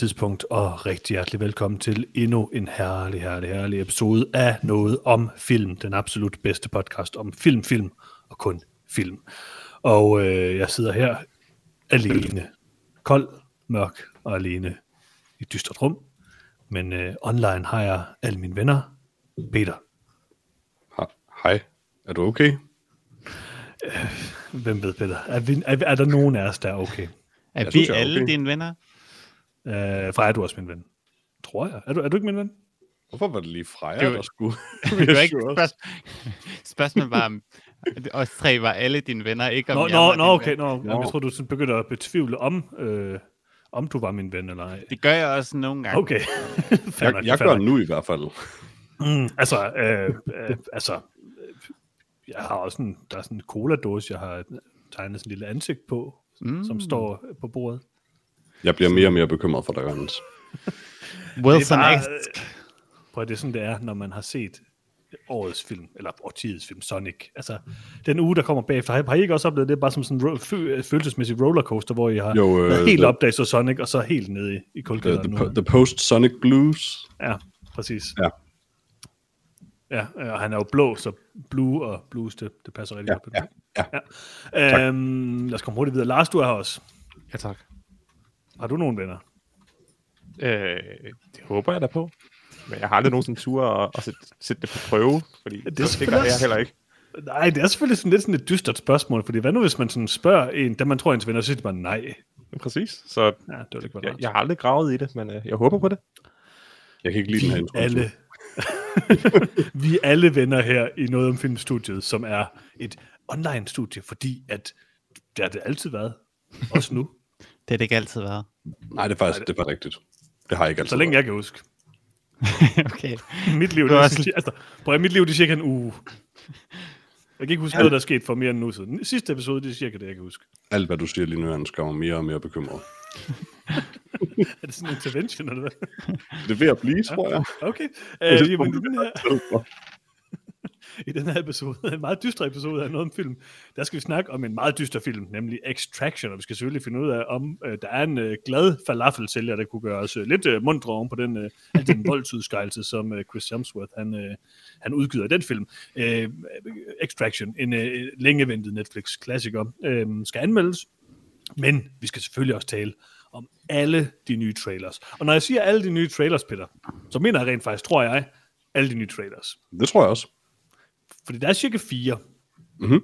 Tidspunkt, og rigtig hjertelig velkommen til endnu en herlig, herlig, herlig episode af Noget om Film. Den absolut bedste podcast om film, film og kun film. Og øh, jeg sidder her alene. Kold, mørk og alene i et dystert rum. Men øh, online har jeg alle mine venner. Peter, Hej, er du okay? hvem ved Peter? Er, vi, er, er der nogen af os, der er okay? Er Jeg vi synes, er alle okay. dine venner? Øh, Freja, er du også min ven? Tror jeg. Er du, er du ikke min ven? Hvorfor var det lige Freja, Det var- der skulle? Det var ikke spørgsmål. Spørgsmålet var, os tre var alle dine venner, ikke om Nå, jeg nå, var nå okay. Nå, nå. Jeg tror, du sådan begynder at betvivle om, øh, om du var min ven eller ej. Det gør jeg også nogle gange. Okay. Jeg, jeg gør nu i hvert fald. Mm, altså, øh, øh, altså, øh, jeg har også en, der er sådan en cola-dåse, jeg har tegnet sådan en lille ansigt på, mm. Som står på bordet. Jeg bliver mere og mere bekymret for dig, Jørgens. Wilson det er bare, prøv at det er sådan, det er, når man har set årets film, eller årtidets film, Sonic. Altså, den uge, der kommer bagefter, har, har I ikke også oplevet det bare som sådan en ro- fø- følelsesmæssig rollercoaster, hvor I har Jo, øh, været helt the- op, da I så Sonic, og så helt nede i, i The, kulkælderen the, nu. po- the Post-Sonic Blues. Ja, præcis. Ja. Ja, øh, og han er jo blå, så blue og blues, det, det passer rigtig Ja, godt på det. ja, ja. Øhm, lad os komme hurtigt videre. Lars, du er her også. Ja, tak. Har du nogen venner? Øh, det håber jeg da på. Men jeg har aldrig nogensinde tur at, at sætte, sætte det på prøve, fordi Det er det, det gør jeg heller ikke. Nej, det er selvfølgelig sådan lidt sådan et dystert spørgsmål, fordi hvad nu, hvis man sådan spørger en, da man tror ens venner, så siger bare nej. Præcis, så Ja, det ikke jeg, jeg har aldrig gravet i det, men øh, jeg håber på det. Jeg kan ikke lide den her alle. vi er alle venner her i noget om filmstudiet, som er et online studie, fordi at det har det altid været. Også nu. Det har det ikke altid været. Nej, det er faktisk det er faktisk rigtigt. Det har jeg ikke altid Så længe været. jeg kan huske. okay. Mit liv, det er også- altså, prøv at, mit liv, det er cirka en uge. Jeg kan ikke huske noget, der er sket for mere end en uge siden. Sidste episode, det er cirka det, jeg kan huske. Alt, hvad du siger lige nu, Jørgens, gør mig mere og mere bekymret. Er det sådan en intervention, eller hvad? Det er ved at blive, tror jeg. Okay. Er jamen, den her, i den her episode, en meget dyster episode af noget om film, der skal vi snakke om en meget dyster film, nemlig Extraction, og vi skal selvfølgelig finde ud af, om øh, der er en øh, glad falafelsælger, der kunne gøre os øh, lidt øh, mundre oven på den, øh, al den voldsudskejelse, som øh, Chris Hemsworth han, øh, han udgiver i den film. Øh, Extraction, en øh, længeventet Netflix-klassiker, øh, skal anmeldes, men vi skal selvfølgelig også tale om alle de nye trailers. Og når jeg siger alle de nye trailers, Peter, så mener jeg rent faktisk, tror jeg, alle de nye trailers. Det tror jeg også. Fordi der er cirka fire. Mhm.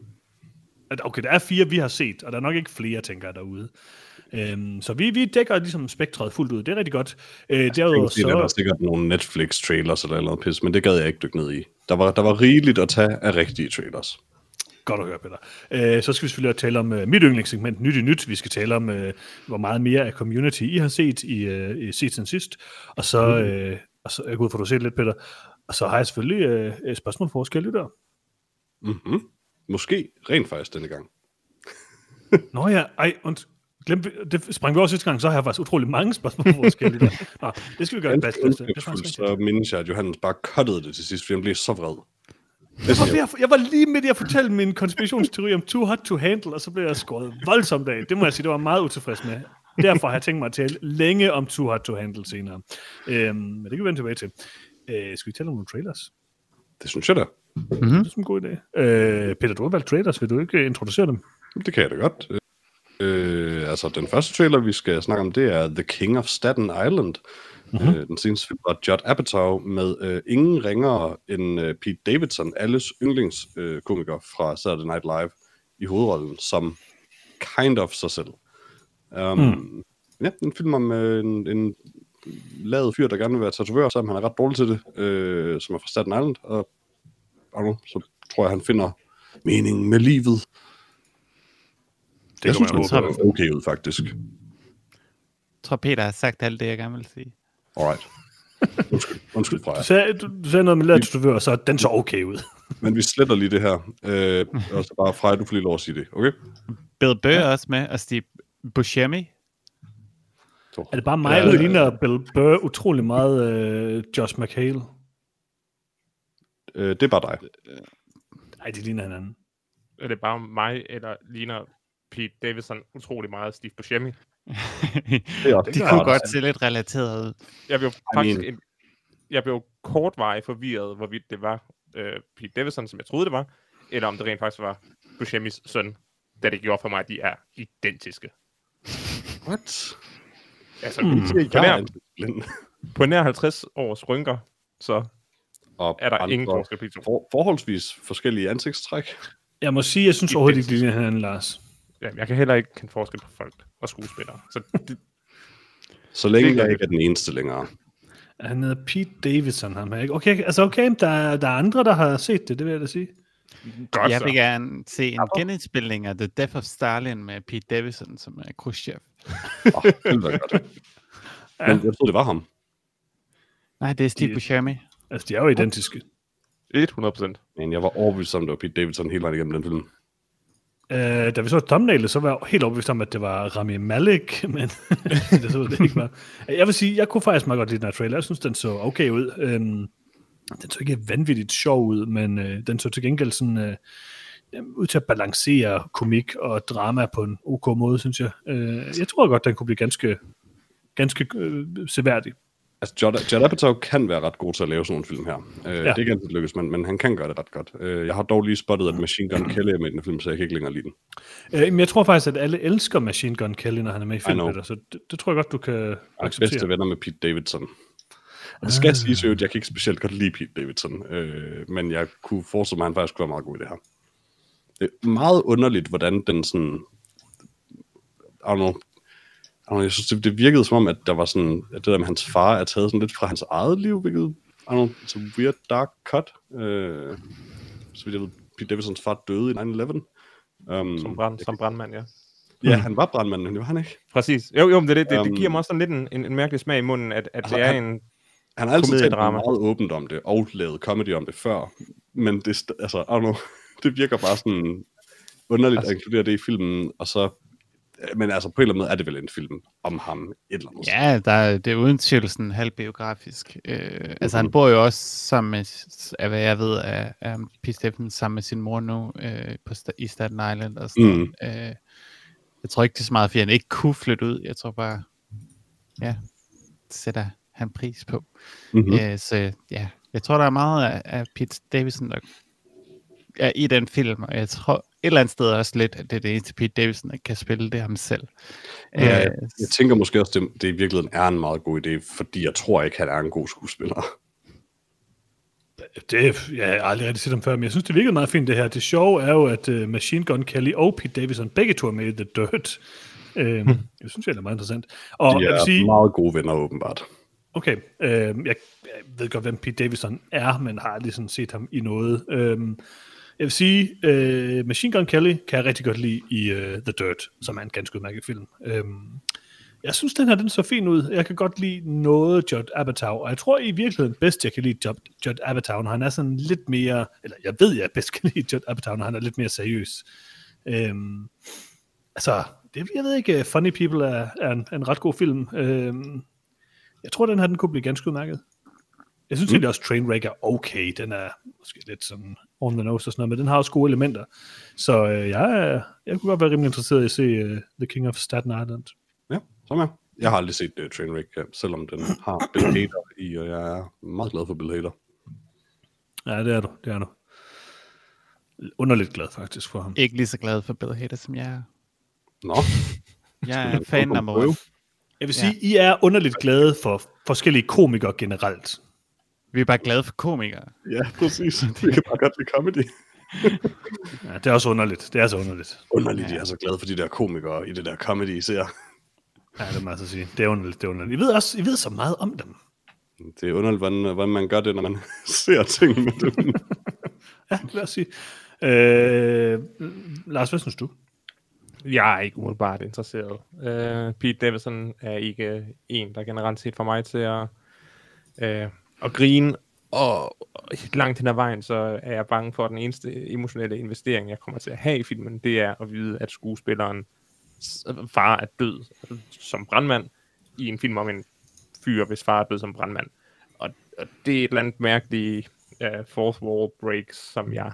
At, Okay, der er fire, vi har set, og der er nok ikke flere, tænker jeg, derude. Øhm, så vi, vi dækker ligesom spektret fuldt ud. Det er rigtig godt. Øh, derudover Jeg tænker, der er så... sikkert nogle Netflix-trailers eller noget pis, men det gad jeg ikke dykke ned i. Der var, der var rigeligt at tage af rigtige trailers. Godt at høre, Peter. Øh, så skal vi selvfølgelig tale om uh, mit yndlingssegment, Nyt i Nyt. Vi skal tale om, uh, hvor meget mere af community I har set i, uh, i set siden sidst. Og så, mm. uh, og så jeg går ud for, at du set lidt, Peter. Og så har jeg selvfølgelig uh, et spørgsmål for kære lyttere. Mm-hmm. Måske rent faktisk denne gang. Nå ja, ej, und, glem, det sprang vi over sidste gang, så har jeg faktisk utrolig mange spørgsmål for vores kære lyttere. Nå, det skal vi gøre det bedste. Rigtigt. så mindes jeg, at Johannes bare cuttede det til sidst, fordi han blev så vred. Jeg var, at, jeg var lige midt i at fortælle min konspirationsteori om Too Hot to Handle, og så blev jeg skåret voldsomt af. Det må jeg sige, det var meget utilfreds med. Derfor har jeg tænkt mig at tale længe om Too Hot to Handle senere. Øhm, men det kan vi vende tilbage til. Øh, skal vi tale om nogle trailers? det synes jeg da. Det er sådan en god idé. Øh, Peter, du har valgt trailers. Vil du ikke øh, introducere dem? Det kan jeg da godt. Øh, altså, den første trailer, vi skal snakke om, det er The King of Staten Island. Mm-hmm. Øh, den seneste film var Judd Apatow med øh, ingen ringere end øh, Pete Davidson, alles yndlingskomiker øh, fra Saturday Night Live, i hovedrollen som kind of sig selv. Um, mm. Ja, en film om øh, en, en lavet fyr, der gerne vil være tatovør, selvom han er ret dårlig til det, øh, som er fra Staten Island, og, og så tror jeg, han finder meningen med livet. Det jeg synes, man ser okay ud, faktisk. Jeg tror, Peter har sagt alt det, jeg gerne vil sige. Alright. Undskyld, undskyld fra Du sagde, du, du sagde noget med lavet tatovør, så den så okay ud. Men vi sletter lige det her. Øh, og så bare Freja, du får lige lov at sige det, okay? Bill Burr ja. også med, og Steve Buscemi. Så. Er det bare mig, der ligner Bill Burr utrolig meget øh, Josh McHale? Øh, det er bare dig. Nej, de ligner hinanden. Er det bare mig, eller ligner Pete Davidson utrolig meget Steve Buscemi? Det er kunne godt se lidt relateret ud. Jeg blev I faktisk mean- en, jeg blev kortvarigt forvirret, hvorvidt det var øh, Pete Davidson, som jeg troede det var, eller om det rent faktisk var Buscemis søn, da det gjorde for mig, at de er identiske. What? Altså, mm. på, nær, på nær 50 års rynker, så Og er der andre ingen forskel på de to. For, forholdsvis forskellige ansigtstræk. Jeg må sige, jeg synes overhovedet ikke, de ligner hinanden, Lars. Jamen, jeg kan heller ikke kende forskel på folk og skuespillere. Så det, Så længe Det jeg det. ikke er den eneste længere. Han hedder Pete Davidson, ham her, ikke? Okay, altså okay, der, der er andre, der har set det, det vil jeg da sige. godt Jeg så. vil gerne se en genindspilning af The Death of Stalin med Pete Davidson, som er Khrushchev. Åh, det ville være godt. Men jeg troede, det var ham. Nej, det er Steve De- Buscemi. Altså, de er jo identiske. 100 procent. Men jeg var overbevist om, det var Pete Davidson hele vejen igennem den film. Uh, da vi så thumbnailet, så var jeg helt overbevist om, at det var Rami Malek, men det så det ikke var. Jeg vil sige, jeg kunne faktisk meget godt lide den her trailer. Jeg synes, den så okay ud. Um, den så ikke vanvittigt sjov ud, men uh, den så til gengæld sådan, uh, ud til at balancere komik og drama på en ok måde, synes jeg. Uh, jeg tror godt, den kunne blive ganske, ganske uh, seværdig. Altså, Judd, Judd Apatow kan være ret god til at lave sådan nogle film her. Øh, Ja. Det ikke altid lykkes, men, men han kan gøre det ret godt. Øh, jeg har dog lige spottet, at Machine Gun Kelly er med i den film, så jeg kan ikke længere lide den. Men jeg tror faktisk, at alle elsker Machine Gun Kelly, når han er med i filmen, så det, det tror jeg godt, du kan Jeg er acceptere. bedste venner med Pete Davidson. Og det skal ah. siges jo, at jeg kan ikke specielt godt lide Pete Davidson, øh, men jeg kunne forestille mig, at han faktisk kunne være meget god i det her. Det er meget underligt, hvordan den sådan... I don't know, know, jeg synes, det, det virkede som om, at der var sådan, at det der med hans far er taget sådan lidt fra hans eget liv, hvilket, I don't know, it's a weird dark cut. Øh, så vidt jeg ved, Pete Davidsons far døde i 9-11. Um, Som, brand, som brandmand, ja. Ja, han var brandmand, men det var han ikke. Præcis. Jo, jo, men det, det, det, det giver mig også sådan lidt en, en, en mærkelig smag i munden, at, at Altså, det er han- en... Han har altid talt meget åbent om det, og lavet comedy om det før. Men det, altså, I don't know, det virker bare sådan underligt altså, at inkludere det i filmen, og så... Men altså, på en eller anden måde er det vel en film om ham et eller andet. Ja, der, er- det er uden tvivl sådan halvbiografisk. Øh, altså, han bor jo også sammen med, af hvad jeg ved, af, af Pete Steffen sammen med sin mor nu øh, på, i Staten Island. Og sådan Mm. øh, jeg tror ikke, det er så meget, fordi han ikke kunne flytte ud. Jeg tror bare, ja, det sætter han pris på. Mm-hmm. Mm. Øh, så ja, jeg tror, der er meget af, af Pete Davidson, der er i den film, og jeg tror et eller andet sted også lidt, at det er det eneste Pete Davidson, der kan spille det ham selv. Ja, jeg, Øh, jeg tænker måske også, det, det i virkeligheden er en meget god idé, fordi jeg tror ikke, han er en god skuespiller. Det, jeg har aldrig rigtig set dem før, men jeg synes, det virkede meget fint det her. Det sjove er jo, at uh, Machine Gun Kelly og Pete Davidson begge to er med i The Dirt. Uh, jeg synes, det er meget interessant. Og De jeg vil er sige, meget gode venner, åbenbart. okay, uh, jeg, jeg ved godt, hvem Pete Davidson er, men har aldrig sådan set ham i noget. Uh, jeg vil sige, uh, Machine Gun Kelly kan jeg rigtig godt lide i uh, The Dirt, som er en ganske udmærket film. Uh, jeg synes, den her den så fin ud. Jeg kan godt lide noget Judd Apatow, og jeg tror i virkeligheden bedst, jeg kan lide Judd, Judd Apatow, når han er sådan lidt mere, eller jeg ved, jeg bedst kan lide Judd Apatow, når han er lidt mere seriøs. Øhm, altså, det, jeg ved ikke, Funny People er, er en, en ret god film. Øhm, jeg tror, den her den kunne blive ganske udmærket. Jeg synes mm. egentlig også, Trainwreck er okay. Den er måske lidt sådan on the nose og sådan noget, men den har også gode elementer. Så øh, jeg, jeg kunne godt være rimelig interesseret i at se uh, The King of Staten Island. Ja, som er. Jeg har aldrig set uh, Trainwreck, ja, selvom den har Bill Hader i, og jeg er meget glad for Bill Hader. Ja, det er du. Det er du. Underligt glad faktisk for ham. ikke lige så glad for Bill Hader, som jeg er. Nå, Jeg er fan one. Jeg vil sige, ja. I er underligt glade for forskellige komikere generelt. Vi er bare glade for komikere. ja, præcis. Vi kan bare godt lide comedy. Ja, det er også underligt. Det er så underligt. Underligt, jeg er så glad for de der komikere i det der comedy, især. Ja, det må jeg så sige. Det er underligt. Det er underligt. I ved også I ved så meget om dem. Det er underligt, hvordan, hvordan man gør det, når man ser ting med dem. Ja, lad os sige. Øh, Lars, hvad synes du? Jeg er ikke umiddelbart interesseret. Uh, Pete Davidson er ikke en, der generelt set for mig til at, uh, at grine og langt hen ad vejen, så er jeg bange for, at den eneste emotionelle investering, jeg kommer til at have i filmen, det er at vide, at skuespilleren far er død altså, som brandmand i en film om en fyr, hvis far er død som brandmand. Og, og det er et eller andet mærkeligt uh, fourth wall break, som jeg,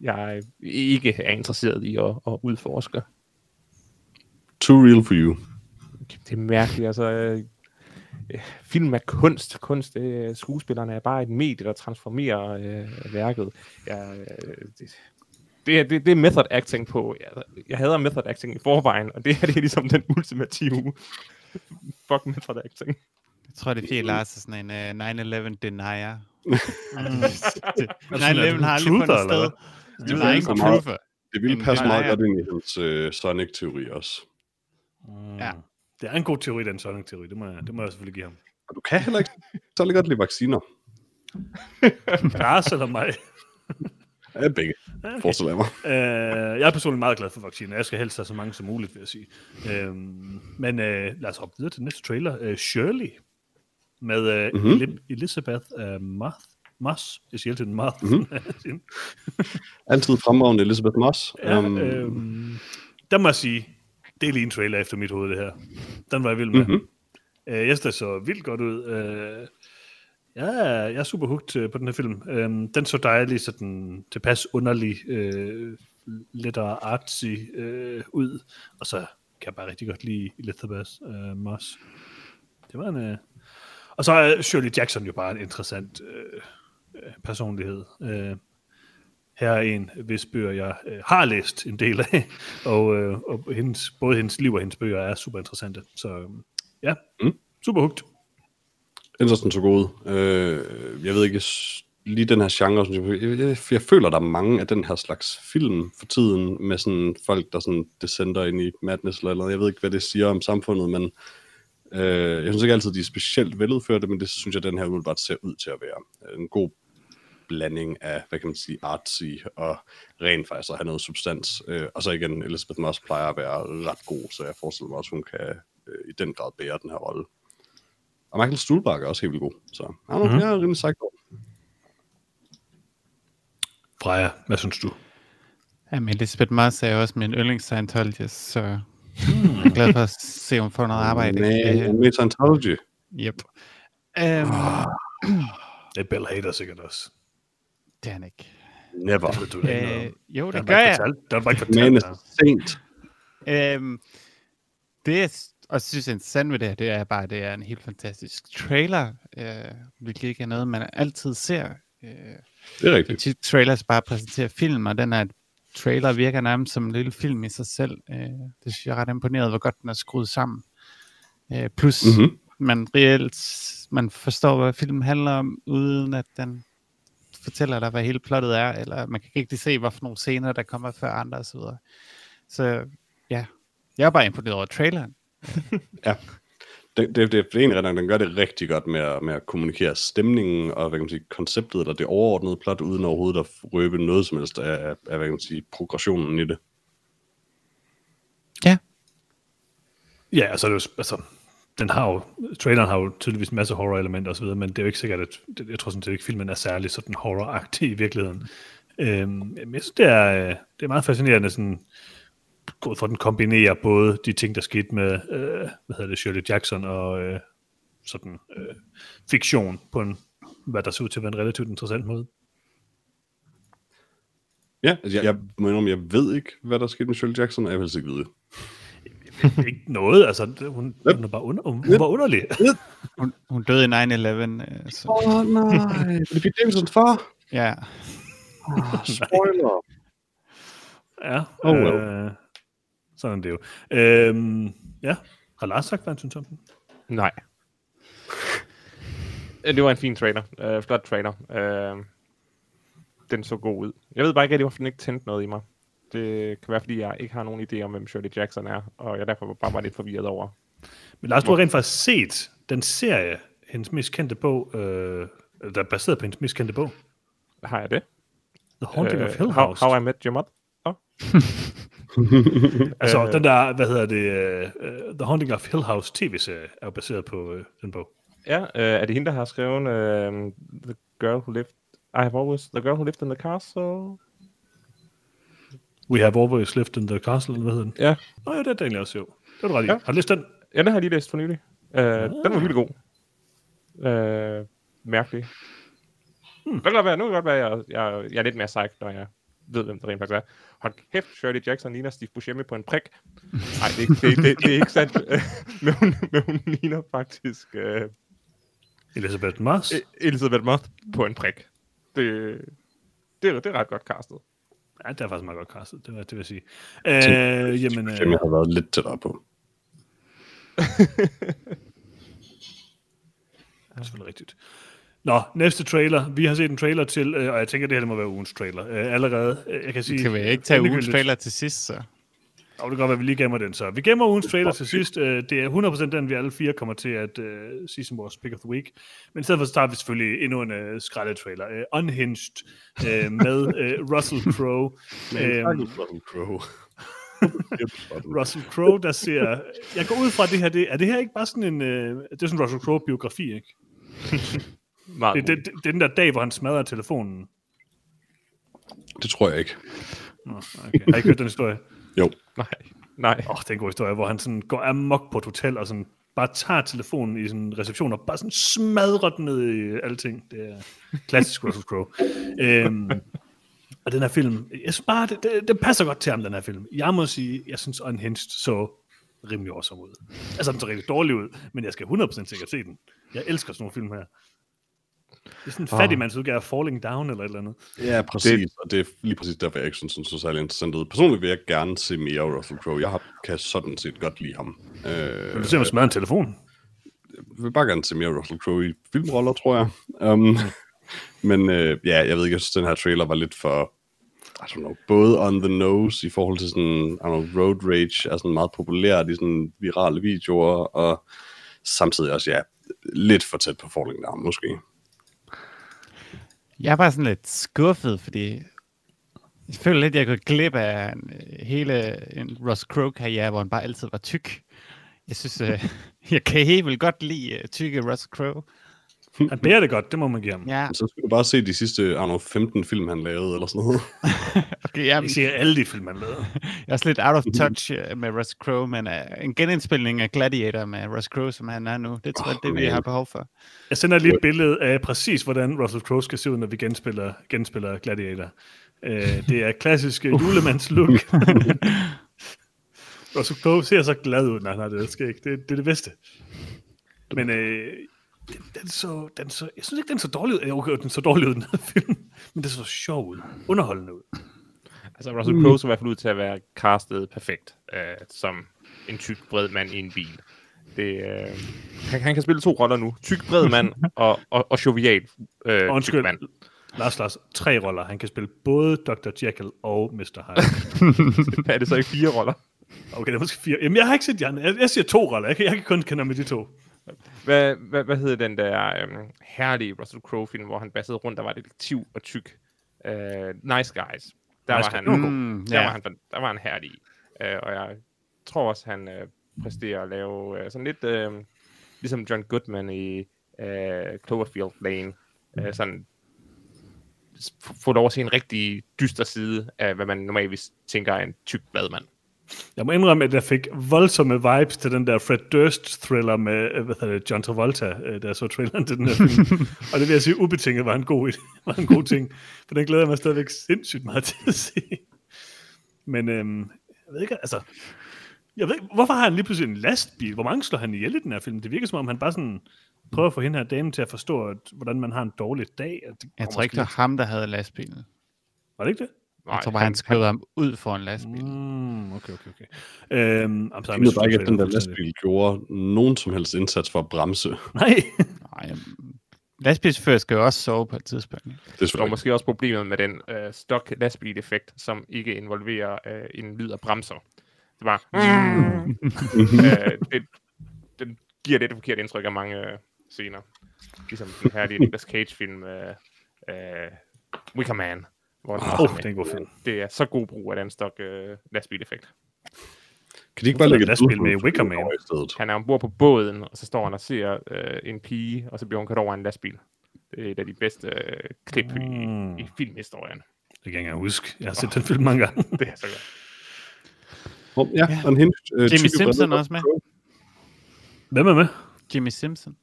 jeg ikke er interesseret i at, at udforske. Too real for you. Det er mærkeligt, altså... Øh, film er kunst. Kunst, øh, skuespillerne er bare et medie, der transformerer øh, værket. Ja, øh, det, det, det, det er method acting på. Jeg, jeg hader method acting i forvejen, og det her det er ligesom den ultimative fuck method acting. Jeg tror, det er fordi Lars er sådan en uh, 9-11 denier. Mm. 9-11 har aldrig fundet sted. Det var ikke truther. Det ville passe meget godt ind i hans øh, Sonic-teori også. Mm. Ja. Det er en god teori, den Sonic-teori. Det må, jeg, det må jeg selvfølgelig give ham. Og du kan heller ikke særlig godt lide vacciner. Lars eller mig? Ja, begge, okay. forestiller jeg mig. Øh, jeg er personligt meget glad for vacciner. Jeg skal helst have så mange som muligt, vil jeg sige. Øh, men øh, lad os hoppe videre til næste trailer. Øh, Shirley med øh, Mhm. mm-hmm. Elizabeth øh, Moth. Moss. Jeg siger altid Moth. Mhm. Altid fremragende Elizabeth Moss. ja, Øhm, øh, der må jeg sige, det er lige en trailer efter mit hoved, det her. Den var jeg vild med. Mhm. Mm-hmm. Øh, jeg synes, så vildt godt ud. Øh, ja, jeg er super hooked øh, på den her film. Øh, den så dejlig, sådan tilpas underlig, øh, lidt artsy øh, ud. Og så kan jeg bare rigtig godt lide Elizabeth øh, Moss. Det var en... Øh... Og så er Shirley Jackson jo bare en interessant øh, øh, personlighed. Øh, her er en, hvis bøger jeg øh, har læst en del af, og, øh, og hendes, både hendes liv og hendes bøger er super interessante. Så øh, ja, Mm. super hugt. Interessen så god. Øh, jeg ved ikke, lige den her genre, synes jeg, jeg, jeg, jeg føler, der er mange af den her slags film for tiden, med sådan folk, der sådan descender ind i madness eller noget. Jeg ved ikke, hvad det siger om samfundet, men øh, jeg synes ikke altid, de er specielt veludførte, men det synes jeg, den her umiddelbart ser ud til at være. En god blanding af, hvad kan man sige, artsy og rent faktisk at have noget substans. Øh, og så igen, Elizabeth Moss plejer at være ret god, så jeg forestiller mig også, hun kan øh, i den grad bære den her rolle. Og Michael Stuhlbarg er også helt vildt god. Så jeg, mm-hmm. jeg er rimelig sagt på. Freja, hvad synes du? Jamen, Elisabeth Moss er jo også min yndlings Scientologist, så jeg er glad for at se, om hun får noget arbejde. Men, Øh, med Scientology. Yep. Um, Det er Bella Hader sikkert også. Det er han ikke. Never. Det ved du da ikke Øh, jo, Det det gør jeg. ikke fortalt. Det har du bare ikke fortalt. dig. saint. Øhm, det jeg også synes er interessant ved det her, det er bare, at det er en helt fantastisk trailer, øh, hvilket ikke er noget, man altid ser. Øh, Det er rigtigt. tit trailers bare præsenterer film, og den her trailer virker nærmest som en lille film i sig selv. Øh, det synes jeg er ret imponeret, hvor godt den er skruet sammen. Øh, plus, Mhm. mm-hmm. man reelt man forstår, hvad filmen handler om, uden at den fortæller dig, hvad hele plottet er, eller man kan ikke rigtig se, hvad for nogle scener, der kommer før andre osv. Så, så ja, jeg er bare imponeret over traileren. Ja. Det, det, det, det er ret nok, den gør det rigtig godt med at, med at kommunikere stemningen og hvad kan man sige, konceptet eller det overordnede plot, uden overhovedet at røbe noget som helst af, af, hvad kan man sige, progressionen i det. Ja, Ja, altså, det er altså den har jo, traileren har jo tydeligvis en masse horror-elementer osv., men det er jo ikke sikkert, at det, jeg tror sådan set ikke, filmen er særlig sådan horror-agtig i virkeligheden. Øhm, men jeg synes, det er, øh, det er meget fascinerende, sådan, gået for, at den kombinerer både de ting, der skete med, øh, hvad hedder det, Shirley Jackson og øh, sådan øh, fiktion på en, hvad der ser ud til at være en relativt interessant måde. Ja, altså jeg, jeg må indrømme, jeg ved ikke, hvad der skete med Shirley Jackson, og jeg vil helst ikke vide. Ikke noget, altså, det- hun, hun, er bare under, hun, hun var underlig. hun, hun døde i 9-11, øh, så Åh oh, nej, det er Pete Davidsons far. ja. Oh, spoiler. Ja, Oh, well. øh, sådan er det jo. Øhm, ja, har Lars sagt, hvad han synes om den? Nej. Øh, Det var en fin trailer. Uh, flot trailer. Uh, den så god ud. Jeg ved bare ikke, hvorfor den ikke tændte noget i mig. Det kan være, fordi jeg ikke har nogen idé om, hvem Shirley Jackson er, og jeg derfor bare var lidt forvirret over. Men Lars, du har rent faktisk set den serie, hendes mest kendte bog, øh, der er baseret på hendes mest kendte bog. Har jeg det? The Haunting uh, of Hill how, House. how I Met Your Mother? Oh. altså, øh, den der, hvad hedder det, uh, The Haunting of Hill House tv-serie er jo baseret på uh, den bog. Ja, uh, er det hende, der har skrevet uh, The girl who lived... I have always... The girl who lived in the castle... We have always lived in the castle, eller hvad hedder den? Ja, Nå ja, det er egentlig også jo. Det er du ret. Ja. Har du læst den? ja den har jeg lige læst for nylig. Uh, Den var virkelig god. Uh, mærkelig. Hmm. Det kan godt være, nu kan godt være, at jeg, jeg, jeg er lidt mere psyched, når jeg ved, hvem der rent faktisk er. Hold kæft, Shirley Jackson ligner Steve Buscemi på en prik. Nej, det, er ikke- det, det, det, er ikke sandt. men, hun, men hun ligner faktisk uh, Elizabeth Moss. Elizabeth Moth på en prik. Det, det, er, det er ret godt castet. Ja, det er faktisk meget godt castet, det vil, det vil jeg sige. Øh, jamen, Øh, øh, jeg har været lidt tættere på. det er selvfølgelig rigtigt. Nå, næste trailer. Vi har set en trailer til, øh, og jeg tænker, det her må være ugens trailer. Øh, allerede, øh, jeg kan sige... Kan vi ikke tage ugens trailer til sidst, så? Og det kan godt være, at vi lige gemmer den så. Vi gemmer ugens trailer til sidst. Øh, Det er 100% den, vi alle fire kommer til at uh, sige som vores pick of the week. Men i stedet for, så tager vi selvfølgelig endnu en uh, skrællet trailer. Uh, Unhinged uh, med uh, Russell Crowe. Øhm, Russell Crowe. Russell Crowe, der ser... Jeg går ud fra, det her... Det, er det her ikke bare sådan en... Uh, det er sådan en Russell Crowe-biografi, ikke? Det, det, det, det er den der dag, hvor han smadrer telefonen. Det tror jeg ikke. Nå, okay. Har I ikke hørt den historie? Jo. Nej, nej. Åh, oh, det er en god historie, hvor han sådan går amok på et hotel og sådan bare tager telefonen i sådan reception og bare sådan smadrer den ned i alting. Det er klassisk Russell Crowe. Øhm, og den her film, jeg synes bare, det, det, det, passer godt til ham, den her film. Jeg må sige, jeg synes Unhinged så rimelig awesome ud. Altså, den så rigtig dårlig ud, men jeg skal 100% sikkert se den. Jeg elsker sådan nogle film her. Det er sådan en fattigmands udgave af Falling Down eller et eller andet. Ja, præcis. Det... Og det er lige præcis derfor, jeg ikke synes, den så særlig interessant ud. Personligt vil jeg gerne se mere af Russell Crowe. Jeg har, kan sådan set godt lide ham. Øh, Vil du se mig smadre en telefon? jeg vil bare gerne se mere af Russell Crowe i filmroller, tror jeg. Um, men øh, ja, jeg ved ikke, jeg synes, den her trailer var lidt for, I don't know, både on the nose i forhold til sådan, I don't know, road rage er sådan meget populært i sådan virale videoer, og samtidig også, ja, lidt for tæt på Falling Down, måske. Jeg var sådan lidt skuffet, fordi jeg føler lidt, at jeg kunne glip af en, øh, hele en Ross Crowe-karriere, hvor han bare altid var tyk. Jeg synes, øh, jeg kan helt vildt godt lide øh, tykke Russ Crowe. Han bærer det godt, det må man give ham. Ja, Så skal du bare se de sidste, know, 15 film, han lavede, eller sådan noget. okay, jeg, Jeg siger alle de film, han lavede. jeg er også lidt out of touch øh, med Russ Crowe, men uh, en genindspilning af Gladiator med Russ Crowe, som han er nu, det tror jeg, Åh, det vi har behov for. Jeg sender lige et billede af præcis, hvordan Russell Crowe skal se ud, når vi genspiller, genspiller Gladiator. Uh, det er klassisk uh, julemands look. Russell Crowe ser så glad ud, når han har det skæg. Det, det er det bedste. Men øh, den, den, så, den så, jeg synes ikke, den så dårlig ud. Okay, den så dårlig ud, den her film. Men det så sjov ud. Underholdende ud. Altså, Russell Crowe så i hvert fald ud til at være castet perfekt, øh, som en tyk, bred mand i en bil. Det, øh, han, han kan spille to roller nu. Tyk, bred mand og, og, og jovial øh, tyk Undskyld, mand. Lars Lars, tre roller. Han kan spille både Dr. Jekyll og Mr. Hyde. er det så ikke fire roller? Okay, det er måske fire. Jamen, jeg har ikke set Jan. Jeg, jeg siger to roller. Jeg kan, jeg kan kun kende med de to. Hvad, hvad, hvad hedder den der øhm, herlige Russell Crowe-film, hvor han bassede rundt, der var detektiv og tyk? Øh, nice Guys. Der Nice var han, Mm, der, ja. var han, der var han herlig. Øh, og jeg tror også, han øh, præsterer at lave øh, sådan lidt øh, ligesom John Goodman i øh, Cloverfield Lane. Øh, sådan få lov at se en rigtig dyster side af, hvad man normalvis tænker er en tyk bladmand. Jeg må indrømme, at jeg fik voldsomme vibes til den der Fred Durst-thriller med øh, hvad hedder det, John Travolta, øh, jeg så traileren til den her film. og det vil jeg sige, ubetinget var en god, var en god ting. For den glæder jeg mig stadigvæk sindssygt meget til at se. Men øhm, jeg ved ikke, altså... Jeg ved ikke, hvorfor har han lige pludselig en lastbil? Hvor mange slår han ihjel i den her film? Det virker som om, han bare sådan prøver at få hende her dame til at forstå, at, hvordan man har en dårlig dag. At det Jeg tror ikke, det var ham, der havde lastbilen. Var det ikke det? Jeg tror bare, han skrev ham ud for en lastbil. Mm, okay, okay, okay. Øhm, jamen, så har Jeg ved bare ikke, at den der lastbil gjorde nogen som helst indsats for at bremse. Nej. Nej, lastbilsfører skal jo også sove på et tidspunkt. Det er måske også problemet med den øh, stok lastbil-effekt, som ikke involverer øh, en lyd af bremser. Det var... øh, det, den giver lidt et forkert indtryk af mange øh, scener. Ligesom den her Nicolas Cage-film, øh, øh, Wicker Man. Hvor den oh, er med. det er en god film. det er så god brug af den stok øh, lastbil-effekt. Kan de ikke bare lægge et lastbil med i Wicker Man? i? Han er ombord på båden, og så står han og ser øh, en pige, og så bliver hun kørt over af en lastbil. Det er et af de bedste øh, klip i, Mm. i filmhistorien. Det kan jeg ikke huske. Jeg har set den film mange gange. Det er så godt. Oh, ja, Ja. ja. Unhinged. Uh, Jimmy Simpson er også med. Hvem er med? Jimmy Simpson.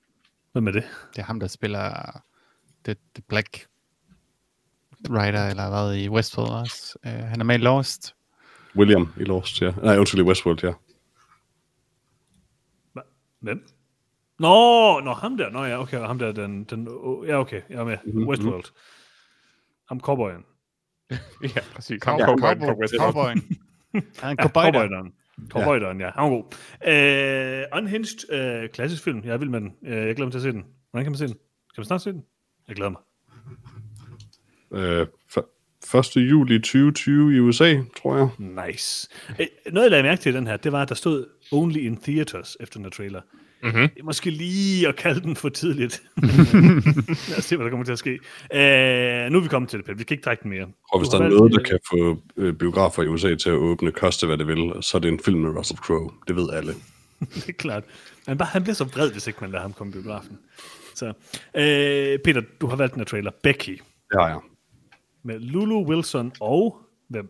Hvem er det? Det er ham, der spiller The, the Black Rider, eller hvad, i Westworld også. Uh, han er med i Lost. William i Lost, ja. Nej, undskyld, i Westworld, ja. Hvem? Nå, nå, ham der. Nå ja, okay, ham der, den, den, oh, ja, okay, jeg er med. Mhm, Westworld. Ham cowboyen. Ja, præcis. Ham Ja, cowboyen cowboy- fra Westworld. Cowboyen. Han er en Ja, cowboy. der. cowboyderen. Cowboyderen, ja. Han var god. Uh, Unhinged, uh, klassisk film. Jeg er vild med den. Uh, jeg glæder mig til at se den. Hvordan kan man se den? Kan man snart se den? Jeg glæder mig. Øh, f- 1. juli 2020 i USA, tror jeg. Nice. Øh, Noget, jeg lagde mærke til i den her, det var, at der stod Only in Theaters efter den her trailer. Mhm. Det er måske lige at kalde den for tidligt. Men, øh, Lad os se, hvad der kommer til at ske. Uh, nu er vi kommet til det, Pelle. Vi kan ikke trække den mere. Og hvis Du der er noget, der kan få øh, biografer i USA til at åbne, koste hvad det vil, så er det en film med Russell Crowe. Det ved alle. det er klart. Han, bare, han bliver så vred, hvis ikke man lader ham komme i biografen. Så, øh, Peter, du har valgt den her trailer. Becky. Har jeg. Med Lulu Wilson og... Hvem?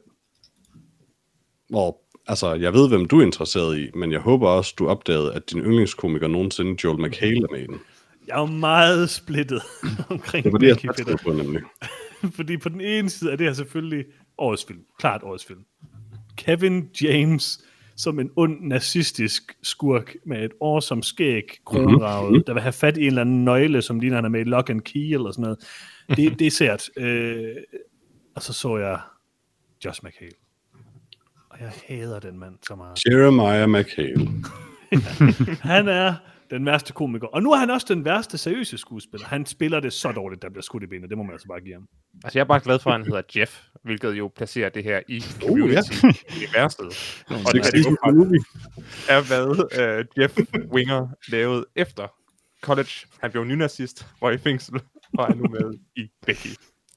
Og, altså, jeg ved, hvem du er interesseret i, men jeg håber også, du opdagede, at din yndlingskomiker nogensinde, Joel McHale, er med i den. Jeg er meget splittet omkring Det var det, jeg satte på, nemlig. Fordi på den ene side er det her selvfølgelig årets film. Klart årets film. Kevin James som en ond nazistisk skurk med et år som skæg, kronravet, Mhm. mm-hmm. der vil have fat i en eller anden nøgle, som ligner, han er med i Lock and Key eller sådan noget. Det, det er sært. Øh, og så så jeg Josh McHale. Og jeg hader den mand så meget. Jeremiah McHale. Han er den værste komiker. Og nu er han også den værste seriøse skuespiller. Han spiller det så dårligt, der bliver skudt i benet. Det må man altså bare give ham. Altså, jeg er bare glad for, at han hedder Jeff, hvilket jo placerer det her i ja. community-universet. Og det er movie. er, hvad uh, Jeff Winger lavede efter college. Han blev nynazist, var i fængsel, og er nu med i Becky.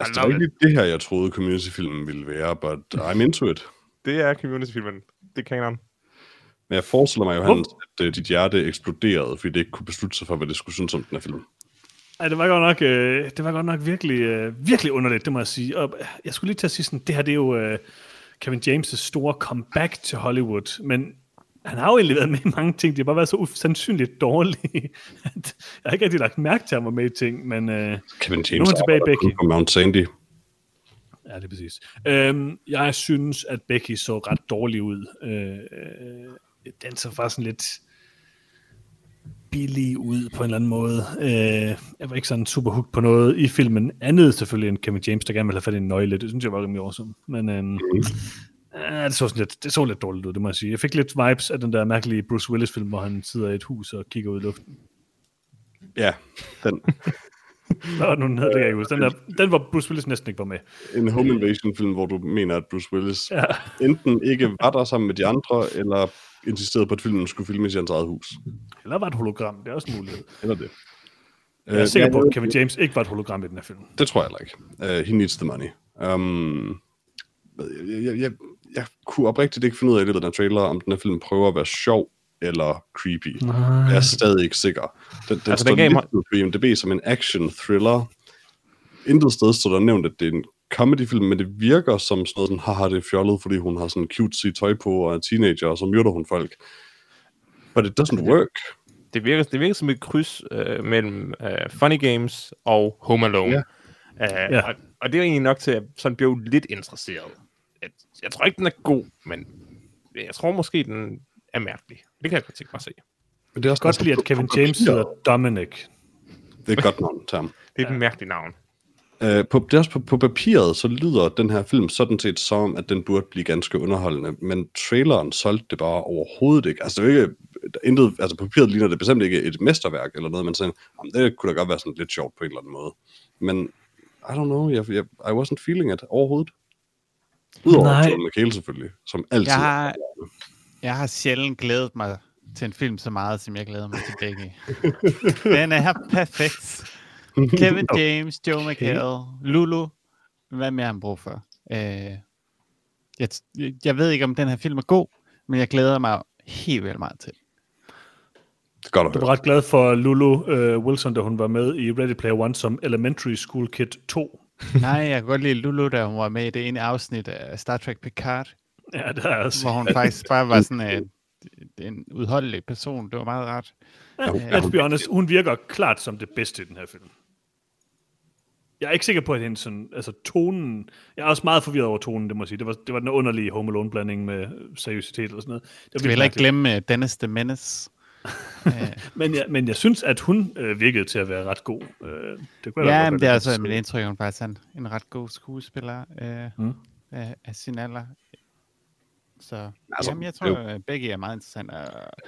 Altså, det var love ikke det her, jeg troede, community-filmen ville være, but I'm into it. Det er community-filmen. Det er kanon. Men jeg forestiller mig, Johannes, at uh, dit hjerte eksploderede, fordi det ikke kunne beslutte sig for, hvad det skulle synes om den her film. Ej, det var godt nok, øh, det var godt nok virkelig, øh, virkelig underligt, det må jeg sige. Og øh, jeg skulle lige til at sige sådan, det her det er jo øh, Kevin James' store comeback til Hollywood, men han har jo egentlig været med i mange ting, de har bare været så usandsynligt dårlige, at jeg har ikke rigtig lagt mærke til, at han var med i ting, men øh, Kevin James Nu er han tilbage i Becky. på Mount Sandy. ja, det er præcis. Øhm, jeg synes, at Becky så ret dårlig ud. Øh, øh, den så faktisk sådan lidt billig ud på en eller anden måde. Øh, jeg var ikke sådan super hooked på noget i filmen. Andet selvfølgelig end Kevin James, der gerne ville have fat i en nøgle. Det synes jeg var rimelig awesome. Men øhm, ja, det, så sådan lidt, det så lidt dårligt ud, det må jeg sige. Jeg fik lidt vibes af den der mærkelige Bruce Willis-film, hvor han sidder i et hus og kigger ud i luften. Ja, den, det nu, den hed? Det jeg ikke. Den, der, den var Bruce Willis næsten ikke var med. en home invasion film, hvor du mener, at Bruce Willis Ja. enten ikke var der sammen med de andre, eller insisterede på, at filmen skulle filmes i hans eget hus. Eller var et hologram, det er også en mulighed. Eller det. Jeg er Øh, sikker ja, på, at Kevin James ikke var et hologram i den her film. Det tror jeg heller ikke. Uh, he needs the money. Um, jeg, jeg, jeg, jeg kunne oprigtigt ikke finde ud af i løbet af den her trailer, om den her film prøver at være sjov eller creepy. Jeg er stadig ikke sikker. Den, den Altså, den står gav lidt på IMDb som en action-thriller. Intet sted står der nævnt, at det er en comedy-film, men det virker som sådan noget, sådan, haha, det er fjollet, fordi hun har sådan cutesy tøj på og er teenager, og så myrder hun folk. But it doesn't work. Det virker, det virker som et kryds øh, mellem øh, Funny Games og Home Alone. Ja. Øh, Ja. og, og det er egentlig nok til, at sådan blev lidt interesseret. Jeg, jeg tror ikke, den er god, men jeg tror måske, den er mærkelig. Det kan jeg godt tænke mig at se. Men det er også godt lide, på- at Kevin James hedder Dominic. Det er et godt navn, Tam. Det er et mærkeligt navn. Uh, på, det er også på, på papiret, så lyder den her film sådan set som, at den burde blive ganske underholdende, men traileren solgte det bare overhovedet ikke. Altså, det er ikke, der er intet, altså på papiret ligner det bestemt ikke et mesterværk eller noget, men sådan, jamen, det kunne da godt være sådan lidt sjovt på en eller anden måde. Men, I don't know, jeg, jeg, I wasn't feeling it overhovedet. Udover. Joel McHale selvfølgelig, som altid. Jeg har, jeg har sjældent glædet mig til en film så meget, som jeg glæder mig til Becky. Den er perfekt. Kevin James, Joe McHale, Lulu. Hvad mere har han brug for? Øh, jeg, jeg ved ikke, om den her film er god, men jeg glæder mig helt vildt meget til. Det er godt høre. var ret glad for Lulu øh, Wilson, da hun var med i Ready Player One som Elementary School Kid 2. Nej, jeg kan godt lide Lulu, da hun var med i det ene afsnit af Star Trek Picard, Ja, det er også. hvor hun faktisk bare var sådan en, en udholdelig person. Det var meget rart. Ja, hun- let's be honest, hun virker klart som det bedste i den her film. Jeg er ikke sikker på, at hendes sådan, altså tonen, jeg er også meget forvirret over tonen, det må jeg sige. Det var, det var den underlige Home Alone-blanding med seriøsitet eller sådan noget. Det Skal vi heller ikke glemme uh, Dennis the Menace? Men jeg, men jeg synes, at hun øh, virkede til at være ret god. Øh, det kunne ja, godt men det er også mit indtryk, at hun faktisk er en, en ret god skuespiller uh, Mm. af, af sin alder. Så Altså, altså, jamen, jeg det tror, at begge er meget interessant. Og,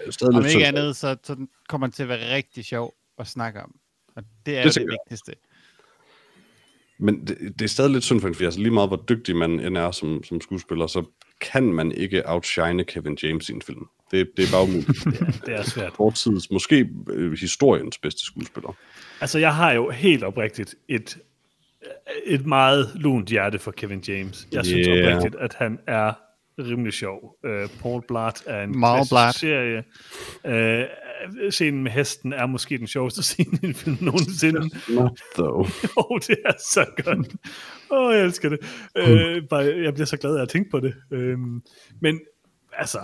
Det om ikke andet, så, så kommer den til at være rigtig sjov at snakke om. Og det er Det det, jo det vigtigste. Men det, det er stadig lidt synd for hende, fordi altså lige meget hvor dygtig man end er som, som skuespiller, så kan man ikke outshine Kevin James i en film. Det, det er bare umuligt. Det, det er svært. Fortidens, måske øh, historiens bedste skuespiller. Altså, jeg har jo helt oprigtigt et, et meget lunt hjerte for Kevin James. Jeg synes Yeah. oprigtigt, at han er rimelig sjov. Uh, Paul Blart er en Meget serie. Uh, scenen med hesten er måske den sjoveste scene i en film nogensinde. Not though. Oh, det er så godt. Åh, oh, jeg elsker det. Uh, bare, jeg bliver så glad af at tænke på det. Uh, men altså,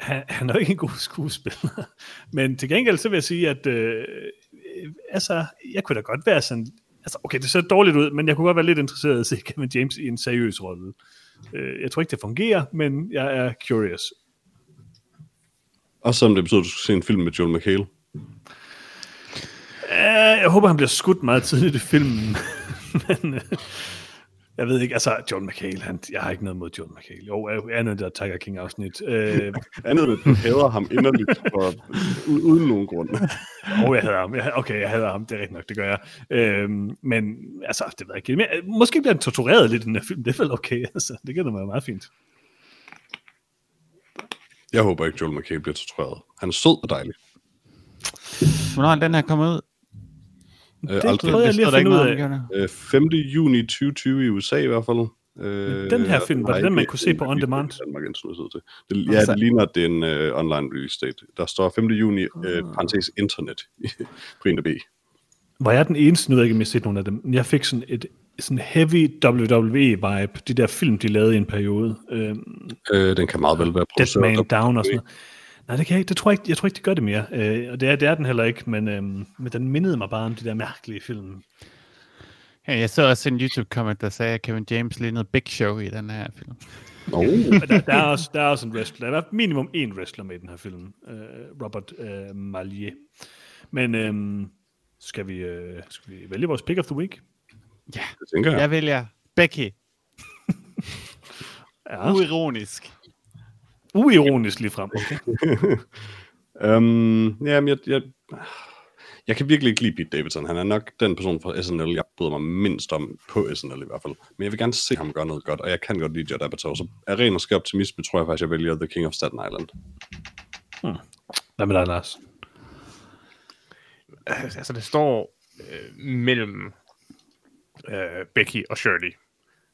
han, han er jo ikke en god skuespiller. Men til gengæld så vil jeg sige, at øh, altså, jeg kunne da godt være sådan, altså okay, det ser dårligt ud, men jeg kunne godt være lidt interesseret i at se Kevin James i en seriøs rolle. Øh, jeg tror ikke, det fungerer, men jeg er curious. Også selvom det betyder, at du skal se en film med Joel McHale. Uh, jeg håber, han bliver skudt meget tidligt i filmen. men, øh, jeg ved ikke, altså, John McHale, han, jeg har ikke noget mod John McHale. Jo, er andet der Tiger King-afsnit. Øh, Andet at du hader ham inderligt for, uden nogen grund. Og jeg hader ham. Jeg- Okay, jeg hader ham. Det er rigtigt nok, det gør jeg. Øhm, men altså, det ved jeg ikke. Men, øh, måske bliver han tortureret lidt i den her film. Det er vel okay. Altså, det kan da være meget fint. Jeg håber ikke, Joel McHale bliver tortureret. Han er sød og dejlig. Hvornår er den her kommet ud? Øh, Det aldrig. prøvede jeg lige at finde ud af. Øh, 5. juni 2020 i USA i hvert fald. Øh, Den her film, var det den, man kunne se på on demand? Danmark, til. Det, ja, Altså- det ligner, at det er en uh, online release date. Der står 5. juni, uh, parentes internet, på IMDb. Var jeg den eneste, nu ved jeg ikke, om jeg har set nogen af dem, jeg fik sådan et sådan heavy WWE-vibe, de der film, de lavede i en periode. Øhm, Øh, den kan meget vel være Dead Man af- Down og sådan noget. Nej, det kan jeg ikke. Det tror jeg ikke, jeg tror ikke, de gør det mere. Øh, og det er, det er den heller ikke, men, øhm, men den mindede mig bare om de der mærkelige film. Ja, jeg så også en YouTube-comment, der sagde, at Kevin James lignede Big Show i den her film. Oh, Men der, der, er også, der er også en wrestler. Der er minimum en wrestler med i den her film. Øh, Robert øh, Malier. Men øhm, skal, vi, øh, skal vi vælge vores pick of the week? Det tænker jeg. Jeg vælger Becky. Ja. Uironisk. Uironisk lige frem. Okay. Um, jamen, jeg, jeg, jeg kan virkelig ikke lide Pete Davidson. Han er nok den person fra SNL, jeg bryder mig mindst om på SNL i hvert fald. Men jeg vil gerne se ham gøre noget godt, og jeg kan godt lide Judd Apatow. Så af ren og skær optimisme tror jeg faktisk, jeg vælger The King of Staten Island. Hvad med dig, Lars? altså, det står øh, mellem øh, Becky og Shirley.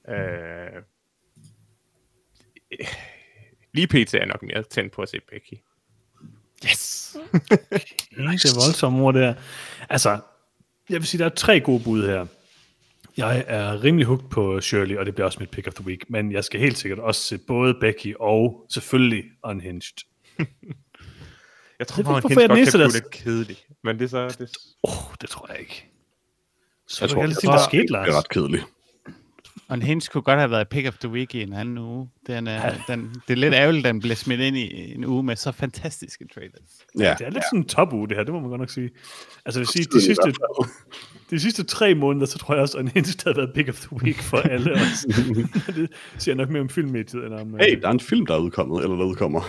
Øh, lige pt. er nok mere tændt på at se Becky. Yes! Det er voldsomt ord, det her. Altså, jeg vil sige, der er tre gode bud her. Jeg er rimelig hooked på Shirley, og det bliver også mit pick of the week, men jeg skal helt sikkert også se både Becky og selvfølgelig Unhinged. Jeg tror, Jeg ved er den godt kan der- blive lidt kedelig. Men det er så... Det, oh, det tror jeg ikke. Så Jeg tror, tror, der skete, det Lars. er ret kedeligt. Og en hinge kunne godt have været pick of the week i en anden uge. Den er, den, det er lidt ærgerligt, at den blev smidt ind i en uge med så fantastiske trailers. Ja, Det er lidt sådan en top uge, det her, det må man godt nok sige. Altså, jeg vil sige, de sidste, de sidste tre måneder, så tror jeg også, at Unhinged har været pick of the week for alle os. det siger nok mere om filmmediet, end om... øh, Hey, der er en film, der er udkommet, eller der udkommer.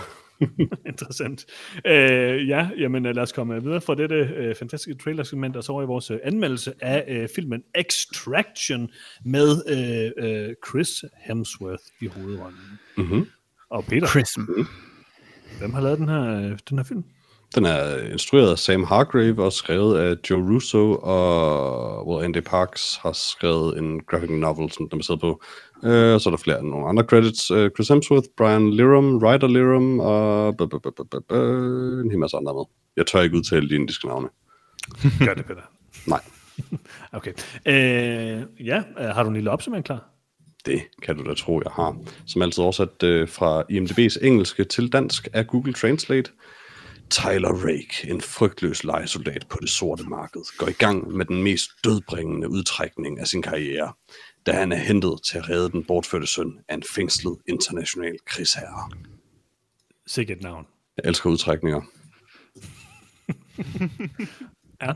Interessant. Øh, ja, jamen øh, lad os komme videre fra dette øh, fantastiske trailer-segment, og så over i vores øh, anmeldelse af øh, filmen Extraction med øh, øh, Chris Hemsworth i hovedrollen. Mm-hmm. Og Peter, Prism. hvem har lavet den her, øh, den her film? Den er instrueret af Sam Hargrave og skrevet af Joe Russo, og well, Andy Parks har skrevet en graphic novel, som den er baseret på. Uh, så er der flere nogle andre credits. Uh, Chris Hemsworth, Brian Lirum, Ryder Lirum og bu- bu- bu- en hel masse andre med. Jeg tør ikke udtale de indiske navne. Gør det, Peter. Nej, Okay. Øh, ja, øh, har du en lille opsummering klar? det kan du da tro, jeg har. Som altid oversat uh, fra IMDb's engelske til dansk af Google Translate. Tyler Rake, en frygtløs lejesoldat på det sorte marked, går i gang med den mest dødbringende udtrækning af sin karriere, da han er hentet til at redde den bortførte søn af en fængslet international krigsherre. Sikkert et navn. Jeg elsker udtrækninger. Ja.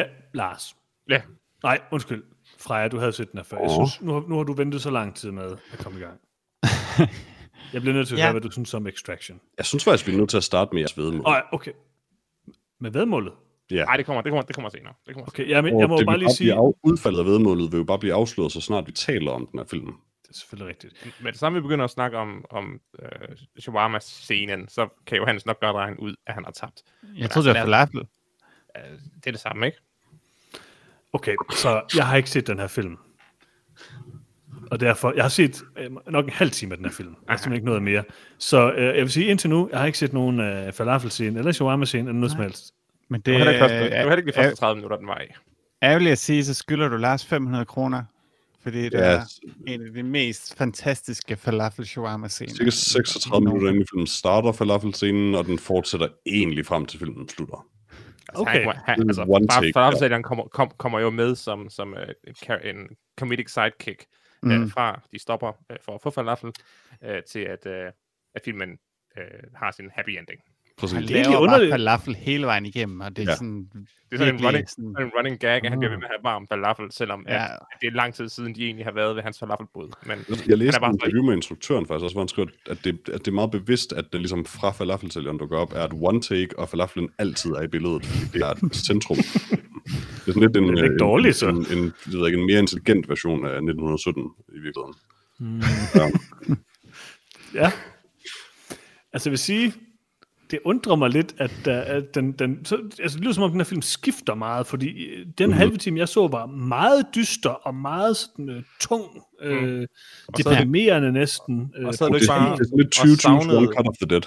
Øh, Lars. Ja. Nej, undskyld. Freja, du havde set den her før. Jeg Åh. synes, nu, har, nu har du ventet så lang tid med at komme i gang. Jeg bliver nødt til at Ja. høre, hvad du synes om Extraction. Jeg synes faktisk, vi er nødt til at starte med jeres vedmål. Oh, okay. Med vedmålet? Ja. Nej, det kommer, det kommer, det kommer senere. Det kommer Okay, jeg, jeg, Og jeg må det bare lige sige... Af, udfaldet af vedmålet vil jo bare blive afsløret, så snart vi taler om den her film. Det er selvfølgelig rigtigt. senere. Men det samme vi begynder at snakke om, om øh, shawarma-scenen, så kan Johannes nok godt regne ud, at han har tabt. Jeg troede, det var altså, falafel. Øh, det er det samme, ikke? Okay, så jeg har ikke set den her film. Og derfor, jeg har set øh, nok en halv time af den her film. Jeg har simpelthen ikke noget mere. Så øh, jeg vil sige, indtil nu, jeg har ikke set nogen øh, falafel-scene, eller shawarma-scene, eller noget som helst. Men Det var heller ikke, første, det var heller ikke de første 30 minutter, den var i. ærgerligt at sige, så skylder du Lars 500 kroner. Fordi det Ja, er en af de mest fantastiske falafel shawarma scener. Cirka 36 minutter inde i filmen starter falafelscenen, og den fortsætter egentlig frem til filmen slutter. Altså, Okay. Han, er altså, one take, falafelsælgeren kommer, kom, kommer jo med som, som uh, char- en comedic sidekick mm. Mm. uh, fra de stopper uh, for at få falafel, uh, til at, uh, at filmen uh, har sin happy ending. Præcis. Han Det er laver bare falafel hele vejen igennem, og det er Ja. sådan Det er sådan en running, sådan, en running gag, at han bliver ved med at have varm falafel, selvom ja. at, at det er lang tid siden, de egentlig har været ved hans falafelbod. Men Jeg læste bare en interview med instruktøren faktisk også, hvor han skriver, at det, at det er meget bevidst, at det ligesom fra falafelsælgeren dukker op, er et one take, og falafelen altid er i billedet, fordi det er et centrum. Det er sådan lidt en, Det er ikke en- dårligt, så. en, en, en, jeg ved ikke, en mere intelligent version af 1917 i virkeligheden. Hmm. Ja. Ja. Altså jeg vil sige, det undrer mig lidt, at, uh, at den, den så, altså, det lyder som om, den her film skifter meget, fordi øh, den mm-hmm. halve time, jeg så, var meget dyster og meget sådan, uh, tung, Mm. Og så er det- deprimerende næsten. Og så er Det det er ikke sådan, bare det er sådan lidt og 2020 savnede- Cut of the Dead.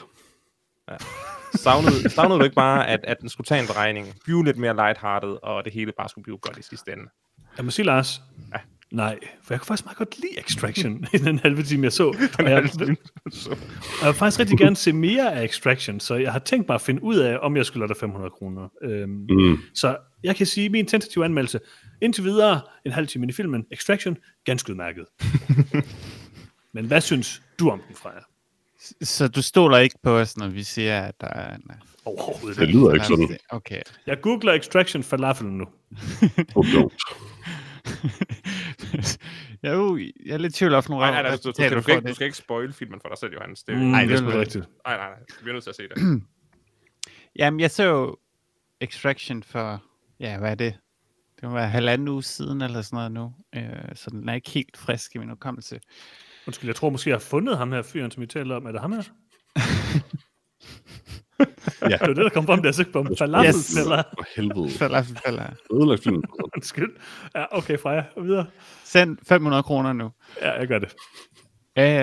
savnede, savnede du ikke bare, at, at den skulle tage en drejning, blive lidt mere lighthearted, og det hele bare skulle blive godt i sidste ende? Jeg må sige, Lars, Ja. Nej, for jeg kunne faktisk meget godt lide Extraction i den halve time, jeg så. Og jeg, jeg vil faktisk rigtig gerne se mere af Extraction, så jeg har tænkt mig at finde ud af, om jeg skulle lade dig 500 kroner. Øhm, Mm. Så jeg kan sige, min tentative anmeldelse, indtil videre, en halv time ind i filmen, Extraction, ganske udmærket. Men hvad synes du om den, Freja? så du stoler ikke på os, når vi siger, at der er en... Overhovedet Det ikke. lyder ikke sådan. Okay. Jeg googler Extraction falafel nu. Oh. jeg, er jo, jeg er lidt tvivl om, Nej, nej, nej, du, du, betaler du, for skal ikke, du skal ikke spoil filmen for dig selv, Johannes. Det, Mm, nej, Nej, det det er sgu rigtigt. nej, nej, vi bliver nødt til at se det. Jamen, jeg så jo Extraction for, ja, hvad er det? Det må være halvanden uge siden, eller sådan noget nu. Øh, så den er ikke helt frisk i min hukommelse. Undskyld, jeg tror måske, jeg har fundet ham her fyren, som vi taler om. Er det ham her? Ja. Det var det, der kom frem, jeg søgte på ham. Falafel, Yes. For helvede. Falafel, falafel. Ødelagt filmen. Undskyld. Ja, okay, Freja. Videre. Send 500 kroner nu. Ja, jeg gør det.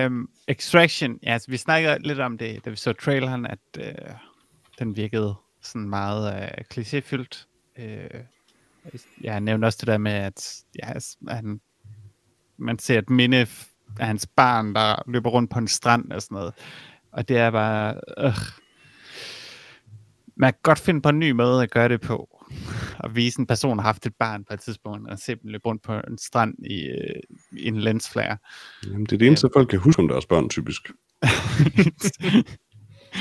Um, Extraction, ja, altså, vi snakkede lidt om det, da vi så traileren, at uh, den virkede sådan meget uh, klichéfyldt. Uh, jeg nævnte også det der med, at ja, han, man ser et minde af hans barn, der løber rundt på en strand og sådan noget. Og det er bare... Øh. Man kan godt finde på en ny måde at gøre det på. At vise en person, der har haft et barn på et tidspunkt, og se dem løbe rundt på en strand i, øh, i en lensflare. Jamen, det er det eneste, folk kan huske om deres børn, typisk. det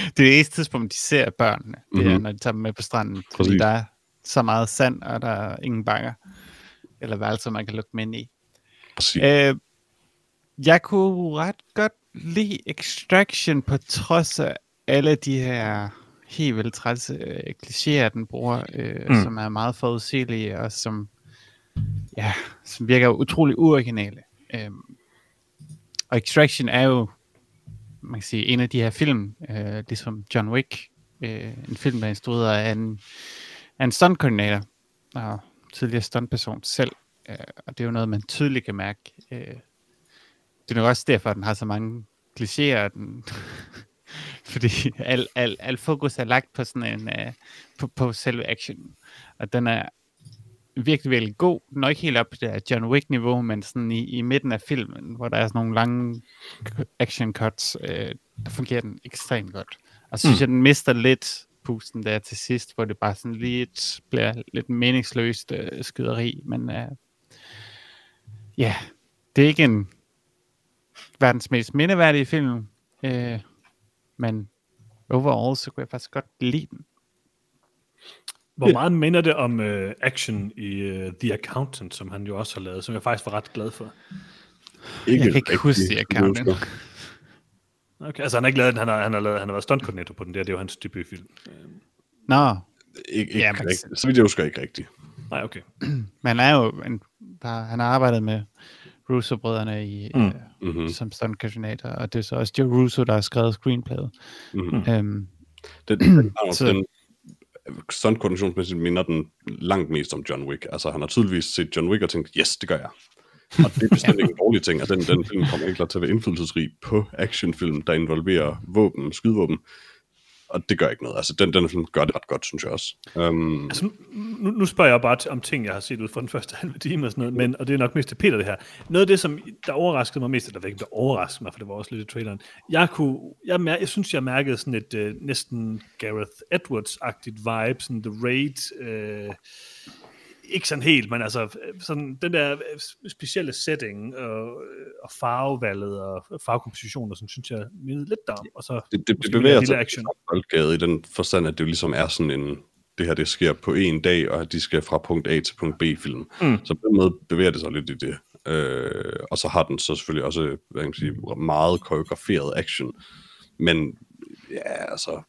er det eneste tidspunkt, de ser børnene. Det er, Mhm. når de tager dem med på stranden. Fordi Præcis. der er så meget sand, og der er ingen bakker. Eller værelser, man kan lukke dem ind i. Præcis. Øh, jeg kunne ret godt lide Extraction på trods af alle de her helt vildt trælse øh, klichéer, den bruger, øh, Mm. som er meget forudsigelige, og som, ja, som virker utrolig uoriginale. Øhm, og Extraction er jo, man kan sige, en af de her film, øh, ligesom John Wick, Øh, en film, der er instrueret af en, af en stunt-koordinator, og tidligere stuntperson selv. Øh, og det er jo noget, man tydeligt kan mærke. Øh, det er nok også derfor, at den har så mange klichéer. Den, fordi al, al, al fokus er lagt på sådan en, uh, på, på selve action. Og den er virkelig, virkelig god. Den er ikke helt op på det John Wick-niveau, men sådan i, i midten af filmen, hvor der er sådan nogle lange action cuts, uh, der fungerer den ekstremt godt. Og så synes mm. jeg, den mister lidt pusten der til sidst, hvor det bare sådan lidt bliver lidt meningsløst uh, skyderi, men uh, ja, yeah, det er ikke en verdens mest mindeværdige film, uh, men overall, så kunne jeg faktisk godt lide den. Hvor meget minder det om uh, action i uh, The Accountant, som han jo også har lavet, som jeg faktisk var ret glad for? Ikke jeg kan ikke huske The Accountant. Okay, altså han har ikke lavet den, han har, han har, lavet, han har været stuntkoordinator på den der, det er jo hans debutfilm. Nå. Ikke, ikke ja, men... rigtigt. Så vidt jeg husker ikke rigtigt. Nej, okay. men han er jo, en, der, han har arbejdet med Russo-brødrene i, mm. øh, mm-hmm. som stuntkoordinator, og det er så også Joe Russo, der har skrevet screenplayet. Mm-hmm. Øhm, den, den, så, den stuntkoordinationsmæssigt minder den langt mest om John Wick. Altså han har tydeligvis set John Wick og tænkt, yes, det gør jeg. Og det er bestemt ikke en dårlig ting, at den, den film kommer ikke til at være indflydelsesrig på actionfilm, der involverer våben, skydevåben og det gør ikke noget. Altså, den, den film gør det ret godt, synes jeg også. Um... Altså, nu, nu spørger jeg bare om ting, jeg har set ud fra den første halve time og sådan noget, men, og det er nok mest til Peter det her. Noget af det, som der overraskede mig mest, eller ikke, der overraskede mig, for det var også lidt i traileren, jeg, kunne, jeg, mær, jeg synes, jeg mærkede sådan et uh, næsten Gareth Edwards-agtigt vibe, sådan The Raid, uh, ikke sådan helt, men altså sådan den der specielle setting og, og farvevalget og farvekompositioner, som synes jeg mindede lidt der. Og så det, det, det bevæger sig action. i den forstand, at det jo ligesom er sådan en, det her det sker på en dag, og at de skal fra punkt A til punkt B-film. Mm. Så på den måde bevæger det sig lidt i det. Øh, og så har den så selvfølgelig også hvad kan man sige, meget koreograferet action. Men ja, altså,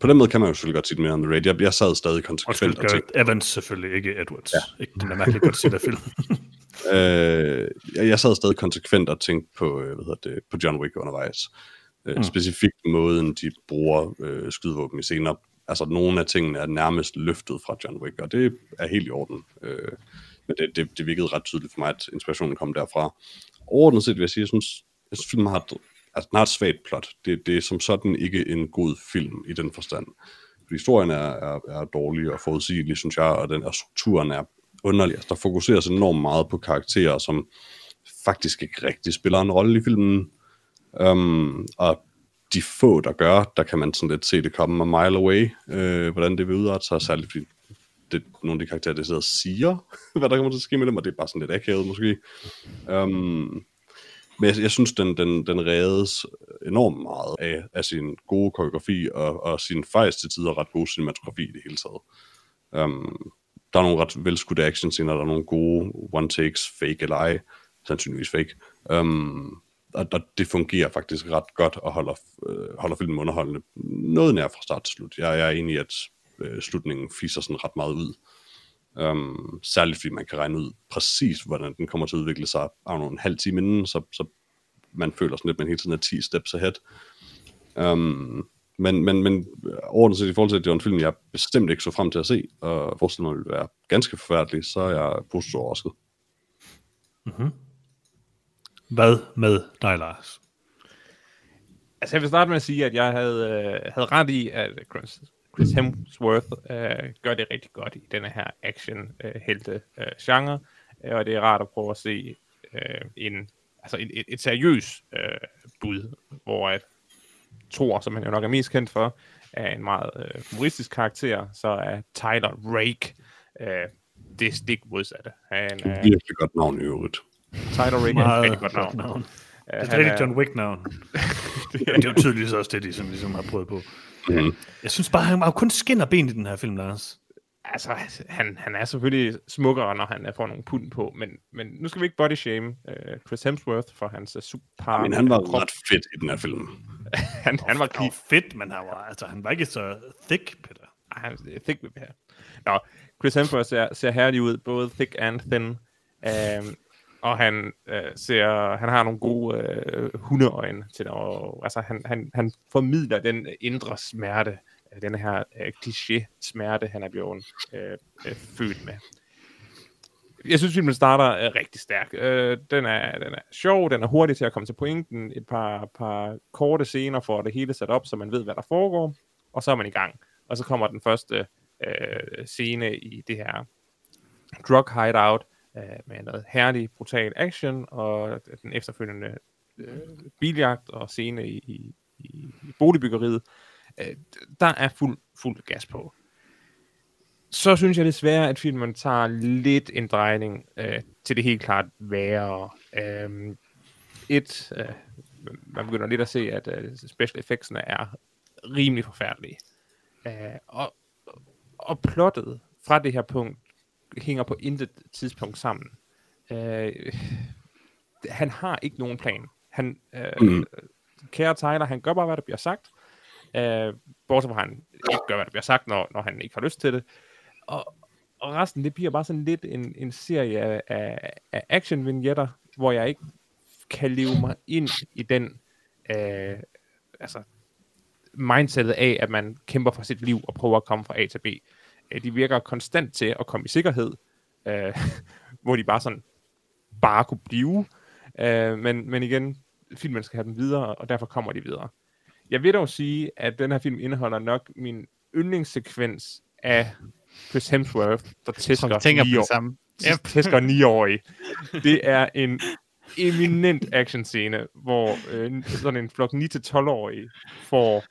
på den måde kan man jo selvfølgelig godt sige mere om The Raid. Jeg, jeg sad stadig konsekvent og tænkte... Evans selvfølgelig, ikke Edwards. Ja. Ikke den er mærkeligt godt set af film. øh, jeg, jeg sad stadig konsekvent og tænkte på, øh, hvad hedder det, på John Wick undervejs. Øh, mm. Specifikt måden, de bruger øh, skydevåben i scener. Altså, nogle af tingene er nærmest løftet fra John Wick, og det er helt i orden. Øh, men det, det, det virkede ret tydeligt for mig, at inspirationen kom derfra. Overordnet set vil jeg sige, jeg synes, jeg synes filmen har altså, den har et svagt plot. Det, det er som sådan ikke en god film i den forstand. For historien er, er, er dårlig og forudsigelig, synes jeg, og den og strukturen er underlig. Altså, der fokuseres enormt meget på karakterer, som faktisk ikke rigtig spiller en rolle i filmen. Um, og de få, der gør, der kan man sådan lidt se det komme a mile away, øh, hvordan det vil udarte sig, særligt fordi det, nogle af de karakterer, der sidder og siger, hvad der kommer til at ske med dem, og det er bare sådan lidt akavet måske. Um, men jeg, jeg synes, den, den, den reddes enormt meget af, af sin gode koreografi og, og sin faktisk til tider ret gode cinematografi i det hele taget. Um, der er nogle ret velskudte action scener, der er nogle gode one-takes, fake eller ej, sandsynligvis fake. Um, og, og det fungerer faktisk ret godt og holder, øh, holder filmen underholdende noget nær fra start til slut. Jeg, jeg er enig i, at øh, slutningen fiser sådan ret meget ud. Um, særligt fordi man kan regne ud præcis, hvordan den kommer til at udvikle sig af en halv time inden, så, så man føler sådan lidt, at man hele tiden er 10 steps ahead. Um, men, men, men overordnet set i forhold til, at det var en film, jeg bestemt ikke så frem til at se, og forestiller mig ville være ganske forfærdelig, så er jeg positivt overrasket. Mm-hmm. Hvad med dig, Lars? Altså, jeg vil starte med at sige, at jeg havde, øh, havde ret i, at Chris, Chris Hemsworth øh, gør det rigtig godt i denne her action-helte-genre, øh, øh, og det er rart at prøve at se øh, en, altså et, et, et seriøst øh, bud, hvor at Thor, som han jo nok er mest kendt for, er en meget øh, humoristisk karakter, så er Tyler Rake øh, det stik modsatte. Han, øh, det er virkelig godt navn i øvrigt. Tyler Rake er et rigtig godt navn. Uh, det er rigtig John Wick-navn. det, det er jo tydeligvis også det, de som ligesom har prøvet på. Mm. Jeg synes bare, han har kun skinner ben i den her film, Lars. Altså, han, han er selvfølgelig smukkere, når han får nogle pund på, men, men nu skal vi ikke body shame uh, Chris Hemsworth for hans uh, super... Men han var krop. ret fedt i den her film. han, han var, han var fedt, men han var, altså, han var ikke så thick, Peter. Ej, han er thick her. Nå, Chris Hemsworth ser, ser herlig ud, både thick and thin. Um, og han øh, ser, han har nogle gode øh, hundeøjne til og altså han, han, han formidler den indre smerte øh, den her øh, kliché-smerte, han er blevet øh, øh, født med. Jeg synes, filmen starter øh, rigtig stærk. Øh, den, er, den er sjov, den er hurtig til at komme til pointen. Et par, par korte scener for det hele sat op, så man ved, hvad der foregår. Og så er man i gang. Og så kommer den første øh, øh scene i det her drug hideout øh, med noget herlig, brutal action, og den efterfølgende øh, biljagt og scene i, i, i boligbyggeriet. Øh, der er fuld, fuld gas på. Så synes jeg desværre, at filmen tager lidt en drejning øh, til det helt klart værre. Øh, et, øh, man begynder lidt at se, at øh, special effectsene er rimelig forfærdelige. Øh, og, og plottet fra det her punkt hænger på intet tidspunkt sammen. Øh, han har ikke nogen plan. Han, øh, mm. Kære Tyler, han gør bare, hvad der bliver sagt. Øh, bortset fra, han ikke gør, hvad der bliver sagt, når, når han ikke har lyst til det. Og, og resten, det bliver bare sådan lidt en, en serie af, af, af action-vignetter, hvor jeg ikke kan leve mig ind i den øh, altså, mindsetet af, at man kæmper for sit liv og prøver at komme fra A til B. Øh, de virker konstant til at komme i sikkerhed, øh, hvor de bare sådan bare kunne blive. Øh, men, men igen, filmen skal have dem videre, og derfor kommer de videre. Jeg vil dog sige, at den her film indeholder nok min yndlingssekvens af Chris Hemsworth, der tæsker, tænker på 9 år, det samme. yep. tæsker 9-årige. Det er en eminent actionscene, hvor øh, sådan en flok 9-12-årige får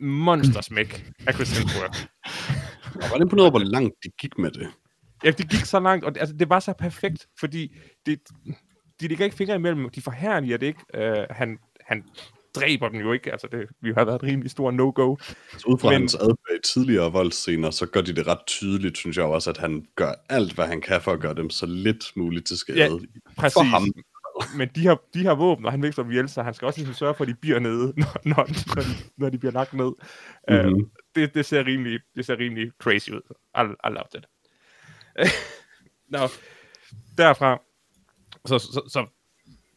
monstersmæk af Chris Hemsworth. Jeg var imponeret over, hvor langt de gik med det. Ja, det gik så langt, og det, altså, det var så perfekt, fordi det, de lægger ikke fingre imellem, de forhærliger det ikke. Uh, han, han dræber dem jo ikke, altså det vi har været et rimelig stor no-go. Så ud fra Men- hans adfærd i tidligere voldsscener, så gør de det ret tydeligt, synes jeg også, at han gør alt, hvad han kan for at gøre dem så lidt muligt til skade. Ja, Præcis. for ham. Men de har, de har våben, og han slå dem ihjel, så han skal også ligesom sørge for, at de bliver nede, når, når, når, de, når de bliver lagt ned. Mm-hmm det, det, ser rimelig, det ser rimelig crazy ud. I, I loved it. Nå, derfra, så, så, så,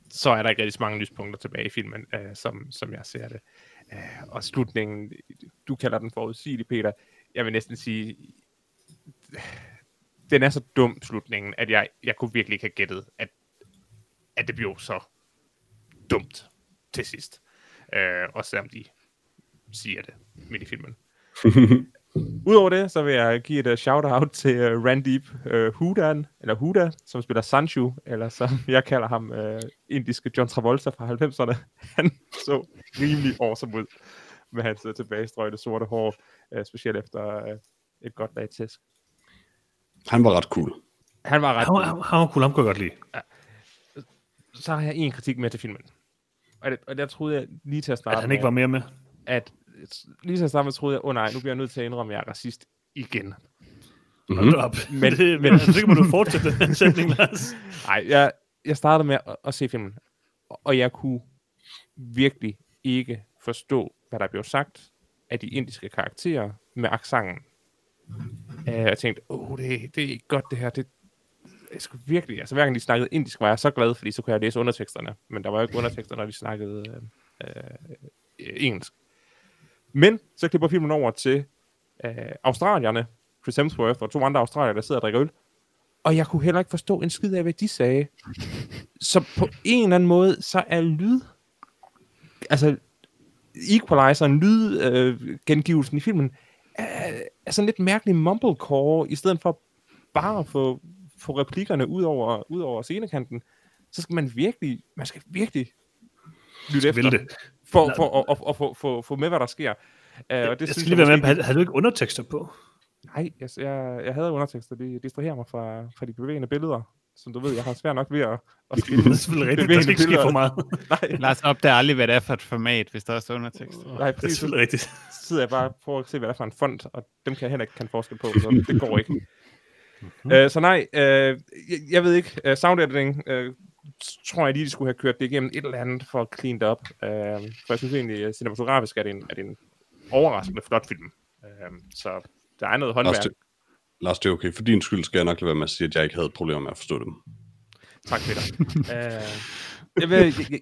så er der ikke rigtig så mange lyspunkter tilbage i filmen, uh, som, som jeg ser det. Uh, og slutningen, du kalder den forudsigelig, Peter. Jeg vil næsten sige, den er så dum, slutningen, at jeg, jeg kunne virkelig ikke have gættet, at, at det blev så dumt til sidst. Uh, også selvom de siger det midt i filmen. Udover det, så vil jeg give et uh, shout-out til uh, Randeep uh, Hudan, eller Huda, som spiller Sanju, eller som jeg kalder ham, uh, indiske John Travolta fra 90'erne. Han så rimelig awesome ud med hans uh, tilbagestrøgte sorte hår, uh, specielt efter uh, et godt lag tæsk. Han var ret cool. Han var ret Han, var- han, han var cool, ham kunne jeg godt lide. Så har jeg en kritik med til filmen. Og det, og der troede jeg lige til at starte At han ikke var mere med. at lige at starte med troede jeg, åh oh, nej, nu bliver jeg nødt til at indrømme, at jeg er racist igen. Mm-hmm. Op. Men- det, men så kan man jo fortsætte den sætning, Lars. Nej, jeg, jeg startede med at, at se filmen, og- jeg kunne virkelig ikke forstå, hvad der blev sagt af de indiske karakterer med accenten. Uh, jeg tænkte, åh, oh, det, det er ikke godt det her. Det, jeg skulle virkelig, altså hver gang de snakkede indisk, var jeg så glad, fordi så kunne jeg læse underteksterne. Men der var jo ikke undertekster, når de snakkede øh, øh, engelsk. Men så klipper filmen over til øh, australierne, Chris Hemsworth og to andre australier, der sidder og drikker øl. Og jeg kunne heller ikke forstå en skid af, hvad de sagde. Så på en eller anden måde, så er lyd... Altså, equalizeren, lydgengivelsen øh, gengivelsen i filmen, er, er sådan lidt mærkelig mumblecore, i stedet for bare at få, få replikkerne ud over, ud over scenekanten, så skal man virkelig, man skal virkelig lytte efter, Vil det. For, for at, at, at få, få, få med, hvad der sker. Uh, og det Jeg synes skal lige være med, måske- havde, havde du ikke undertekster på? Nej, jeg, jeg, jeg havde undertekster. Det distraherer mig fra, fra de bevægende billeder. Som du ved, jeg har svært nok ved at, at spille. Det er selvfølgelig rigtigt. Der skal ikke ske for meget. Nej, Lars opdager aldrig, hvad det er for et format, hvis der også er undertekster. nej, Det er præcis. Så selvfølgelig rigtigt. sidder jeg bare og prøver at se, hvad det er for en font, og dem kan jeg heller ikke kende forskel på, så det går ikke. uh, så nej, uh, jeg, jeg ved ikke. Uh, sound editing, uh, tror jeg lige, de skulle have kørt det igennem et eller andet for at clean det op. Uh, for jeg synes egentlig, at cinematografisk er det en, er det en overraskende flot film. Uh, så der er noget håndværk. Lars, det, Lars, det er okay. For din skyld skal jeg nok lade være med at sige, at jeg ikke havde problemer med at forstå dem. Tak, Peter. uh, jeg, vil, jeg, jeg,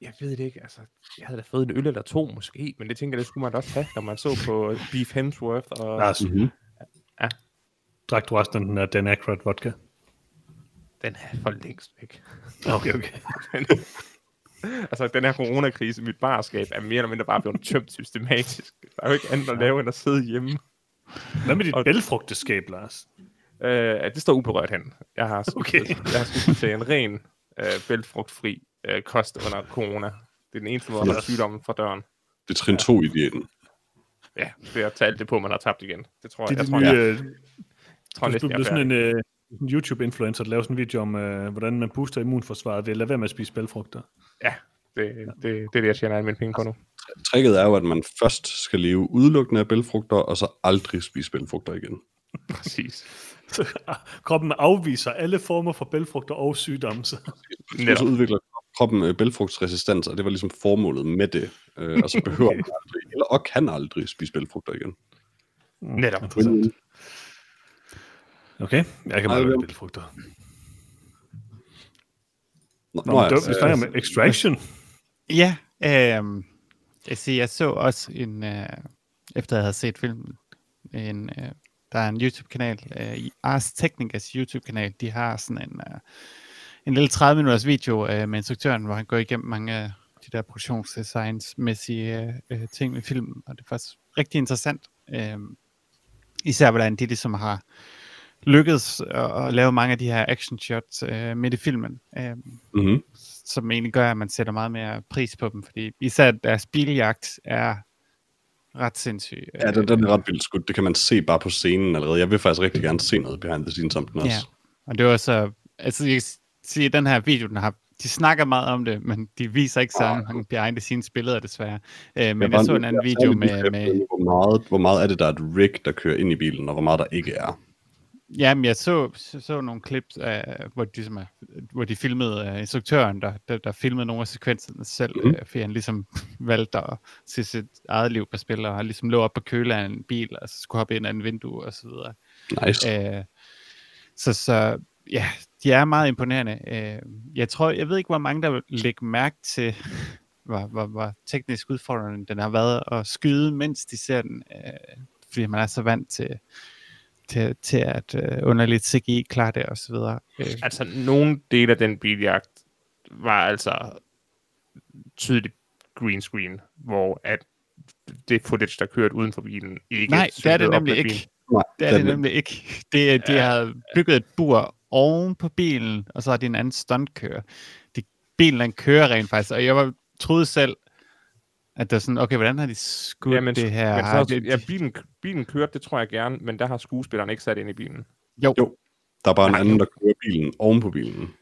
Jeg ved det ikke, altså, jeg havde da fået en øl eller to måske, men det tænker jeg, det skulle man da også have, når man så på Beef Hemsworth og... Lars, Mm-hmm. drak du også den der Dan Aykroyd vodka? Den er for længst væk. Okay, okay. altså, den her coronakrise, mit barskab, er mere eller mindre bare blevet tømt systematisk. Der er jo ikke andet at lave, end at sidde hjemme. Hvad med dit Og- bælfrugteskab, Lars? Øh, det står uberørt hen. Jeg har Okay. skiftet, jeg har skiftet til en ren, øh, bæltfrugtfri øh, kost under corona. Det er den eneste måde at holde Yes. sygdommen fra døren. Det er trin 2 i diæten. Ja, det er at tage alt det på, man har tabt igen. Det tror Det jeg, er jeg, dit tror, nye, jeg, øh, tror du næsten, jeg er sådan en, øh, YouTube-influencer, der laver sådan en video om, øh, hvordan man booster immunforsvaret ved at lade være med at spise bælfrugter. Ja, det, det, det er det, jeg tjener alle mine penge på nu. Tricket er jo, at man først skal leve udelukkende af bælfrugter, og så aldrig spise bælfrugter igen. Præcis. Så kroppen afviser alle former for bælfrugter og sygdomme. Så. Og så Netop. udvikler kroppen øh, bælfrugtsresistens, og det var ligesom formålet med det. Øh, og så behøver Okay. man aldrig, eller, og kan aldrig spise bælfrugter igen. Netop. Interessant. Okay, jeg kan meget godt bælfrugter. Nå, Nå, nå, men det, altså, vi snakker om Extraction. Ja, øh, jeg, siger, jeg så også en, øh, efter jeg havde set filmen, en, øh, der er en YouTube-kanal, øh, Ars Technicas YouTube-kanal, de har sådan en, øh, en lille 30-minutters video øh, med instruktøren, hvor han går igennem mange af de der produktionsdesignsmæssige øh, øh, ting med filmen, og det er faktisk rigtig interessant. Øh, især hvordan de ligesom har lykkedes at, at lave mange af de her action shots øh, midt i filmen. Øh, mm-hmm. som egentlig gør, at man sætter meget mere pris på dem, fordi især deres biljagt er ret sindssyg. Ja, den, den er ret vildt skudt. Det kan man se bare på scenen allerede. Jeg vil faktisk rigtig gerne se noget behind the scenes om den også. Ja. Og det var så, altså jeg kan sige, at den her video, den har, de snakker meget om det, men de viser ikke så mange behind the scenes billeder desværre. Øh, men jeg, jeg så en anden video med, med, Hvor meget, hvor meget er det, der er et rig, der kører ind i bilen, og hvor meget der ikke er? Jamen, jeg så, så, så nogle clips, af, hvor, de, ligesom, er- hvor de filmede uh, instruktøren, der, der, der filmede nogle af sekvenserne selv, mm. uh, fordi han ligesom valgte at se sit eget liv på spil, og han ligesom lå op på køle af en bil, og så skulle hoppe ind ad en vindue og så videre. Nice. Uh, så, så ja, de er meget imponerende. Uh, jeg tror, jeg ved ikke, hvor mange der vil lægge mærke til, hvor, hvor, hvor teknisk udfordrende den har været at skyde, mens de ser den, uh, fordi man er så vant til, til, til at uh, underligt CGI klare det og så videre. Uh, Altså, nogle dele af den biljagt var altså tydeligt green screen, hvor at det footage, der kørte uden for bilen, ikke nej, det er det nemlig bilen. ikke. Nej, Det er det nemlig ikke. Det, de har bygget et bur oven på bilen, og så har de en anden stuntkører. De, bilen den kører rent faktisk, og jeg var, troede selv, at der er sådan, okay, hvordan har de skudt Ja, men, det her? men Har så, ja, bilen, bilen kørte, det tror jeg gerne, men der har skuespilleren ikke sat ind i bilen. jo, Jo. Der er bare en anden, der kører bilen oven på bilen.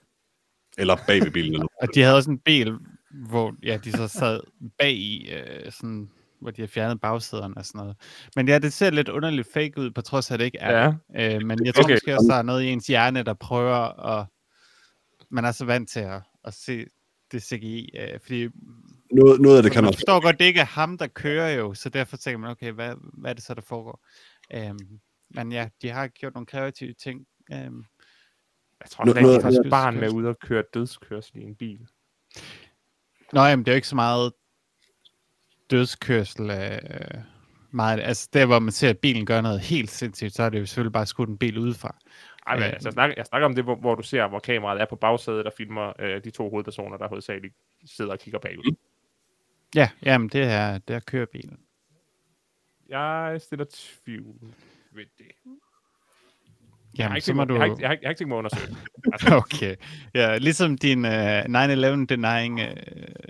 Eller bag ved bilen. Eller og de havde også en bil, hvor ja, de så sad bag i, øh, sådan, hvor de har fjernet bagsæderne og sådan noget. Men ja, det ser lidt underligt fake ud, på trods af, at det ikke er. Ja, Øh, men jeg tror okay. måske også, der er noget i ens hjerne, der prøver at... Man er så vant til at, at se det CGI, øh, fordi noget, noget af det kan man også forstår godt, det ikke er ham, der kører jo, så derfor tænker man, okay, hvad, hvad er det så, der foregår? Øhm, men ja, de har gjort nogle kreative ting. Øhm, jeg tror, Nå- er noget- faktisk noget- barn med ude og køre dødskørsel i en bil. nå, jamen, det er jo ikke så meget dødskørsel. Øh, meget, altså der, hvor man ser, at bilen gør noget helt sindssygt, så er det jo selvfølgelig bare skudt en bil udefra. Ej, men, Øh. altså, jeg, snakker, jeg snakker om det, hvor, hvor du ser, hvor kameraet er på bagsædet, der filmer øh, de to hovedpersoner, der hovedsageligt sidder og kigger bagud. Ja, jamen, det er, det er kørebilen. Jeg stiller tvivl ved det. Jeg har Jamen, ikke, så må du... jeg, har ikke, jeg, har ikke, jeg har ikke tænkt mig at undersøge. Altså, Okay. Ja, ligesom din uh, 9-11 denying uh,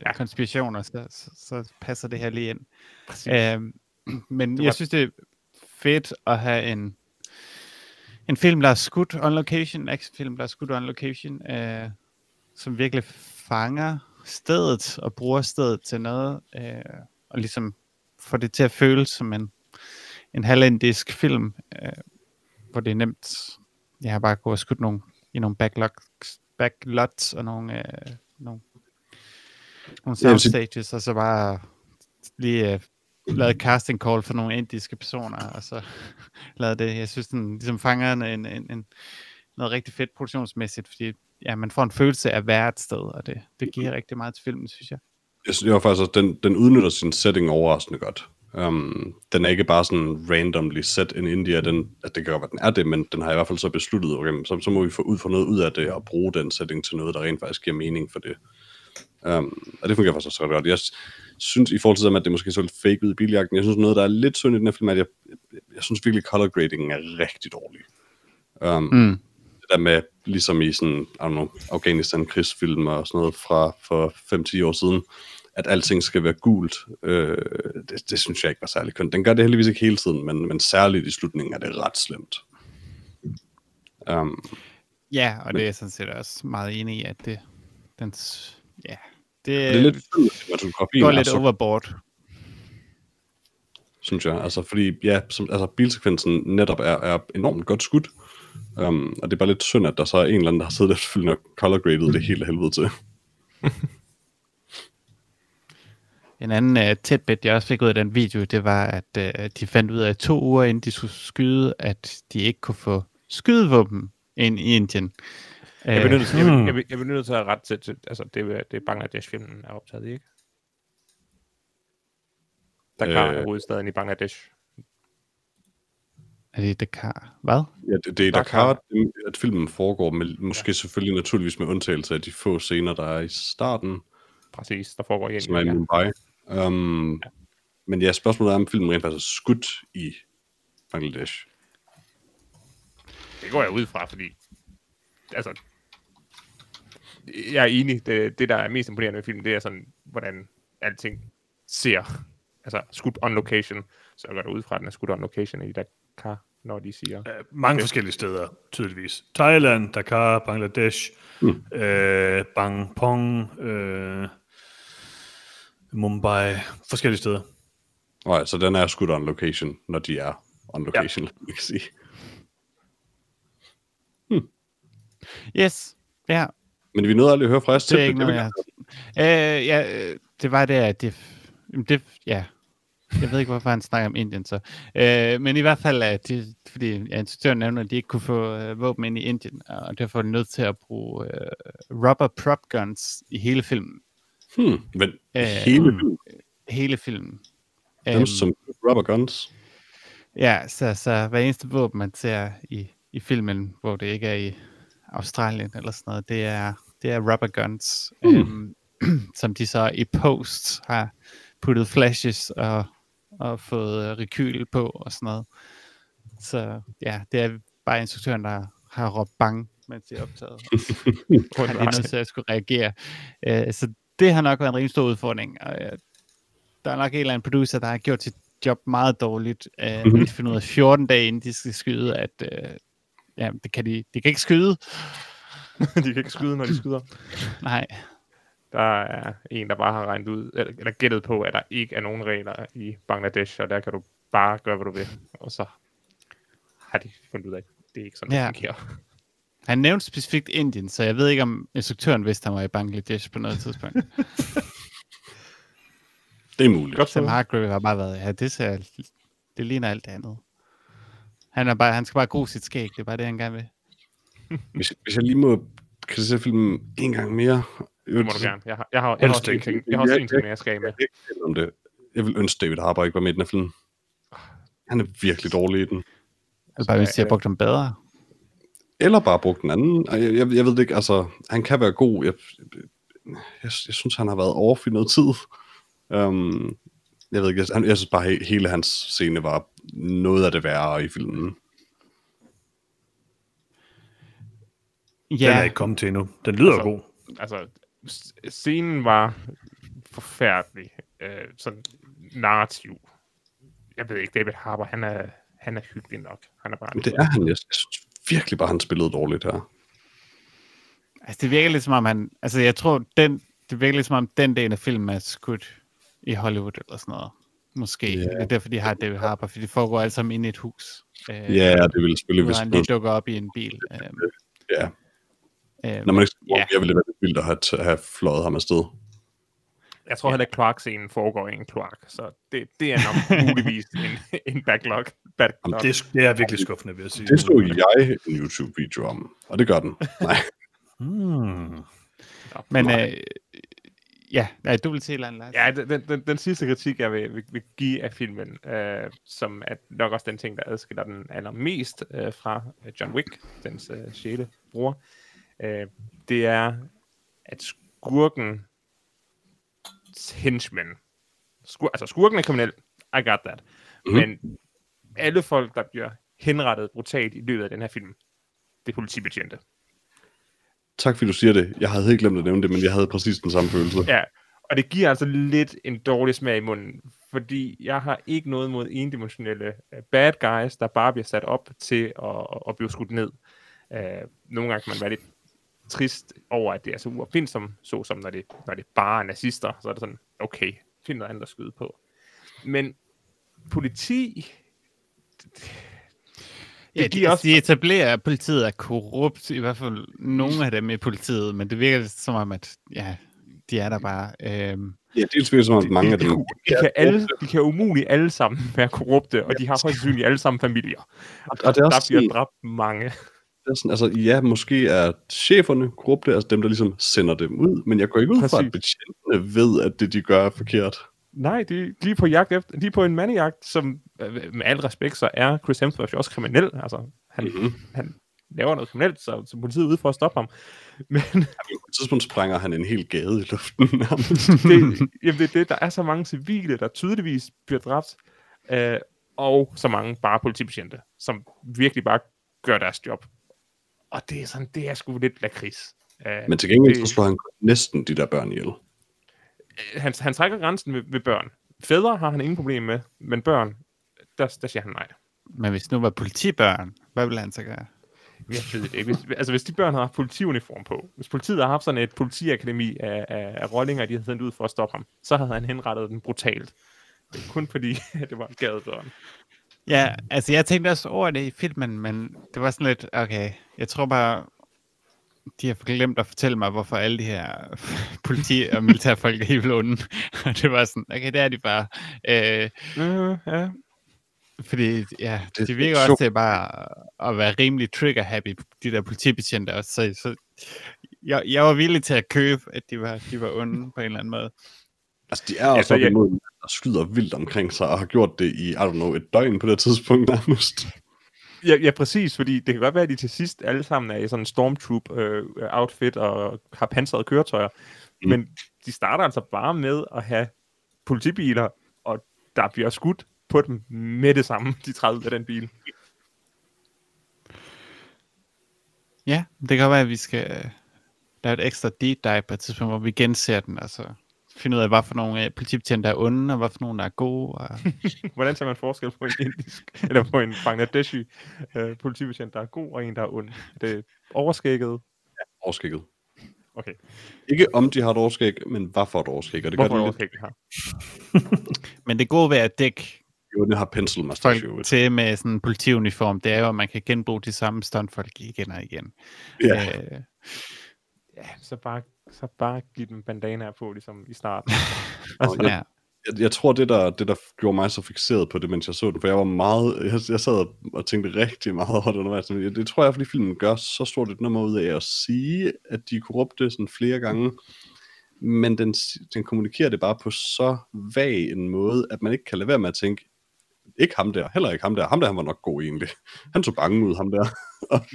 Ja. konspirationer, så, så, så passer det her lige ind. Øhm, men var- jeg synes, det er fedt at have en, en film, der er skudt on location, en actionfilm, der er skudt on location, øh, som virkelig fanger stedet og bruger stedet til noget, øh, og ligesom får det til at føles som en, en halvindisk film, øh, hvor det er nemt. Jeg har bare gået og skudt nogle, i nogle backlots, backlots og nogle, øh, nogle, nogle soundstages, og så bare lige øh, lavet casting call for nogle indiske personer, og så lavet det. Jeg synes, den ligesom fanger en, en, en, en, noget rigtig fedt produktionsmæssigt, fordi ja, man får en følelse af at være et sted, og det, det giver rigtig meget til filmen, synes jeg. Jeg synes jeg var faktisk, at den, den udnytter sin setting overraskende godt. Um, den er ikke bare sådan randomly set in India, den, at det kan godt være, den er det, men den har i hvert fald så besluttet, okay, så, så må vi få ud for noget ud af det, og bruge den setting til noget, der rent faktisk giver mening for det. Um, og det fungerer faktisk også ret godt. Jeg synes, i forhold til det, at det måske så lidt fake ud i biljagten, jeg synes noget, der er lidt synd i den her film, at jeg, jeg, jeg synes virkelig, color gradingen er rigtig dårlig. Um, Mm. Der med, ligesom i sådan, I don't know, Afghanistan krigsfilm og sådan noget fra for 5-10 år siden, at alting skal være gult, øh, det, det, synes jeg ikke var særlig kønt. Den gør det heldigvis ikke hele tiden, men, men særligt i slutningen er det ret slemt. Um, Ja, og det er jeg sådan set også meget enig i, at det, den, ja, det, det er lidt cinematografien går lidt så overboard. synes jeg. Altså, fordi ja, som, altså, bilsekvensen netop er, er enormt godt skudt. Um, og det er bare lidt synd, at der så er en eller anden, der har siddet efterfølgende og color graded det hele af helvede til. En anden uh, tæt bit, jeg også fik ud af den video, det var, at uh, de fandt ud af to uger inden de skulle skyde, at de ikke kunne få skydevåben ind i Indien. Jeg bliver nødt til, jeg, vil- jeg, jeg nødt til at rette til, til altså det, er- det er Bangladesh-filmen er optaget i, ikke? Dakar Øh. er hovedstaden i Bangladesh. Er det Dakar? Hvad? Ja, det, det er Dakar. Dakar, at filmen foregår, med, måske ja. selvfølgelig naturligvis med undtagelse af de få scener, der er i starten, Præcis, der foregår i som er i. Ja. Mumbai. Um, Men ja, spørgsmålet er, om filmen rent faktisk er skudt i Bangladesh. Det går jeg ud fra, fordi altså, jeg er enig. Det, det, der er mest imponerende ved filmen, det er sådan, hvordan alting ser. Altså, skudt on location. Så jeg går ud fra, at den er skudt on location i Dakar, når de siger... Øh, mange okay. forskellige steder, tydeligvis. Thailand, Dakar, Bangladesh, mm. øh, Bangpong, øh, Mumbai, forskellige steder. Nej, så den er skudt on location, når de er on location, ja. kan sige. Yes, ja, Men vi nåede aldrig at høre fra os det er til ikke noget, jeg øh, ja, øh, det var det, at det, det, ja, jeg ved ikke, hvorfor han snakker om Indien så. Øh, men i hvert fald, at de, fordi ja, instruktøren nævner, at de ikke kunne få øh, våben ind i Indien, og derfor er de nødt til at bruge øh, rubber prop guns i hele filmen. Hmm, men Øh, hele filmen, Hele filmen. dem Øhm, som rubber guns. Ja, så, så hver eneste våben, man ser i, i filmen, hvor det ikke er i Australien eller sådan noget, det er, det er rubber guns, Hmm. øhm, som de så i post har puttet flashes og, og fået øh, rekyl på og sådan noget. Så ja, det er bare instruktøren, der har råbt bang, mens det er optaget. Han er nødt til at skulle reagere. Øh, så det har nok været en rimelig stor udfordring. Og, øh, der er nok en eller anden producer, der har gjort sit job meget dårligt. Øh, Mhm. mm-hmm. De finder ud af 14 dage, inden de skal skyde, at øh, ja, det kan de, de kan ikke skyde. de kan ikke skyde, når de skyder. Nej, Der er en, der bare har regnet ud, eller, eller gættet på, at der ikke er nogen regler i Bangladesh, og der kan du bare gøre, hvad du vil. Og så har de fundet ud af, at det er ikke sådan, det Ja. fungerer. han nævnte specifikt Indien, så jeg ved ikke, om instruktøren vidste, han var i Bangladesh på noget tidspunkt. Det er muligt. Godt Sam så. Hargrave har bare været, ja, det ser, det ligner alt det andet. Han, er bare, han skal bare gro sit skæg, det er bare det, han gerne vil. Hvis, hvis jeg lige må kritisere filmen en gang mere. Det må du gerne. Jeg har, jeg har, jeg har Helst også en ikke. ting, jeg har også Jeg- en ting, jeg skal af med. Jeg, jeg, om det. jeg vil ønske, David Harbour ikke var med i den film. Han er virkelig dårlig i den. Eller bare, hvis de har brugt ham bedre. Eller bare brugt den anden. Jeg, jeg, jeg ved det ikke, altså, han kan være god. Jeg, jeg, jeg synes, han har været off i noget tid. Um, jeg ved ikke, jeg, jeg synes bare, he, hele hans scene var noget af det værre i filmen. Ja. Den er ikke kommet til endnu. Den lyder Altså, god. Altså, scenen var forfærdelig. Øh, sådan narrativ. Jeg ved ikke, David Harbour, han er, han er hyggelig nok. Han er bare... Men det er han. Jeg, synes virkelig bare, han spillede dårligt her. altså det virker lidt som om han, altså jeg tror, den, det virker lidt som om den del af filmen er skudt i Hollywood eller sådan noget. Måske. Yeah. Det er derfor, de har David Harbour, fordi det foregår alle sammen inde i et hus. Øh, Ja, det ville selvfølgelig, hvis han lige dukker op i en bil. Øh, ja, øh, når man ikke Ja. yeah. jeg ville det være vildt at have, have fløjet ham afsted. Jeg tror heller ikke, kloakscenen foregår i en kloak, så det, det er nok muligvis en, en backlog. backlog. Det, er- det er virkelig skuffende, vil jeg sige. Det så jeg en YouTube-video om, og det gør den. Nej. Hmm. Men Nej. øh, Ja, nej, du vil se et eller andet. Ja, den, den, den, sidste kritik, jeg vil, vil, vil give af filmen, øh, som er nok også den ting, der adskiller den allermest øh, fra John Wick, dens øh, sjæle bror, øh, det er, at skurken henchmen, skur, altså skurken er kriminel, I got that, mm. men alle folk, der bliver henrettet brutalt i løbet af den her film, det er politibetjente. Tak fordi du siger det. Jeg havde helt glemt at nævne det, men jeg havde præcis den samme følelse. Ja, og det giver altså lidt en dårlig smag i munden, fordi jeg har ikke noget mod endimensionelle uh, bad guys, der bare bliver sat op til at, at blive skudt ned. Uh, nogle gange kan man være lidt trist over, at det er så uopfindsomt, så som når det, når det bare er nazister, så er det sådan, okay, find noget andet at skyde på. Men politi, Ja, det de, giver altså, også- de etablerer, at politiet er korrupt, i hvert fald nogle af dem i politiet, men det virker som om, at ja, de er der bare. Øhm, Ja, det er som om, at mange af de, dem... de, de, kan alle, de kan umuligt alle sammen være korrupte, og de har højst sandsynligt alle sammen familier. Og det er også Der bliver dræbt mange. Sådan, altså, ja, måske er cheferne korrupte, altså dem, der ligesom sender dem ud, men jeg går ikke ud fra, at betjentene ved, at det, de gør, er forkert. Nej, de, de er på jagt efter, de er på en mandejagt, som øh, med al respekt, så er Chris Hemsworth jo også kriminel. Altså, han, Mm-hmm. han laver noget kriminelt, så, så politiet er ude for at stoppe ham. Men På et tidspunkt sprænger han en hel gade i luften. det, jamen det er det, der er så mange civile, der tydeligvis bliver dræbt, øh, og så mange bare politibetjente, som virkelig bare gør deres job. Og det er sådan, det er sgu lidt lakrids. Øh, men til gengæld, det- så slår han næsten de der børn ihjel. han, han trækker grænsen ved, ved børn. Fædre har han ingen problem med, men børn, der, der siger han nej. men hvis nu var politibørn, hvad ville han så gøre? Jeg ved det ikke. Hvis, altså, hvis de børn havde haft politiuniform på, hvis politiet havde haft sådan et politiakademi af, af, af rollinger, de havde sendt ud for at stoppe ham, så havde han henrettet den brutalt. Det kun fordi, det var en gadebørn. Ja, altså jeg tænkte også over det i filmen, men det var sådan lidt, okay, jeg tror bare, de har glemt at fortælle mig, hvorfor alle de her politi- og militærfolk er helt onde. Og det var sådan, okay, det er de bare. Øh, Øh, ja. fordi ja, Det- de virker så- også til bare at være rimelig trigger-happy, de der politibetjente også. Så, så jeg, jeg var villig til at købe, at de var, de var onde på en eller anden måde. Altså, de er også Altså, op jeg- imod, mand, der skyder vildt omkring sig, og har gjort det i, I don't know, et døgn på det tidspunkt nærmest. Ja, ja, præcis, fordi det kan godt være, at de til sidst alle sammen er i sådan en stormtroop-outfit og har pansrede køretøjer, Mm. men de starter altså bare med at have politibiler, og der bliver skudt på dem med det samme, de 30 af den bil. Ja, det kan være, at vi skal øh, lave et ekstra deep dive på et tidspunkt, hvor vi genser den, og så finde ud af, hvad for nogle øh, politibetjente der er onde, og hvad for nogle der er gode. Og... Hvordan ser man forskel på en indisk, eller på en Bangladeshi øh, politibetjent, der er god, og en, der er ond? Det er overskægget. Overskægget. Okay, Ikke om de har et overskæg, men hvad for et overskæg. Og det gør hvorfor det lidt. her? Men det gode ved at dække Jo, det har pencil mustache. til med sådan en politiuniform, det er jo, at man kan genbruge de samme stuntfolk igen og igen. Ja. Øh, Ja, så bare, så bare give dem bandanaer på, ligesom i starten. Og jeg, ja. jeg, jeg tror, det der, det der gjorde mig så fixeret på det, mens jeg så den, for jeg var meget, jeg, jeg sad og- tænkte rigtig meget over det undervejs. sådan, Det, det tror jeg, fordi filmen gør så stort et nummer ud af at sige, at de er korrupte sådan flere gange, men den, den kommunikerer det bare på så vag en måde, at man ikke kan lade være med at tænke, ikke ham der, heller ikke ham der. Ham der, han var nok god egentlig. Han så bange ud, ham der.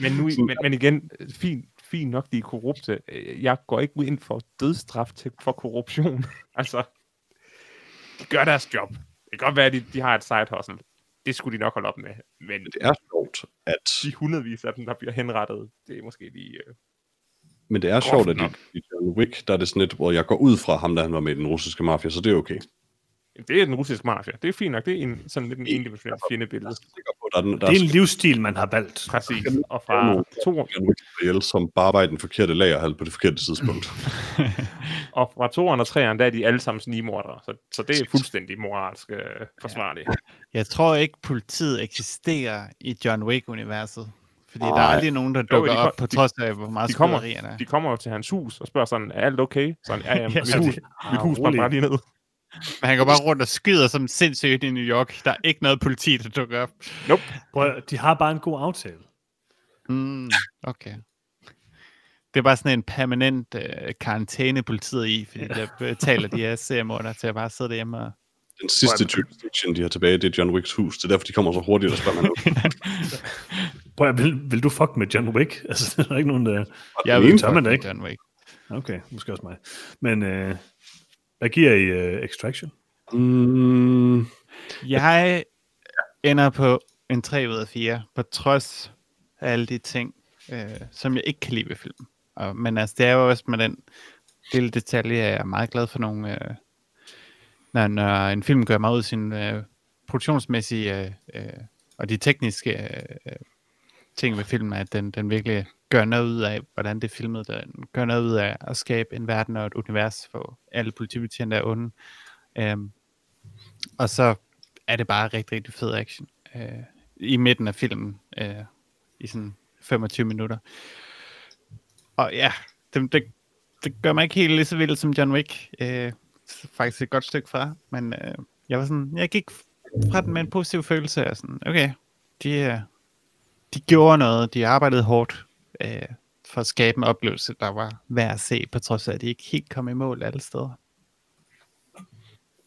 Men, nu, men, men igen, fint, fint nok, de er korrupte. Øh, Jeg går ikke ind for dødsstraf til, for korruption. altså, de gør deres job. Det kan godt være, at de, de har et side hustle. Det skulle de nok holde op med. Men Det er sjovt, at de hundredvis af dem, der bliver henrettet, det er måske lige... Øh, Men det er sjovt, at i John Wick, der er det sådan lidt, hvor jeg går ud fra ham, da han var med i den russiske mafia, så det er okay. Det er den russiske mafia. Det er fint nok. Det er en, sådan lidt en endimensionel fjendebillede. er på, der er, den- der Det er en livsstil, man har valgt. Præcis. Og fra to, ihjel, som bare var i den forkerte lagerhal på det forkerte tidspunkt. og fra toeren og treeren, der er de alle sammen snigmordere. Så, så det er fuldstændig moralsk øh, forsvarligt. Jeg tror ikke, politiet eksisterer i John Wick-universet. Fordi der er aldrig nogen, der dukker de op kom- på de- trods af, hvor meget de kommer- skyderierne er. De kommer jo til hans hus og spørger sådan, er alt okay? Sådan, ja, ja, mit hus, det- mit hus brændte bare lige ned. Men han går bare rundt og skyder som sindssygt i New York. Der er ikke noget politi, der dukker op. Prøv, at- de har bare en god aftale. Mm, okay. det er bare sådan en permanent øh, karantæne politiet i, fordi der betaler de her seriemorder til at bare sidde derhjemme og... Den sidste jurisdiction, de har tilbage, det er John Wicks hus. Det er derfor, de kommer så hurtigt og spørger mig. Prøv at, vil, vil du fuck med John Wick? Altså, der er ikke nogen, der... Jeg vil tør man da ikke. John Wick. Okay, måske også mig. Men øh, hvad giver I uh, Extraction? Mm, Jeg ender på en 3 ud af 4, på trods af alle de ting, øh, som jeg ikke kan lide ved filmen. Og, men altså, det er jo også med den lille detalje, at jeg er meget glad for nogle... Øh, når, når en film gør mig ud af sin øh, produktionsmæssige øh, øh, og de tekniske øh, ting ved filmen, at den, den virkelig gør noget ud af, hvordan det er filmet. Den gør noget ud af at skabe en verden og et univers, hvor alle politibetjente er onde. Øhm, og så er det bare rigtig, rigtig fed action. Øh, I midten af filmen, øh, i sådan 25 minutter. Og ja, det, det, det gør mig ikke helt lige så vildt som John Wick. Øh, faktisk et godt stykke fra, men øh, jeg var sådan, jeg gik fra den med en positiv følelse af sådan, okay, de, øh, de gjorde noget, de arbejdede hårdt øh, for at skabe en oplevelse, der var værd at se, på trods af, at de ikke helt kom i mål alle steder.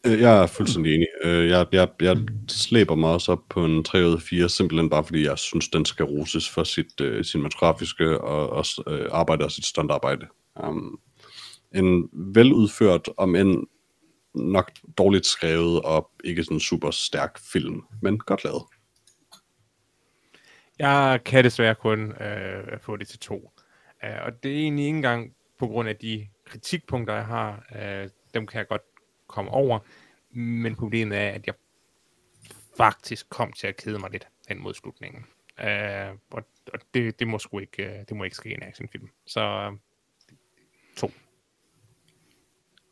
Øh, jeg er fuldstændig enig. Øh, jeg, jeg, jeg slæber mig også op på en 3 ud af 4, simpelthen bare fordi jeg synes, den skal roses for sit øh, uh, cinematografiske og og uh, arbejde og sit standarbejde. Um, en veludført, om end nok dårligt skrevet og ikke sådan super stærk film, men godt lavet. Jeg kan desværre kun øh, få det til to. Uh, og det er egentlig ikke engang på grund af de kritikpunkter, jeg har. Uh, dem kan jeg godt komme over. Men problemet er, at jeg faktisk kom til at kede mig lidt hen mod slutningen. Uh, og og det, det, må sgu ikke, øh, det må ikke ske i en actionfilm. Så øh, to.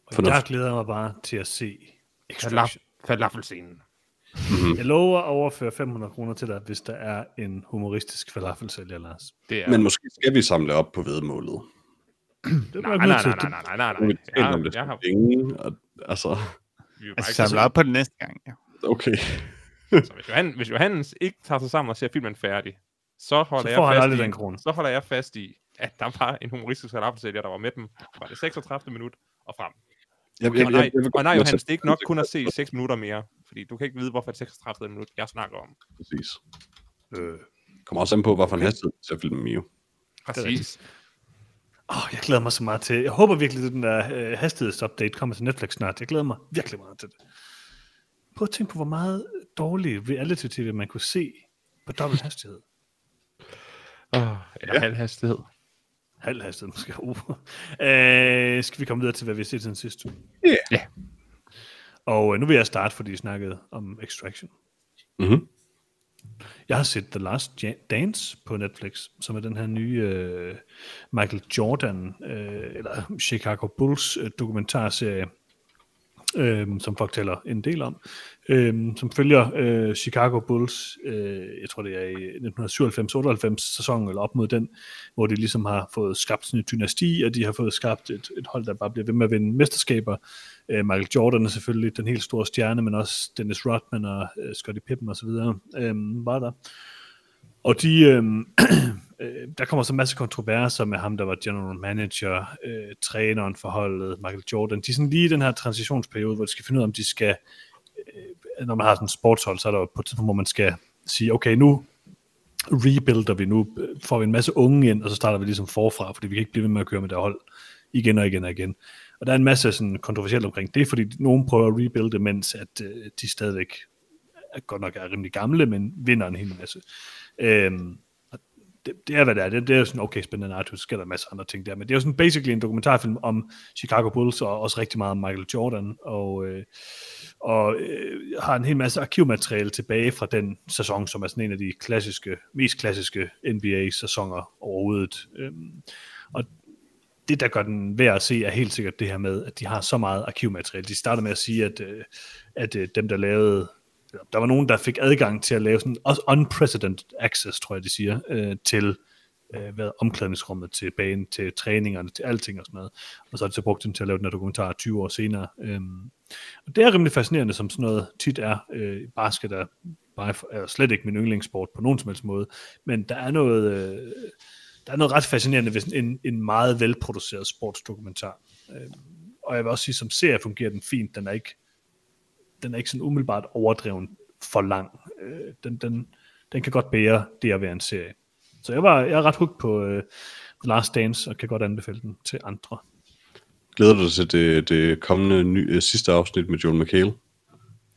Og jeg glæder mig bare til at se Extraction. Falaf- falafelscenen. Jeg lover at overføre 500 kroner til dig, hvis der er en humoristisk falafelsælger, Lars. Det er... Men måske skal vi samle op på vedmålet. Det er nej, nej, nej, nej, nej, nej, nej. vi talt om Jeg, det jeg har, længe, og, altså, vi Altså, samle op på det næste gang. Ja. okay. Så hvis, Johan, hvis Johannes ikke tager sig sammen og ser filmen færdig, så holder, Så jeg får han fast aldrig i, den krone. så holder jeg fast i, at der var en humoristisk falafelsælger, der var med dem fra det 36. minut og frem. Jeg, Okay, og nej, vil og godt nej Johannes, det er ikke nok kun at se 6 minutter mere, fordi du kan ikke vide, hvorfor det 36. minut, jeg snakker om. Præcis. Øh. Kommer også an på, hvorfor en hastighed til filmen jo. Præcis. Oh, jeg glæder mig så meget til. Jeg håber virkelig, at den der øh, hastighedsupdate kommer til Netflix snart. Jeg glæder mig virkelig meget til det. Prøv at tænke på, hvor meget dårlig reality-tv man kunne se på dobbelt hastighed. Oh, eller halv hastighed. Halv hastighed måske. Uh. Øh, skal vi komme videre til, hvad vi har set siden sidst? Ja. Ja. Og øh, nu vil jeg starte, fordi vi snakkede om Extraction. Mm-hmm. Jeg har set The Last Dance på Netflix, som er den her nye øh, Michael Jordan, øh, eller Chicago Bulls øh, dokumentarserie, øh, som folk taler en del om, øh, som følger øh, Chicago Bulls, øh, jeg tror det er i 1997-98 sæson, eller op mod den, hvor de ligesom har fået skabt sådan et dynasti, og de har fået skabt et, et hold, der bare bliver ved med at vinde mesterskaber. Øh, Michael Jordan er selvfølgelig den helt store stjerne, men også Dennis Rodman og øh, Scottie Pippen osv. Øh, var der. Og de, øh, øh, der kommer så en masse kontroverser med ham, der var general manager, øh, træneren for holdet, Michael Jordan. De er sådan lige i den her transitionsperiode, hvor de skal finde ud af, om de skal, øh, Øh, når man har sådan en sportshold, så er der jo på et tidspunkt, hvor man skal sige, okay, nu rebuilder vi, nu får vi en masse unge ind, og så starter vi ligesom forfra, fordi vi kan ikke blive ved med at køre med det hold igen og igen og igen. Og der er en masse sådan kontroversielt omkring det, fordi nogen prøver at rebuilde, mens at øh, de stadigvæk er, godt nok er rimelig gamle, men vinder en hel masse. Øhm, og det, det er, hvad det er. Det, det er sådan, okay, spændende narrativ, så sker der masser andre ting der. Men det er jo sådan basically en dokumentarfilm om Chicago Bulls, og også rigtig meget om Michael Jordan, og, øh, og øh, har en hel masse arkivmateriale tilbage fra den sæson, som er sådan en af de klassiske, mest klassiske NBA-sæsoner overhovedet. Øhm, og det, der gør den værd at se, er helt sikkert det her med, at de har så meget arkivmateriale. De starter med at sige, at, øh, at øh, dem, der lavede der var nogen, der fik adgang til at lave sådan også unprecedented access, tror jeg, de siger, øh, til øh, øh, været omklædningsrummet, til banen, til træningerne, til alting og sådan noget. Og så har de så brugt den til at lave den her dokumentar 20 år senere. Øhm, og det er rimelig fascinerende, som sådan noget tit er. Øh, basket er, bare, er slet ikke min yndlingssport på nogen som helst måde, men der er noget... Øh, der er noget ret fascinerende ved en, en meget velproduceret sportsdokumentar. Øh, og jeg vil også sige, som serie fungerer den fint. Den er ikke, den er ikke sådan umiddelbart overdreven for lang. Øh, den, den, den kan godt bære det at være en serie. Så jeg, var, jeg er ret hooked på øh, The Last Dance, og kan godt anbefale den til andre. Glæder du dig til det, det kommende ny, øh, sidste afsnit med Joel McHale?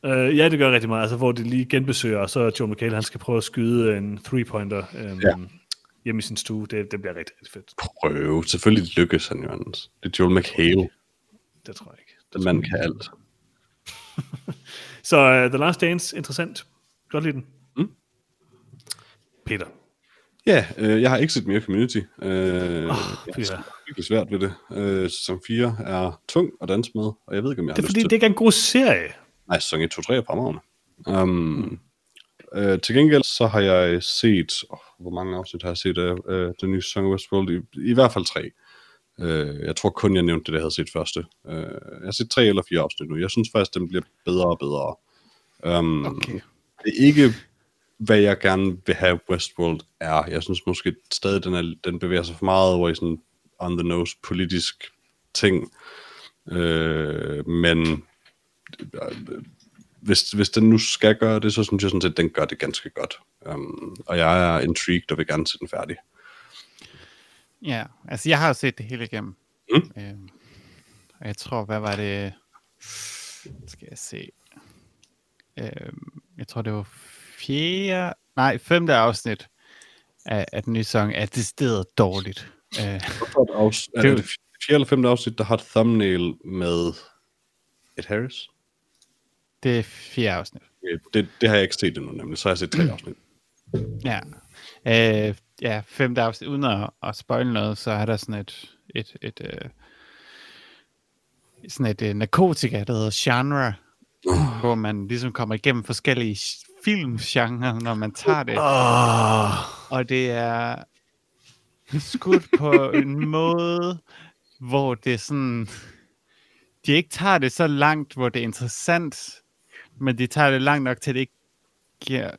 Øh, ja, det gør rigtig meget. Altså, hvor de lige genbesøger, og så Joel McHale, han skal prøve at skyde en three-pointer øh, ja. hjemme i sin stue. Det, det bliver rigtig, rigtig fedt. Prøv. Selvfølgelig lykkes han jo, Anders. Det er Joel McHale. Det tror jeg ikke. Den mand kan alt. så uh, The Last Dance, interessant. Godt lide den. Mm. Peter. Ja, øh, jeg har ikke set mere Community. Øh, oh, jeg er virkelig svært ved det. Øh, sæson 4 er tung at danse med, og jeg ved ikke, om jeg det har er fordi, det ikke er en god serie. Nej, sæson 1, 2, 3 er fremragende. Um, øh, til gengæld så har jeg set, oh, hvor mange afsnit har jeg set af øh, den nye sæson af Westworld? I, I hvert fald tre. Øh, jeg tror kun, jeg nævnte det, jeg havde set første. Øh, jeg har set tre eller fire afsnit nu. Jeg synes faktisk, den bliver bedre og bedre. Um, okay. Det er ikke, hvad jeg gerne vil have Westworld er. Jeg synes måske stadig, den, er, den bevæger sig for meget over i sådan on the nose politisk ting. Øh, men øh, hvis, hvis den nu skal gøre det, så synes jeg sådan set, at den gør det ganske godt. Um, og jeg er intrigued og vil gerne se den færdig. Ja, altså jeg har jo set det hele igennem. Mm. Øhm, og jeg tror, hvad var det? Skal jeg se. Øhm, jeg tror, det var fjerde, nej, femte afsnit af, af den nye sang er decideret dårligt. Øh, afs- er det, det fjerde eller femte afsnit, der har et thumbnail med Ed Harris? Det er fjerde afsnit. Det, det har jeg ikke set endnu, nemlig. Så har jeg set tre afsnit. Ja. Øh, ja, femte afsnit. Uden at, at spoil noget, så er der sådan et, et, et, et sådan et, et narkotika, der hedder genre, uh. hvor man ligesom kommer igennem forskellige filmgenre, når man tager det. Oh. Og det er skudt på en måde, hvor det er sådan... De ikke tager det så langt, hvor det er interessant, men de tager det langt nok til, at det ikke giver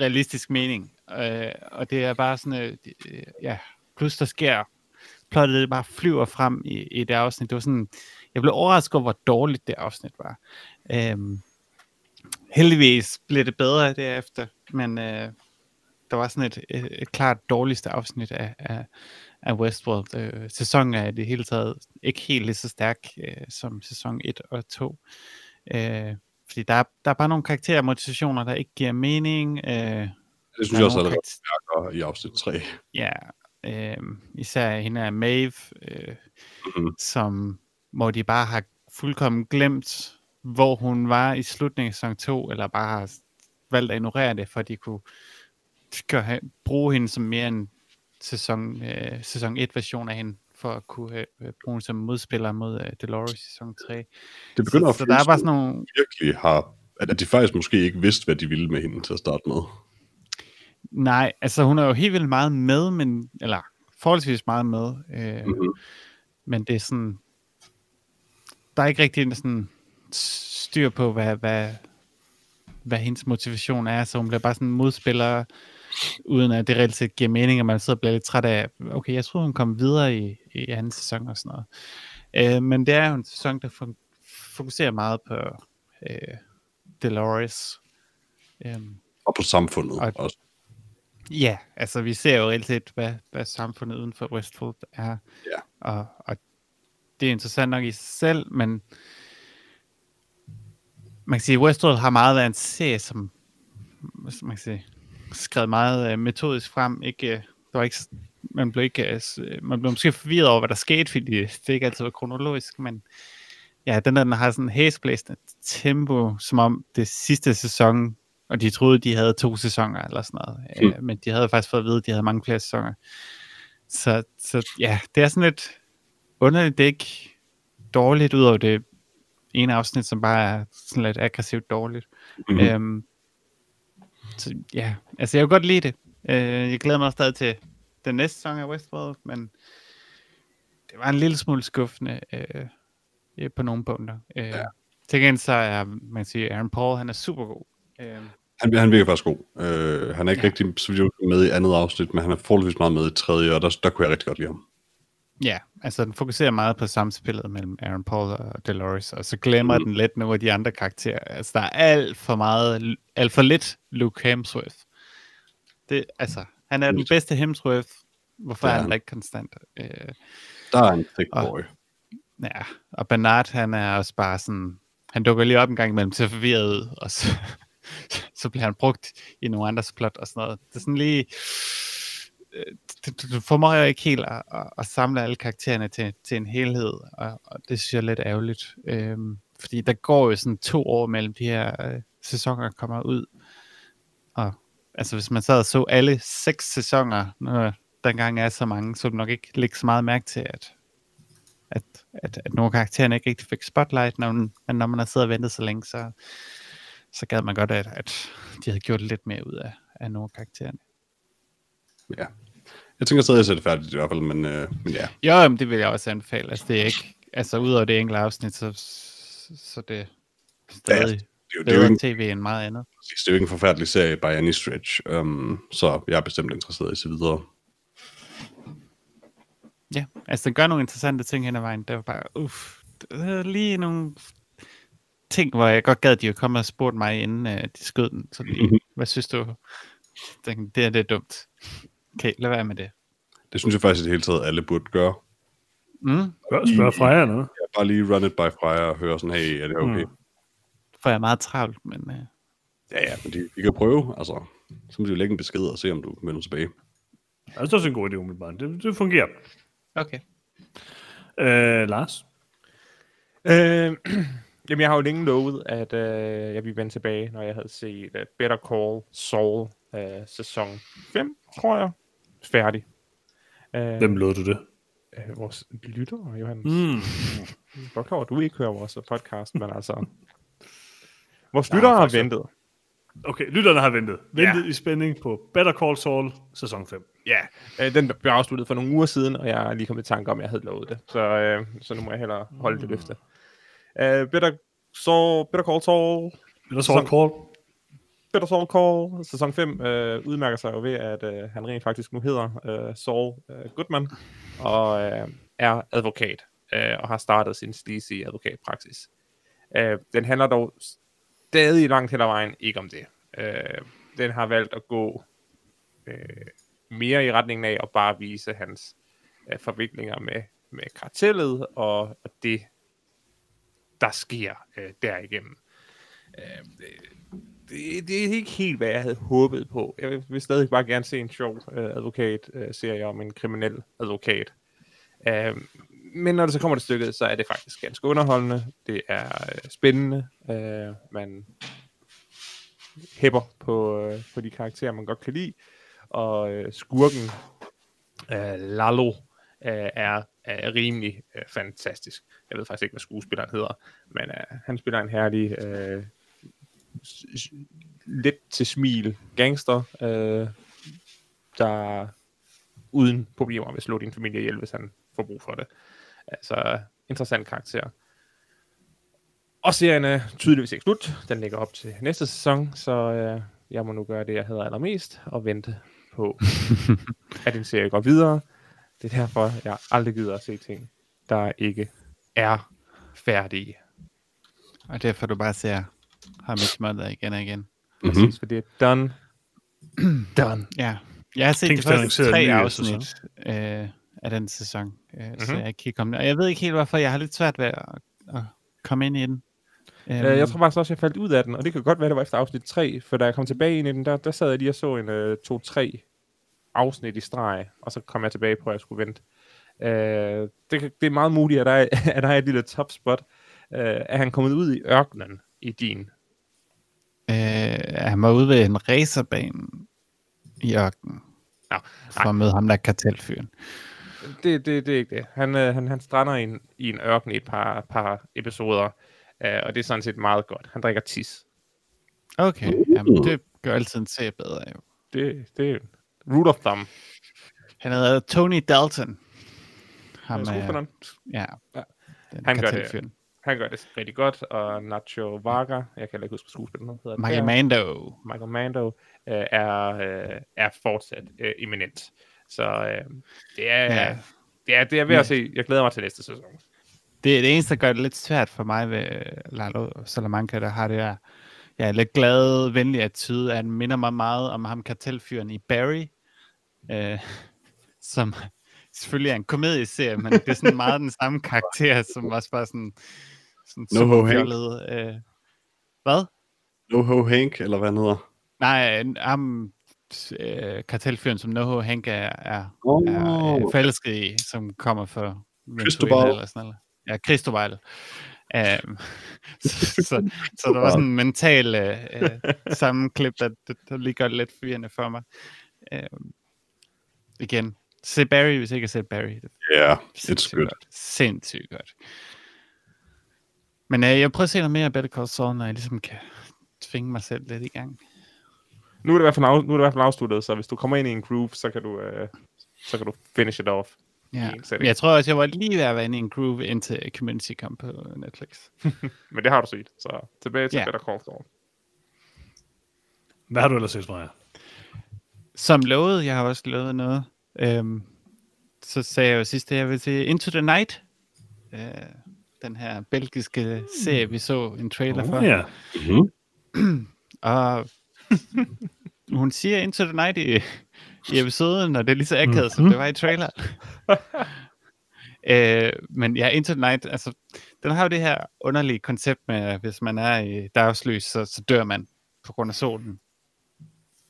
realistisk mening. Øh, og det er bare sådan, øh, ja, plus der sker, plottet det bare flyver frem i, i det afsnit. Det var sådan, jeg blev overrasket over, hvor dårligt det afsnit var. Øhm, heldigvis blev det bedre derefter, men øh, der var sådan et, et, et klart dårligste afsnit af, af, af Westworld. Øh, sæsonen er i det hele taget ikke helt lige så stærk øh, som sæson 1 og 2. Øh, fordi der er, der er bare nogle karakterer og motivationer, der ikke giver mening. Øh, det synes jeg også er karakter... i afsnit 3. Ja, øh, især hende er Maeve, øh, mm-hmm. som, hvor de bare har fuldkommen glemt, hvor hun var i slutningen af sæson 2, eller bare har valgt at ignorere det, for de kunne gøre, bruge hende som mere en sæson, øh, sæson 1 version af hende, for at kunne øh, bruge hende som modspiller mod øh, Dolores i sæson 3. Det begynder så, at så der er bare sådan nogle... virkelig har, at de faktisk måske ikke vidste, hvad de ville med hende til at starte med. Nej, altså hun er jo helt vildt meget med, men, eller forholdsvis meget med, øh, mm-hmm. men det er sådan, der er ikke rigtig sådan styr på, hvad, hvad, hvad hendes motivation er, så hun bliver bare sådan en modspiller, uden at det reelt set giver mening, at man sidder og bliver lidt træt af, okay, jeg tror hun kom videre i, i anden sæson og sådan noget. Øh, men det er jo en sæson, der fokuserer meget på øh, Dolores. Øh, og på samfundet og, også. Ja, altså vi ser jo reelt set, hvad, hvad samfundet uden for Westfold er. Ja. Og, og det er interessant nok i sig selv, men man kan sige, Westworld har meget været en serie, som man kan sige, skrevet meget uh, metodisk frem. Ikke, uh, der var ikke, man, blev ikke, uh, man blev måske forvirret over, hvad der skete, fordi det ikke altid var kronologisk, men ja, den der den har sådan en hæsblæsende tempo, som om det sidste sæson, og de troede, de havde to sæsoner eller sådan noget, mm. men de havde faktisk fået at vide, at de havde mange flere sæsoner. Så, så ja, det er sådan lidt underligt, det er ikke dårligt, ud over det ene afsnit, som bare er sådan lidt aggressivt dårligt. Mm-hmm. Øhm, så ja, altså jeg vil godt lide det. Øh, jeg glæder mig stadig til den næste sæson af Westworld, men det var en lille smule skuffende øh, på nogle punkter. Øh, ja. Til gengæld så er, man siger, Aaron Paul, han er super god. Øh, Han, han virker faktisk god. Øh, han er ikke Ja. rigtig så vidt med i andet afsnit, men han er forholdsvis meget med i tredje, og der, der kunne jeg rigtig godt lide ham. Ja, altså den fokuserer meget på samspillet mellem Aaron Paul og Dolores, og så glemmer mm. den lidt nogle af de andre karakterer. Altså der er alt for meget, alt for lidt Luke Hemsworth. Det, altså, han er den bedste Hemsworth. Hvorfor Det er han ikke konstant? Øh, Der er en thick Og- boy. ja, og Bernard, han er også bare sådan, han dukker lige op en gang imellem til forvirret ud, og så, så bliver han brugt i nogle andres plot og sådan noget. Det er sådan lige, Øh, det, du, du- formår jo ikke helt at, at, at samle alle karaktererne til, til en helhed, og, og det synes jeg er lidt ærgerligt. Øhm, fordi der går jo sådan to år mellem de her øh, sæsoner kommer ud, og altså hvis man sad og så alle seks sæsoner, når dengang er så mange, så ville nok ikke lægge så meget mærke til, at at, at, at nogle karaktererne ikke rigtig fik spotlight, når man, men når man har siddet og ventet så længe, så, så gad man godt, at, at de havde gjort lidt mere ud af, af nogle af karaktererne. Ja. Jeg tænker stadig at sætte det færdigt i hvert fald, men, øh, men ja. Jo, jamen, det vil jeg også anbefale. Altså, det er ikke, altså, udover det enkelte afsnit, så, så det er stadig Det er jo, det er jo ikke, tv end meget andet. det er jo ikke en forfærdelig serie by any stretch, um, så jeg er bestemt interesseret i at se videre. Ja, altså den gør nogle interessante ting hen ad vejen. Det var bare, uff, lige nogle ting, hvor jeg godt gad, de jo kom og spurgte mig, inden uh, de skød den. Så lige, hvad synes du? Den, det er det er dumt. Okay, lad være med det. Det synes jeg faktisk i det hele taget, alle burde gøre. Mm, Spørg, spørg Freja noget. Ja, bare lige run it by Freja og høre sådan, hey, er det okay? Mm. For jeg er meget travlt, men uh, Ja, ja, men de, de kan prøve, altså. Så må de jo lægge en besked og se, om du vender tilbage. Altså, det er også en god idé, umiddelbart. Det, det fungerer. okay. Øh, Lars? Øh, jamen, jeg har jo længe lovet, at øh, jeg ville vende tilbage, når jeg havde set uh, Better Call Saul uh, sæson 5, tror jeg. Færdig. Uh, Hvem lod du det? Uh, vores lytter, Johannes. Mm. Godt klar du ikke hører vores podcast, men altså... Vores lyttere har ventet. Okay, lytterne har ventet. Ventet Ja. i spænding på Better Call Saul, sæson 5. Ja, øh, den blev afsluttet for nogle uger siden, og jeg er lige kommet i tanke om, at jeg havde lovet det. Så, øh, så nu må jeg hellere holde det løfte. Uh, Better, Saul, Better Call Saul, Eller Saul Call. Better Saul Call, sæson 5, øh, udmærker sig jo ved, at øh, han rent faktisk nu hedder øh, Saul øh, Goodman, og øh, er advokat, øh, og har startet sin sleazy advokatpraksis. Øh, den handler dog stadig langt hen ad vejen ikke om det. Øh, den har valgt at gå øh, mere i retningen af at bare vise hans øh, forviklinger med, med kartellet, og, og det, der sker øh, derigennem. Øh, det, det er ikke helt, hvad jeg havde håbet på. Jeg vil, stadig bare gerne se en sjov øh, advokat-serie øh, om en kriminel advokat. Øh, men når det så kommer til stykket, så er det faktisk ganske underholdende. Det er øh, spændende. Øh, man hæpper på, øh, på de karakterer, man godt kan lide. Og øh, skurken, øh, Lalo, øh, er, er rimelig øh, fantastisk. Jeg ved faktisk ikke, hvad skuespilleren hedder, men øh, han spiller en herlig, øh, let til smil gangster, øh, der uden problemer vil slå din familie ihjel, hvis han får brug for det. Altså, interessant karakter. Og serien er tydeligvis ikke slut. Den ligger op til næste sæson, så øh, jeg må nu gøre det, jeg hedder allermest, og vente på, at en serie går videre. Det er derfor, jeg aldrig gider at se ting, der ikke er færdige. Og derfor du bare ser ham i smålet igen og igen. Mhm. Præcis, for det er done. done. Ja, jeg har set Tænk, de første tre afsnit øh, af den sæson, øh, mm-hmm. så jeg kan ikke komme Og jeg ved ikke helt, hvorfor jeg har lidt svært ved at, at komme ind i den. Um, Øh, jeg tror faktisk også, jeg faldt ud af den, og det kan godt være, det var efter afsnit 3, for da jeg kom tilbage ind i den, der, der sad jeg lige og så en øh, to-tre afsnit i streg, og så kom jeg tilbage på, at jeg skulle vente. Øh, det, det er meget muligt, at der er, at der er et lille top spot. Øh, er han kommet ud i ørkenen i din? Øh, han var ude ved en racerbane i ørkenen. Nå, For at møde ham der kartelfyren. Det, det, det er ikke det. Han, øh, han, han strander i en, i en ørken i et par, par episoder, øh, og det er sådan set meget godt. Han drikker tis. Okay, jamen, det gør altid en serie bedre. Jo. Det, det er root of thumb. Han hedder Tony Dalton. Ham er, ja, Ja. den Han gør det. Han gør det rigtig godt, og Nacho Varga, jeg kan ikke huske, hvad skuespilleren hedder. Michael. Mando. Michael Mando øh, er, øh, er fortsat øh, eminent. Så øh, det, er, Ja. ja. det, er, det er ved Ja. at se. Jeg glæder mig til næste sæson. Det, det eneste, der gør det lidt svært for mig ved Lalo Salamanca, der har det her, jeg er lidt glad, venlig at tyde, at han minder mig meget om ham kartelfyren i Barry, øh, som selvfølgelig er en komedieserie, men det er sådan meget den samme karakter, som også bare sådan, sådan No Ho Hank. Øh, hvad? No-Ho Hank, eller hvad han hedder. Nej, ham øh, kartelfyren, som Noho Hank er, er, Åh, er øh, forelsket i, som kommer for Cristobal. Eller sådan noget. Ja, Cristobal. Um, så, så, så der var sådan en mental øh, øh, sammenklip, der, der, der lige gør det lidt forvirrende for mig. Um, igen, se Barry, hvis ikke har set Barry. Ja, it's sindssygt good. Godt. Sindssygt godt. Men øh, jeg prøver at se noget mere af Better Call Saul, når jeg ligesom kan tvinge mig selv lidt i gang. Nu er det i hvert fald, af, nu er det i hvert fald afsluttet, så hvis du kommer ind i en groove, så kan du, øh, så kan du finish it off. Ja. jeg tror også, jeg var lige ved at være inde i en groove indtil Community kom på Netflix. Men det har du set, så tilbage til Ja. yeah. Better Call Saul. Hvad har du ellers set, Maja? Som lovet, jeg har også lovet noget. Øhm, så sagde jeg jo sidst, at jeg vil se Into the Night. Øh, den her belgiske serie, vi så en trailer for. Oh, ja. Mm-hmm. Og hun siger Into the Night i, i episoden, og det er lige så akavet, som Mhm. det var i trailer. øh, men ja, Into the Night, altså, den har jo det her underlige koncept med, at hvis man er i dagslys, så, så dør man på grund af solen. Er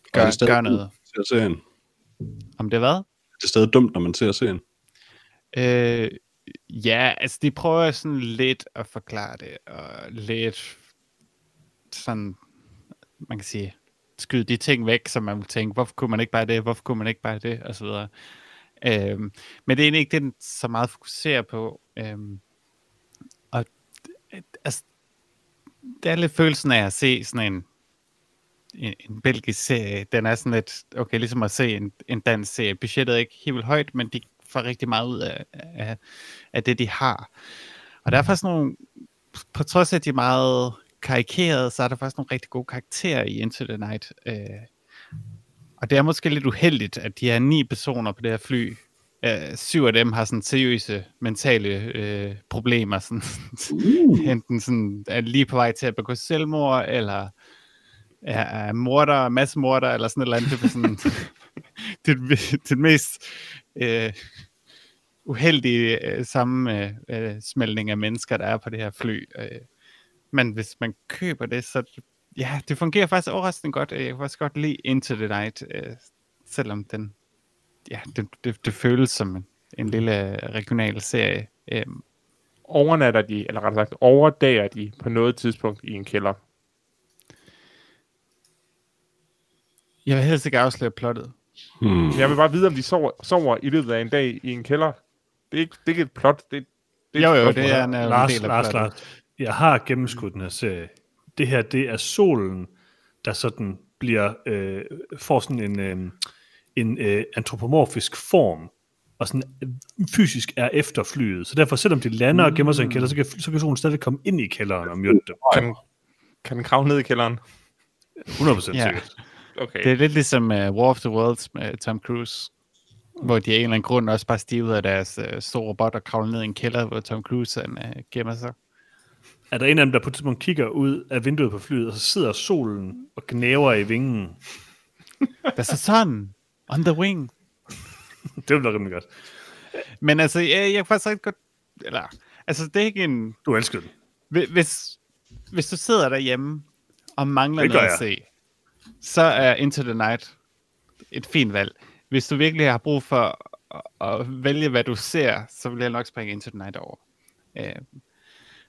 det Gør, stadig gør noget. Ser serien. Om det hvad? Det er stadig dumt, når man ser serien. Øh, ja, altså de prøver sådan lidt at forklare det, og lidt sådan, man kan sige, skyde de ting væk, som man vil tænke, hvorfor kunne man ikke bare det, hvorfor kunne man ikke bare det, og så videre. Øhm, men det er egentlig ikke det, den så meget fokuserer på. Øhm, og øh, altså, det er lidt følelsen af at se sådan en, en, en belgisk serie. Den er sådan lidt, okay, ligesom at se en, en dansk serie. Budgettet er ikke helt vildt højt, men de får rigtig meget ud af, af, af det, de har. Og der er faktisk nogle, på trods af, at de er meget karikerede, så er der faktisk nogle rigtig gode karakterer i Into the Night. Øh, og det er måske lidt uheldigt, at de er ni personer på det her fly. Øh, syv af dem har sådan seriøse mentale øh, problemer. Sådan, enten sådan, er lige på vej til at begå selvmord, eller er, er morder, massemorder, eller sådan et eller andet. Det er sådan, det, det mest øh, uheldige øh, samme øh, øh, af mennesker, der er på det her fly. Øh. Men hvis man køber det, så ja, det fungerer faktisk overraskende godt. Jeg kan faktisk godt lide Into the Night, øh, selvom den, ja, det, det, det føles som en, en lille regional serie. Øh, Overnatter de, eller rettere sagt, overdager de på noget tidspunkt i en kælder. jeg vil helst ikke afsløre plottet. Hmm. Jeg vil bare vide, om de sover, sover i løbet af en dag i en kælder. Det er ikke, det er ikke et plot. Det, det Jo, et jo, spørgsmål. det er en, øh, Lars, del af Lars. Lars, jeg har gennemskudt den her serie. Det her, det er solen, der sådan bliver, øh, får sådan en, øh, en øh, antropomorfisk form, og sådan øh, fysisk er efter flyet. Så derfor, selvom de lander og gemmer sig i en kælder, så kan, så kan solen stadig komme ind i kælderen og myrde dem. Kan, den- kan den kravle ned i kælderen? 100% Ja. sikkert. Okay. Det er lidt ligesom uh, War of the Worlds med Tom Cruise, hvor de af en eller anden grund også bare stiger ud af deres uh, store robot og kravler ned i en kælder, hvor Tom Cruise han, uh, gemmer sig. Er der en af dem, der på et tidspunkt kigger ud af vinduet på flyet, og så sidder solen og knæver i vingen? There's a sun on the wing. Det ville da rimelig godt. Men altså, jeg, jeg kan faktisk rigtig godt... Eller, altså, det er ikke en... Du elsker den. Hvi- Hvis, hvis du sidder derhjemme og mangler noget at se, så er Into the Night et fint valg. Hvis du virkelig har brug for at, vælge, hvad du ser, så vil jeg nok springe Into the Night over. Øh,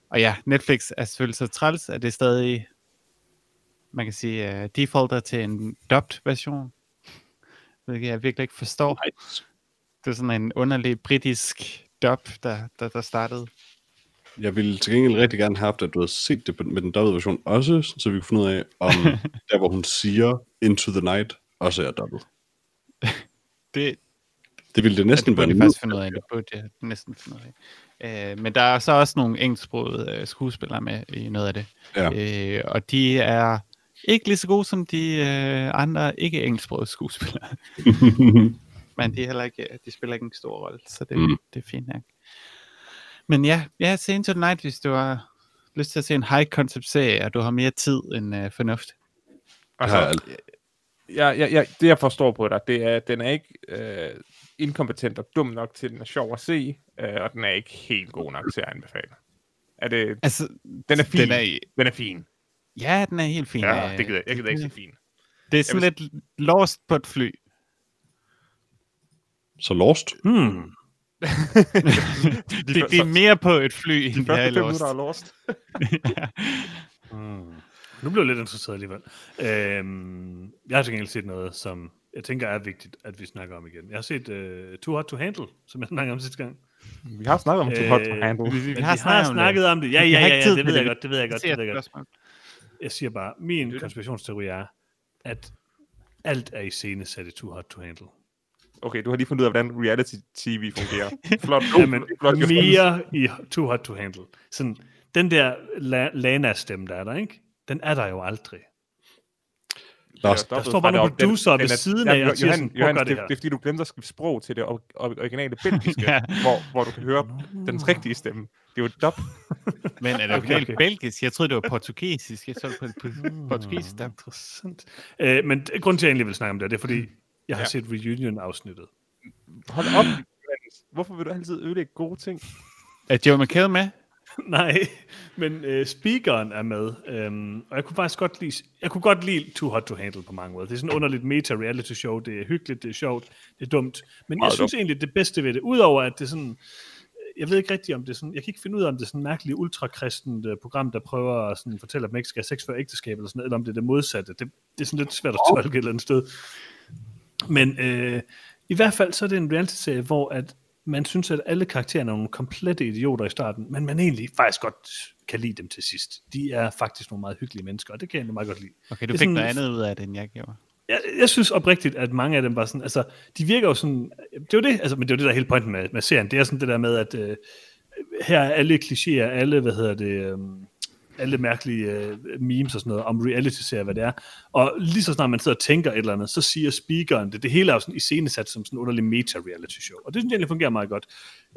og ja, Netflix er selvfølgelig så træls, at det er stadig, man kan sige, uh, defaulter til en dubbed version, hvilket jeg virkelig ikke forstår. Nice. Det er sådan en underlig britisk dub, der, der, der startede. Jeg ville til gengæld rigtig gerne have haft, at du havde set det med den dobbelt version også, så vi kunne finde ud af, om der, hvor hun siger Into the Night, også er dobbelt. Det, Det ville det Ja, næsten det burde være faktisk finde ud af. Det burde jeg næsten finde ud af. Øh, men der er så også nogle engelsksprogede øh, skuespillere med i noget af det. Ja. Øh, og de er ikke lige så gode som de øh, andre ikke engelsksprogede skuespillere. Men de, er heller ikke, de spiller ikke en stor rolle, så det, Mm. det er fint nok. Men ja, ja, se Into the Night, hvis du har lyst til at se en high concept serie, og du har mere tid end øh, fornuft. Altså, alt- jeg, jeg, jeg, det jeg forstår på dig, det er, at den er ikke øh, inkompetent og dum nok til, at den er sjov at se, øh, og den er ikke helt god nok til at anbefale. Er det, Altså, den er fin. den er, den er fin. ja, den er helt fin. Ja, øh, det gider jeg. Jeg gider ikke sige fin. Det er sådan Jeg lidt lost på et fly. Så Lost. Hmm. Det, det er mere på et fly, De end det er første i fem Lost. minutter er lost. Mm. Nu bliver jeg lidt interesseret alligevel. Øhm, jeg har til gengæld set noget, som jeg tænker er vigtigt, at vi snakker om igen. Jeg har set uh, Too Hot to Handle, som jeg snakkede om sidste gang. Vi har snakket om Too Hot to Øh, Handle. Vi, vi, vi Men har vi har snakket om det. Ja, Vi ja, ja, ja tid det ved jeg godt, det ved jeg godt, det ved jeg godt. Jeg siger bare, min konspirationsteori er, at alt er i scene sat i Too Hot to Handle. Okay, du har lige fundet ud af, hvordan reality-tv fungerer. Flot. Jamen, flot mere i Too Hot to Handle. Sådan, den der La- Lana-stemme, der er der, ikke? Den er der jo aldrig. Lars, Der står bare nogle producer ved siden af, og siger sådan, Johan, det, det det, er fordi, du glemte at skrive sprog til det or- or- originale belgiske, Ja. hvor, hvor du kan høre den rigtige stemme. Det er jo et dub. Men er det Okay, originalt okay. belgisk? Jeg troede, det var portugisisk. Jeg var på portugisisk. Der. Interessant. Øh, men d- grunden til, at jeg egentlig vil snakke om det, det er, fordi jeg har Ja. set Reunion-afsnittet. Hold op. Hvorfor vil du altid ødelægge gode ting? Er Joe McHale med? Nej, men øh, speakeren er med, øhm, og jeg kunne faktisk godt lide, jeg kunne godt lide Too Hot to Handle på mange måder. Det er sådan underligt meta-reality show, det er hyggeligt, det er sjovt, det er dumt, men jeg Meget synes egentlig, det bedste ved det, udover at det er sådan, jeg ved ikke rigtigt om det er sådan, jeg kan ikke finde ud af, om det er sådan et mærkeligt ultrakristent øh, program, der prøver at sådan fortælle, at man ikke skal have sex før ægteskab, eller sådan noget, eller om det er det modsatte. Det, det er sådan lidt svært at tolke et eller andet sted. Men øh, i hvert fald så er det en reality-serie, hvor at man synes, at alle karaktererne er nogle komplette idioter i starten, men man egentlig faktisk godt kan lide dem til sidst. De er faktisk nogle meget hyggelige mennesker, og det kan jeg egentlig meget godt lide. Okay, du fik sådan- noget andet ud af det, end jeg gjorde. Jeg, jeg synes oprigtigt, at mange af dem var sådan, altså, de virker jo sådan, det er jo det, altså, men det er jo det, der er hele pointen med, med serien, det er sådan det der med, at øh, her er alle klichéer, alle, hvad hedder det, øh, alle mærkelige øh, memes og sådan noget om reality-serier, hvad det er. Og lige så snart man sidder og tænker et eller andet, så siger speakeren det. Det hele er jo sådan iscenesat som sådan en underlig meta-reality-show. Og det synes jeg egentlig fungerer meget godt.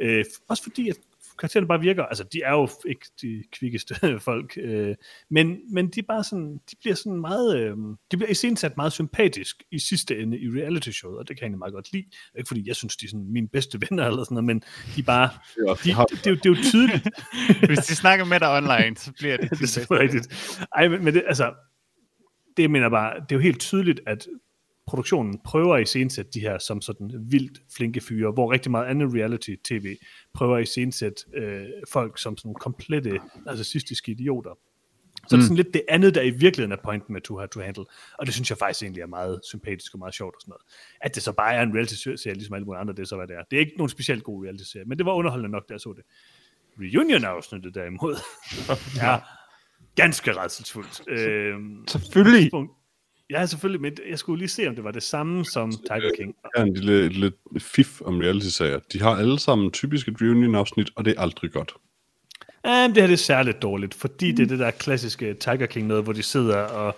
Øh, også fordi, at karaktererne bare virker, altså de er jo ikke de kvikkeste folk, øh, men, men de er bare sådan, de bliver sådan meget, øh, de bliver iscenesat meget sympatisk i sidste ende i reality-showet, og det kan jeg meget godt lide. Ikke fordi jeg synes, de er sådan mine bedste venner eller sådan noget, men de er bare, de, det, det, er jo- det er jo tydeligt, Hvis de snakker med dig online, så bliver det... det er rigtigt. Ej, men, men det, altså, det mener bare, det er jo helt tydeligt, at produktionen prøver at iscenesætte de her som sådan vildt flinke fyre, hvor rigtig meget andet reality-tv prøver at iscenesætte øh, folk som sådan komplette narcissistiske idioter. Så mm. det er sådan lidt det andet, der i virkeligheden er pointen med Too Hard to Handle. Og det synes jeg faktisk egentlig er meget sympatisk og meget sjovt og sådan noget. At det så bare er en reality-serie, ligesom alle mulige andre, det er så hvad det er. Det er ikke nogen specielt god reality-serie, men det var underholdende nok, da jeg så det. Reunion-afsnittet derimod, ja, ganske redselsfuldt. Øhm, Selvfølgelig. tidspunkt- Ja, selvfølgelig, men jeg skulle lige se, om det var det samme som Tiger King. Jeg har en lille, lille fif om reality-serier. De har alle sammen typisk et reunion-afsnit, og det er aldrig godt. Ja, men det her det er særligt dårligt, fordi mm. det er det der klassiske Tiger King noget, hvor de sidder og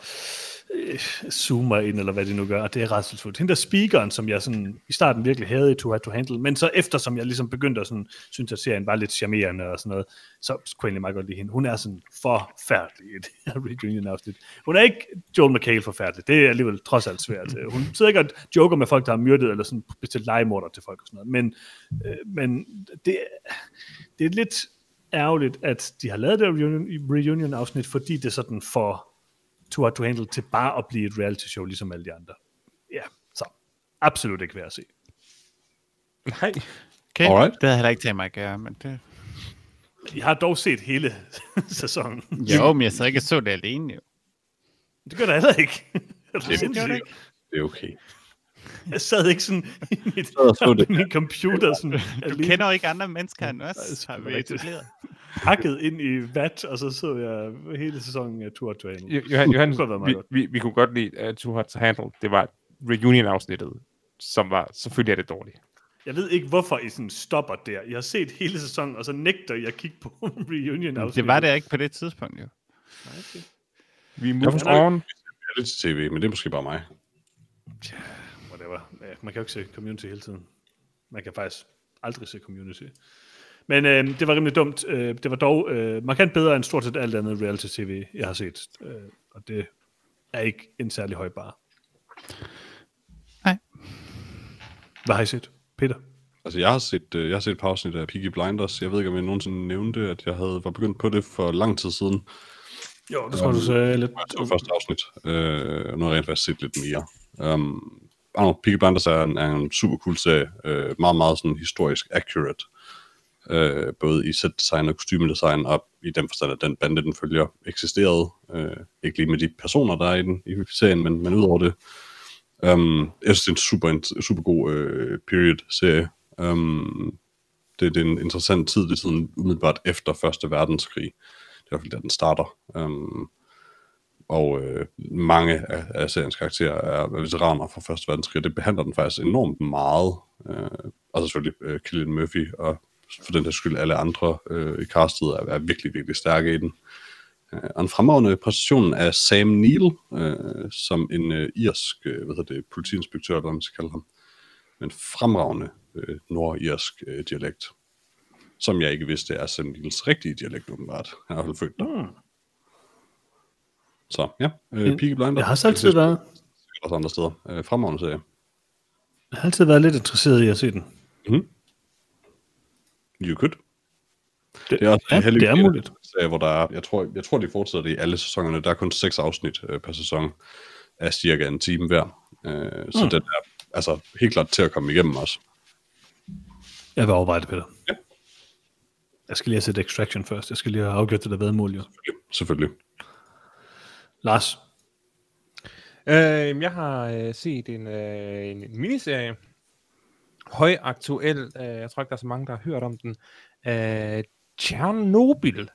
øh, zoomer ind, eller hvad de nu gør, og det er rædselsfuldt. Hende der speakeren, som jeg sådan i starten virkelig havde i To Have to Handle, men så efter som jeg ligesom begyndte at sådan, synes, at serien var lidt charmerende og sådan noget, så kunne jeg egentlig meget godt lide hende. Hun er sådan forfærdelig i det her reunion-afsnit. Hun er ikke Joel McHale forfærdelig, det er alligevel trods alt svært. Øh, hun sidder ikke og joker med folk, der har myrdet, eller sådan bestilt legemorder til folk og sådan noget, men, øh, men det, det er lidt ærgerligt, at de har lavet det reunion, reunion-afsnit, fordi det sådan får Too Hard to Handle til bare at blive et reality-show, ligesom alle de andre. Ja, så absolut ikke værd at se. Nej. Okay, Alright. det havde jeg heller ikke tænkt mig at gøre, men det... Jeg har dog set hele sæsonen. Jo, men jeg sad ikke og så det alene, jo. Det gør der heller ikke. Du Det sindssyg? det ikke. Det er okay. Jeg sad ikke sådan i mit, og så det. min computer sådan, Du alene kender jo ikke andre mennesker end det er os, har vi etableret. Pakket ind i vat, og så så jeg hele sæsonen af Tour to Handle. Jo- Johan, Johan vi, godt. vi, vi kunne godt lide uh, Hot to Handle. Det var reunion-afsnittet, som var, selvfølgelig er det dårligt. Jeg ved ikke, hvorfor I sådan stopper der. Jeg har set hele sæsonen, og så nægter jeg at kigge på reunion afsnit. Det var det ikke på det tidspunkt, jo. Vi Jeg move forstår on. ikke, lidt til tv, men det er måske bare mig. Whatever. Ja, man kan jo ikke se community hele tiden. Man kan faktisk aldrig se community. Men øh, det var rimelig dumt. Øh, det var dog øh, markant bedre end stort set alt andet reality-tv, jeg har set. Øh, og det er ikke en særlig høj bar. Nej. Hvad har I set? Peter? Altså, jeg har set, øh, jeg har set et par afsnit af Peaky Blinders. Jeg ved ikke, om jeg nogensinde nævnte, at jeg havde, var begyndt på det for lang tid siden. Jo, det tror jeg, du sagde lidt. Jeg så første afsnit, øh, og nu har jeg rent faktisk set lidt mere. Um, don't know, Peaky Blinders er en, er en super cool serie. Øh, meget, meget sådan historisk accurate. Øh, både i set-design og kostymedesign, og i den forstand, at den bande, den følger, eksisterede. Øh, ikke lige med de personer, der er i den i serien, men, men udover det. Um, jeg synes, det er en super, en super god øh, period-serie. Um, det, det er en interessant tid, det er tiden umiddelbart efter Første Verdenskrig. Det er i hvert fald der, den starter. Um, og øh, mange af, af seriens karakterer er veteraner fra Første Verdenskrig, det behandler den faktisk enormt meget. Øh, og så selvfølgelig øh, Killian Murphy, og for den der skyld alle andre øh, i castet er, er virkelig, virkelig stærke i den. Øh, og en fremragende præstation af Sam Neill, øh, som en øh, irsk øh, hvad hedder det, politiinspektør, eller hvad man skal kalde ham. Men fremragende øh, nordirsk øh, dialekt, som jeg ikke vidste er Sam Neills rigtige dialekt, åbenbart. Hvert fald født der. Hmm. Så ja, øh, Peaky Blinders. Jeg har så altid været, Også andre steder. Øh, fremragende serie. jeg har altid været lidt interesseret i at se den. You could. Det, Det er, også ja, det er muligt. Serie, hvor der er, jeg tror, jeg tror, de fortsætter det i alle sæsonerne. Der er kun seks afsnit øh, per sæson af cirka en time hver. Øh, så Mm. den er altså helt klart til at komme igennem også. Jeg vil overveje det, Peter. Ja. Jeg skal lige have set Extraction først. Jeg skal lige have afgjort det der vedmål, jo. Selvfølgelig. Lars, Øh, jeg har øh, set en, øh, en, en miniserie. Højaktuel. Øh, jeg tror ikke, der er så mange, der har hørt om den. Øh, Tjernobyl.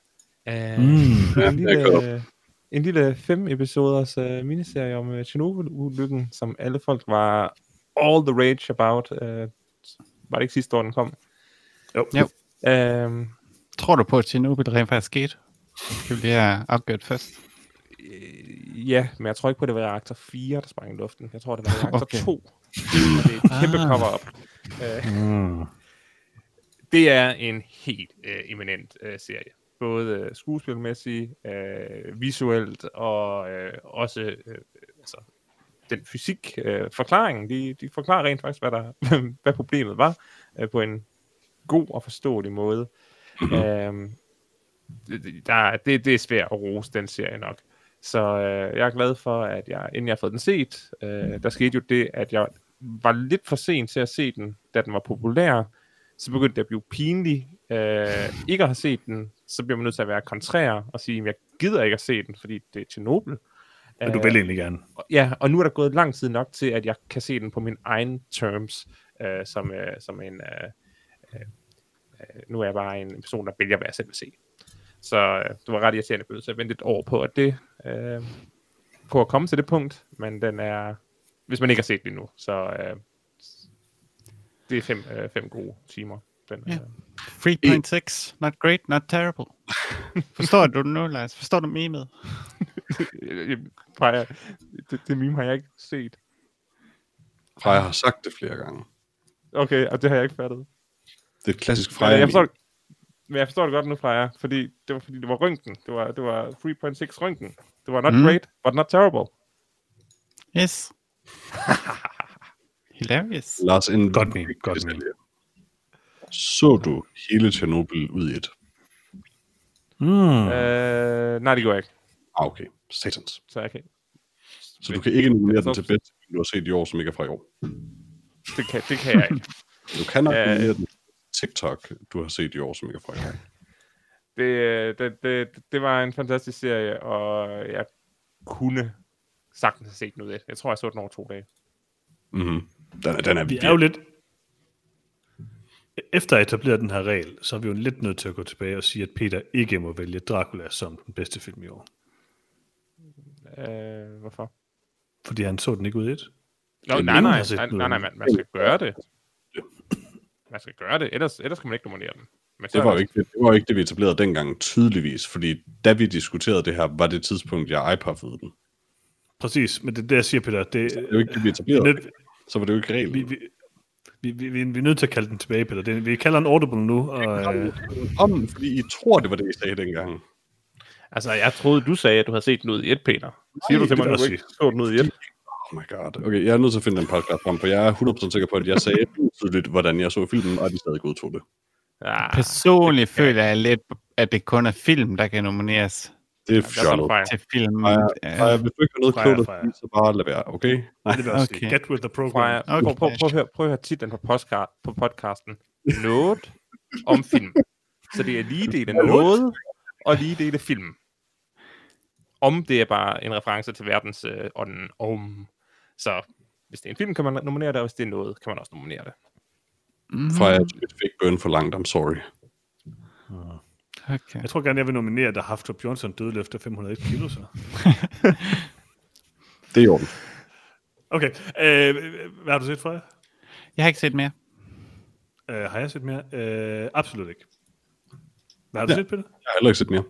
Øh, Mm. en, lille, en lille fem episoders øh, miniserie om øh, Tjernobyl-ulykken, som alle folk var all the rage about. Øh, var det ikke sidste år, den kom? Jo. Jo. Øh, Tror du på, at Chernobyl rent faktisk skete? Skal vi lige have opgjort først? øh, ja, men jeg tror ikke på, at det var reaktor 4, der sprang i luften. Jeg tror, det var reaktor Okay. 2. Og det er et kæmpe Ah. cover-up. Mm. det er en helt øh, eminent øh, serie. Både øh, skuespilmæssigt, øh, visuelt og øh, også øh, altså, den fysik øh, forklaringen. De, de forklarer rent faktisk, hvad, der, hvad problemet var øh, på en god og forståelig måde. Øhm, der, det, det er svært at rose den serie nok. Så øh, jeg er glad for, at jeg, inden jeg har fået den set, øh, der skete jo det, at jeg var lidt for sent til at se den, da den var populær. Så begyndte det at blive pinligt øh, ikke at have set den. Så bliver man nødt til at være kontrær og sige, at jeg gider ikke at se den, fordi det er Tjernobyl. Men du Øh, vil egentlig gerne. og- Ja, og nu er der gået lang tid nok til, at jeg kan se den på min egen terms, øh, som, øh, som en... Øh, øh, øh, nu er jeg bare en person, der vælger, hvad jeg selv vil se. Så øh, det var ret irriterende så jeg ventede et år på, at det, øh, på at komme til det punkt, men den er, hvis man ikke har set det endnu, så øh, det er fem, øh, fem gode timer. Den, Ja. øh, 3.6, not great, not terrible. Forstår du det nu, Lars? Forstår du memet? Freja, det, det meme har jeg ikke set. Freja har sagt det flere gange. Okay, og det har jeg ikke fattet. Det er et klassisk Men Freja. jeg forstår, men jeg forstår det godt nu, Freja, fordi det var fordi det var røntgen. Det var, det var 3.6 røntgen. Det var not mm. great, but not terrible. Yes. Hilarious. Lars, en Godt meme, godt meme. Så du hele Tjernobyl ud i et? Mm. Øh, nej, det går jeg ikke, Ah, okay. Satans. så kan Så du kan ikke nominere den til bedste, film, du har set i år, som ikke er fra i år. det kan, det kan jeg ikke. Du kan nok Øh. nominere den TikTok, du har set i år, som ikke er fra i år. Det, det, det, det var en fantastisk serie, og jeg kunne sagtens have set noget af det. Jeg tror, jeg så den over to dage. Mm-hmm. Den, er, den er Vi er jo lidt... Efter at etablere den her regel, så er vi jo lidt nødt til at gå tilbage og sige, at Peter ikke må vælge Dracula som den bedste film i år. Øh, hvorfor? Fordi han så den ikke ud i et. Nå, Det nej, nej, nej, nej, nej, af man, man skal gøre det. man skal gøre det, ellers, ellers kan man ikke nominere den. Men Det var, jo ikke, det var jo ikke det, vi etablerede dengang, tydeligvis. Fordi da vi diskuterede det her, var det tidspunkt, jeg iPuffede den. Præcis, men det er det, jeg siger, Peter. Det, Det er jo ikke det, vi etablerede. Net- Så var det jo ikke reglen. vi, vi, vi, vi, vi, vi er nødt til at kalde den tilbage, Peter. Det, vi kalder den Audible nu, og øh, Om, fordi I tror, det var det, I sagde dengang. Altså, jeg troede, du sagde, at du havde set den ud i et, Peter. Siger du til det mig, at du ikke så den ud i et? Oh my god. Okay, jeg er nødt til at finde den podcast frem, for jeg er 100% sikker på, at jeg sagde tydeligt, hvordan jeg så filmen, og de stadig godtog det. Ja, Personligt føler jeg lidt, at det kun er film, der kan nomineres Det er en fjollet. til film. Freja, Ja. Hvis du ikke har noget klogt at sige, så bare lad være, okay? Nej, det vil også Okay. sige. Get with the program. Freja, Okay. prøv, prøv, prøv, at høre, prøv at høre titlen på, podcast, på podcasten. Noget om film. Så det er lige dele noget, og lige dele film. Om det er bare en reference til verdens øh, ånden om. Så hvis det er en film, kan man nominere det, og hvis det er noget, kan man også nominere det. Mm, Freja, jeg fik bøn for langt, I'm sorry. Okay. Jeg tror gerne, jeg vil nominere, da Haftor Johnson døde løfter 501 kilo. Så. Det er orden. Okay, øh, hvad har du set fra jer? Jeg har ikke set mere. Øh, har jeg set mere? Øh, absolut ikke. Hvad har du Ja. set, Peter? Jeg har heller ikke set mere.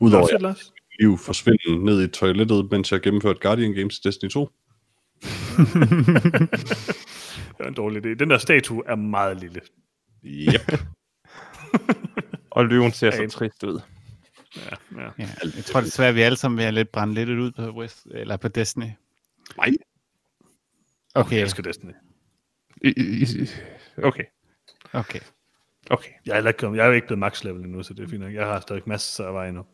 Udover at jeg liv forsvinde ned i toilettet, mens jeg gennemførte Guardian Games Destiny 2. Det var en dårlig idé. Den der statue er meget lille. Yep. Og løven ser så trist ud. Ja, ja. Ja. Jeg tror desværre, at vi alle sammen vil have lidt brænde lidt ud på, West, eller på Destiny. Nej. Okay, Jeg elsker Destiny. Okay, okay. okay. Jeg er, ikke, jeg er jo ikke blevet max level endnu, så det er fint. nok. Jeg har stadig masser af vej endnu.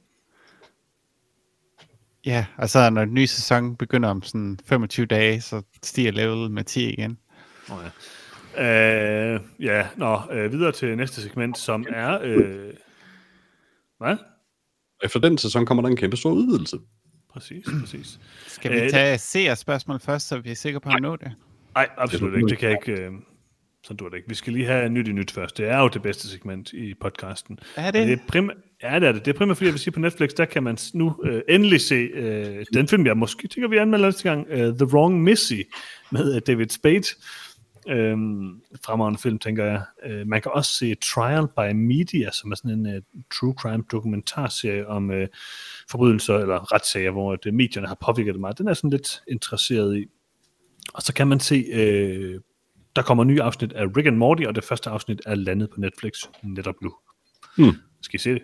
Ja, og så når den nye sæson begynder om sådan 25 dage, så stiger levelet med 10 igen. Oh, ja. Øh, ja, nå, øh, videre til næste segment, som er... Øh, hvad? Efter den sæson kommer der en kæmpe stor udvidelse. Præcis, præcis. Skal vi Øh, tage seers spørgsmål først, så vi er sikre på at nå det? Nej, absolut ikke. Det kan jeg ikke... Øh, sådan du det ikke. Vi skal lige have nyt i nyt først. Det er jo det bedste segment i podcasten. Er Og det? det er prim- ja, det er det. Det er primært, fordi jeg vil sige, på Netflix, der kan man nu øh, endelig se øh, den film, jeg måske tænker, vi anmelder næste gang, øh, The Wrong Missy, med øh, David Spade. Øhm, fremragende film, tænker jeg. Øh, man kan også se Trial by Media, som er sådan en uh, true crime dokumentarserie om øh, forbrydelser eller retssager, hvor det, medierne har påvirket det meget. Den er sådan lidt interesseret i. Og så kan man se, øh, der kommer nye afsnit af Rick and Morty, og det første afsnit er landet på Netflix netop nu. Hmm. Skal I se det?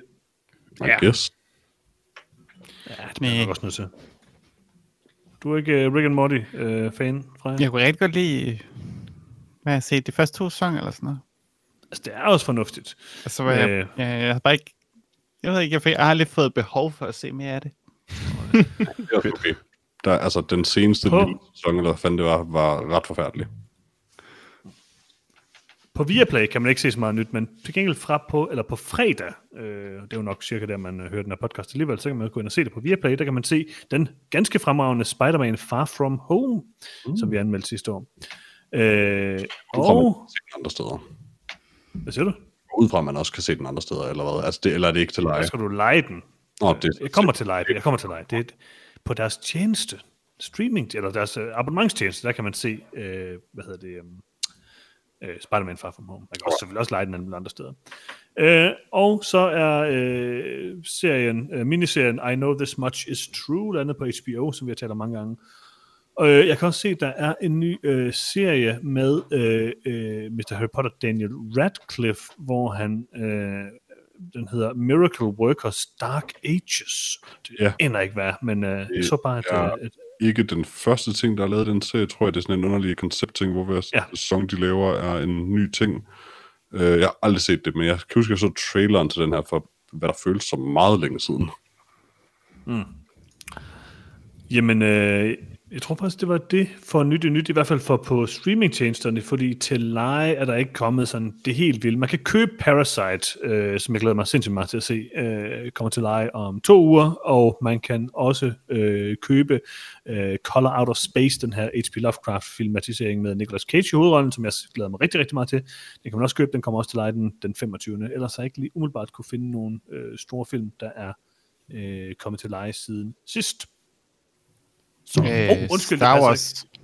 I Ja. guess. Ja, det er jeg også nødt til. Du er ikke uh, Rick and Morty-fan, fra Jeg kunne rigtig godt lide, hvad jeg har set, de første to sæsoner eller sådan noget. Altså, det er også fornuftigt. Og så var jeg, Øh. jeg, jeg, havde bare ikke, jeg ved ikke, jeg, fik, jeg har lidt fået behov for at se mere af det. Er okay. Der, altså, den seneste På- sæson, eller hvad fanden det var, var ret forfærdelig. På Viaplay kan man ikke se så meget nyt, men til gengæld fra på, eller på fredag, øh, det er jo nok cirka der, man øh, hører den her podcast alligevel, så kan man gå ind og se det på Viaplay, der kan man se den ganske fremragende Spider-Man Far From Home, mm. som vi anmeldte sidste år. Øh, man og, se den andre steder. hvad siger du? Ud fra, at man også kan se den andre steder, eller hvad? Altså, det, eller er det ikke til leje? skal du lege den. Nå, det, Jeg kommer til live. Jeg kommer til live. Det er på deres tjeneste, streaming, eller deres uh, abonnementstjeneste, der kan man se, øh, hvad hedder det, um, uh, Spider-Man Far From Home. Man kan også selvfølgelig også lege den alle andre steder. Uh, og så er uh, serien, uh, miniserien I Know This Much Is True, landet på HBO, som vi har talt om mange gange. Og øh, jeg kan også se, at der er en ny øh, serie med øh, øh, Mr. Harry Potter Daniel Radcliffe, hvor han, øh, den hedder Miracle Workers Dark Ages. Det Ja. ender ikke hvad, men øh, jeg så bare, at, ja. ja. et, ikke den første ting, der er lavet den serie, tror jeg, det er sådan en underlig konceptting, hvor hver Ja. sæson, de laver, er en ny ting. Uh, jeg har aldrig set det, men jeg kan huske, at jeg så traileren til den her, for hvad der føles som meget længe siden. Jamen, øh, jeg tror faktisk, det var det for nyt i nyt, i hvert fald for på streamingtjenesterne, fordi til leje er der ikke kommet sådan det helt vildt. Man kan købe Parasite, øh, som jeg glæder mig sindssygt meget til at se, øh, kommer til leje om to uger, og man kan også øh, købe øh, Color Out of Space, den her H.P. Lovecraft-filmatisering med Nicolas Cage i hovedrollen, som jeg glæder mig rigtig, rigtig meget til. Den kan man også købe, den kommer også til leje den, den 25. Ellers har jeg ikke lige umiddelbart kunne finde nogle øh, store film, der er øh, kommet til leje siden sidst. Så, Øh, oh, undskyld, Star det Wars. ikke.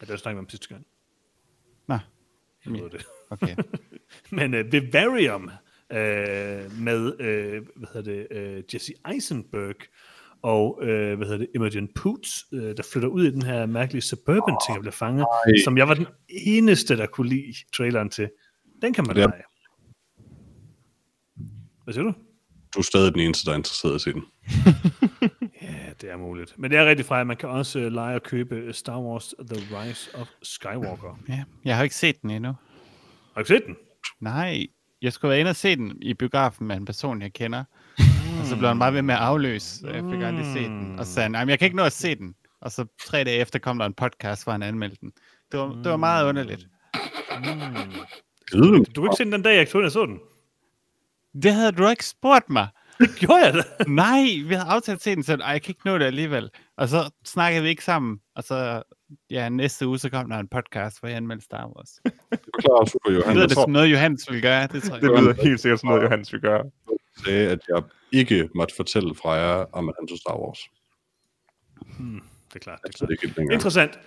Ja, det var snakket om sidste gang. Nå. hedder det. Okay. Men uh, Vivarium uh, med, uh, hvad hedder det, uh, Jesse Eisenberg og, uh, hvad hedder det, Imogen Poots, uh, der flytter ud i den her mærkelige suburban ting, og bliver fanget, Ej. som jeg var den eneste, der kunne lide traileren til. Den kan man Ja. lege. Hvad siger du? Du er stadig den eneste, der er interesseret i den. Det er muligt. Men det er rigtig fra, man kan også uh, lege og købe øh, Star Wars The Rise of Skywalker. Ja, jeg har ikke set den endnu. Har du set den? Nej, jeg skulle være inde og se den i biografen med en person, jeg kender. Og så blev han bare ved med at afløse, så jeg fik aldrig set den. Og så sagde han, "Nej, men jeg kan ikke nå at se den. Og så tre dage efter kom der en podcast, hvor han anmeldte den. Det var, det var meget underligt. Gider Du kunne ikke se den dag, jeg tog og så den. Det havde du ikke spurgt mig. Det gjorde jeg da. Nej, vi havde aftalt at se den, så jeg kan ikke nå det alligevel. Og så snakkede vi ikke sammen. Og så, ja, næste uge, så kom der en podcast, hvor jeg anmeldte Star Wars. Det forklare super Johan. lyder Jeg det som noget, Johannes ville gøre. Det tror jeg. Det lyder helt sikkert sådan noget, Johannes vil gøre. sagde, at jeg ikke måtte fortælle fra jer, om at han tog Star Wars. Det er klart, det er Så klart. det er. Interessant.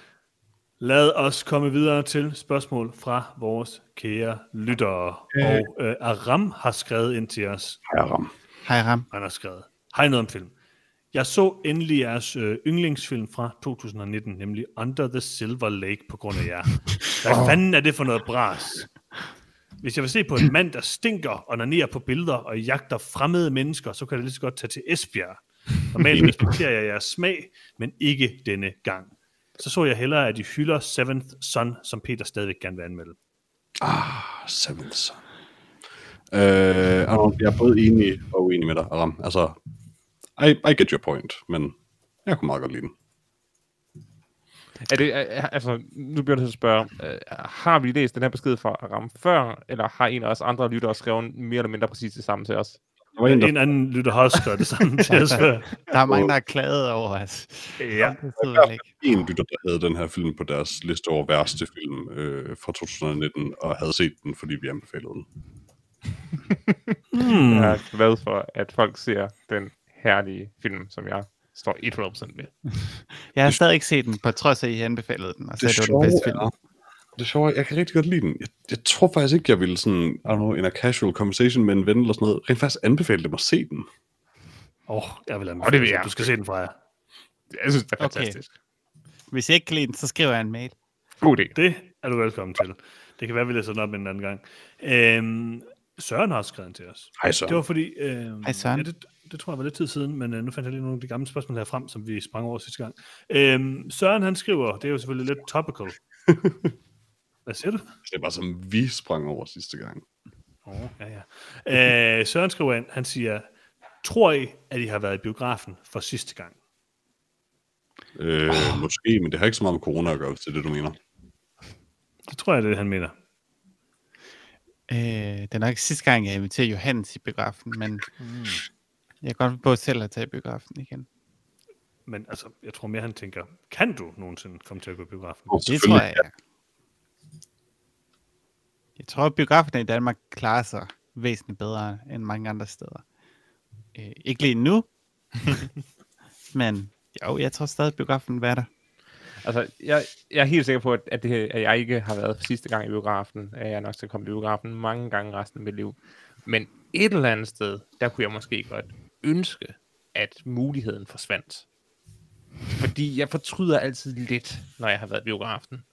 Lad os komme videre til spørgsmål fra vores kære lyttere. Og øh, Aram har skrevet ind til os. Herre. Hej Ram. Han har skrevet, hej noget om film. Jeg så endelig jeres øh, yndlingsfilm fra 2019, nemlig Under the Silver Lake på grund af jer. Hvad fanden er det for noget bras? Hvis jeg vil se på en mand, der stinker og onanerer på billeder og jagter fremmede mennesker, så kan jeg lige så godt tage til Esbjerg. Normalt respekterer jeg jeres smag, men ikke denne gang. Så så jeg hellere, at I hylder Seventh Son, som Peter stadigvæk gerne vil anmelde. Ah, Seventh Son. Øh, jeg er både enig og uenig med dig, Aram. Altså, I, I get your point, men jeg kunne meget godt lide den. Er det, er- altså, nu bliver jeg nødt til at spørge, øh, har vi læst den her besked fra Aram før, eller har en af os andre lyttere skrevet mere eller mindre præcis det samme til os? Der var en, der En anden lytter har også skrevet det samme til os før. Der er mange, der har klaget over os. Ja, Det sidder ikke. en lytter, der havde den her film på deres liste over værste film øh, fra 2019, og havde set den, fordi vi anbefalede den. hmm. Jeg er glad for, at folk ser den herlige film, som jeg står 100% med. Jeg har stadig ikke set den, på trods af, at I anbefalede den, og så det, det var den bedste film. er, det sjove er, jeg kan rigtig godt lide den. Jeg, jeg tror faktisk ikke, jeg ville sådan, I don't know, in a casual conversation med en ven eller sådan noget, rent faktisk anbefale dem at se den. Åh, oh, jeg vil det anbefale, vil jeg. Du skal se den fra jer. Jeg synes, det er Okay. fantastisk. Hvis jeg ikke kan lide den, så skriver jeg en mail. God idé. Det er du velkommen til. Det kan være, vi læser den op en anden gang. Øhm, Søren har også skrevet til os. Hej så. Det var fordi... Øh, Hej, Søren. Ja, det, det tror jeg var lidt tid siden, men øh, nu fandt jeg lige nogle af de gamle spørgsmål her frem, som vi sprang over sidste gang. Øhm, Søren han skriver, det er jo selvfølgelig lidt topical. Hvad siger du? Det er bare som vi sprang over sidste gang. Oh, ja, ja. Øh, Søren skriver ind, han siger, tror I, at I har været i biografen for sidste gang? Øh, oh. Måske, men det har ikke så meget med corona at gøre, hvis det er det, du mener. Det tror jeg, det er det, han mener. Øh, det er nok ikke sidste gang, jeg inviterer Johannes i biografen, men mm. jeg kan godt på selv at tage i biografen igen. Men altså, jeg tror mere, han tænker, kan du nogensinde komme til at gå i biografen? Og Det tror jeg, ja. Jeg tror, at biograferne i Danmark klarer sig væsentligt bedre end mange andre steder. Øh, ikke lige nu, men jo, jeg tror stadig, at biografen vil være der. Altså, jeg, jeg er helt sikker på, at, at, det, at jeg ikke har været for sidste gang i biografen. At jeg nok skal komme i biografen mange gange resten af mit liv. Men et eller andet sted, der kunne jeg måske godt ønske, at muligheden forsvandt. Fordi jeg fortryder altid lidt, når jeg har været i biografen.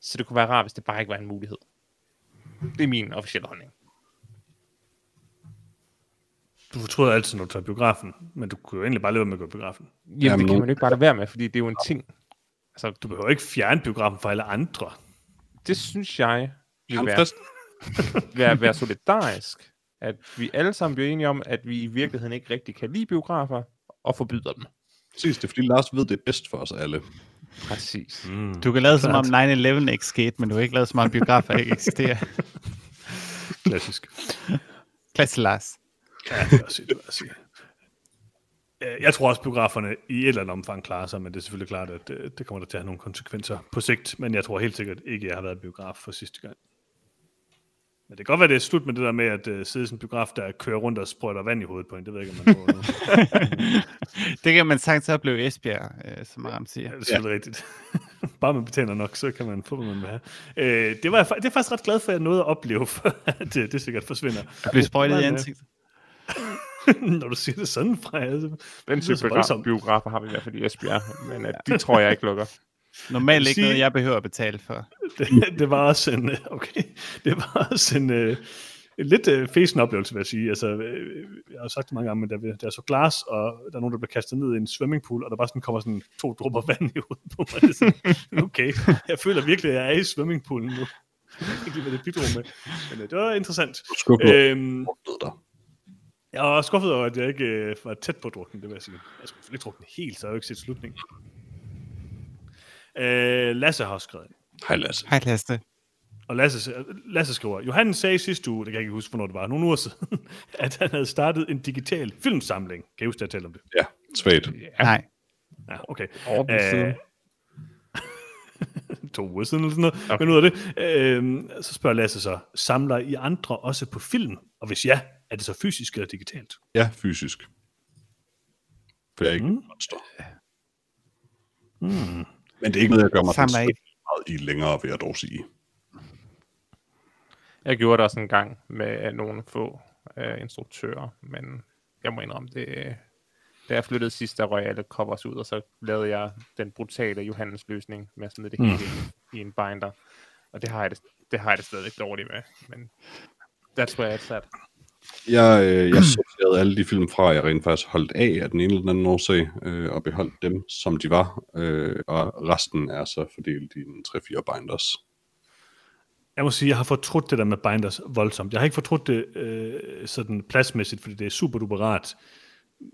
Så det kunne være rart, hvis det bare ikke var en mulighed. Det er min officielle holdning. Du fortryder altid, når du tager biografen, men du kunne jo egentlig bare leve med at gå i biografen. Jamen, Jamen, det kan man jo ikke bare lade være med, fordi det er jo en ting. Altså, Du behøver ikke fjerne biografen fra alle andre. det synes jeg vil Han være være, være solidarisk. At vi alle sammen bliver enige om, at vi i virkeligheden ikke rigtig kan lide biografer, og forbyder dem. Præcis, det er fordi Lars ved, det er bedst for os alle. Præcis. Mm. Du kan lade som om Klart. 9-11 ikke skete, men du har ikke lavet som om biografer ikke eksisterer. Klassisk. Klasse Lars. Ja, det jeg sige, det jeg. Øh, Jeg tror også, biograferne i et eller andet omfang klarer sig, men det er selvfølgelig klart, at øh, det kommer der til at have nogle konsekvenser på sigt. Men jeg tror helt sikkert ikke, at jeg har været biograf for sidste gang. Men det kan godt være, det er slut med det der med at uh, sidde i en biograf, der kører rundt og sprøjter vand i hovedet på en. Det ved jeg ikke, om man må. det kan man sagtens opleve i Esbjerg, øh, som Aram siger. Ja, det er selvfølgelig ja. rigtigt. bare man betaler nok, så kan man få, hvad man vil have. Øh, det, var jeg, det er jeg faktisk ret glad for, at jeg nåede at opleve, for at det, det sikkert forsvinder. Du bliver sprøjtet i ansigtet. Når du siger det sådan fra, altså, Den type voldsomt. biografer har vi i hvert fald i Esbjerg, men uh, de tror jeg ikke lukker. Normalt ikke sige- noget, jeg behøver at betale for. det, det var også en, øh, okay, det var også en, øh, en lidt øh, fesen oplevelse, vil jeg sige. Altså, jeg har sagt det mange gange, men der, der er så glas, og der er nogen, der bliver kastet ned i en swimmingpool, og der bare sådan kommer sådan to dråber vand i hovedet på mig. Det er sådan, okay, jeg føler virkelig, at jeg er i swimmingpoolen nu. Ikke lige, hvad det bidrog med. Men øh, det var interessant. Skuffet Øhm, øh, der. Jeg var skuffet over, at jeg ikke øh, var tæt på druknen, det vil jeg sige. Jeg skulle selvfølgelig drukne helt, så jeg har jo ikke set slutningen. Øh, Lasse har også skrevet. Hej Lasse. Hej Lasse. Og Lasse, Lasse skriver, Johannes sagde sidste uge, det kan jeg ikke huske, hvornår det var, nogle uger siden, at han havde startet en digital filmsamling. Kan I huske, at jeg talte om det? Ja, svagt. Ja, Nej. Ja, okay. Øh, siden. To uger siden eller sådan noget. Okay. Men ud af det, øh, så spørger Lasse så, samler I andre også på film? Og hvis ja, er det så fysisk eller digitalt? Ja, fysisk. For jeg er ikke Mm. monster. Mm. Men det er ikke noget, jeg gør mig Samler I- meget i længere, vil jeg dog sige. Jeg gjorde det også en gang med nogle få øh, instruktører, men jeg må indrømme, det, da jeg flyttede sidst, der røg alle covers ud, og så lavede jeg den brutale Johannes løsning med at smide det hele mm. i en binder. Og det har jeg det, det, har jeg det stadigvæk dårligt med, men that's where it's at. Jeg, øh, jeg sorterede alle de film fra, jeg rent faktisk holdt af af den ene eller den anden årsag, øh, og beholdt dem, som de var. Øh, og resten er så fordelt i en 3-4 binders. Jeg må sige, jeg har fortrudt det der med binders voldsomt. Jeg har ikke fortrudt det øh, sådan pladsmæssigt, fordi det er super duper rart.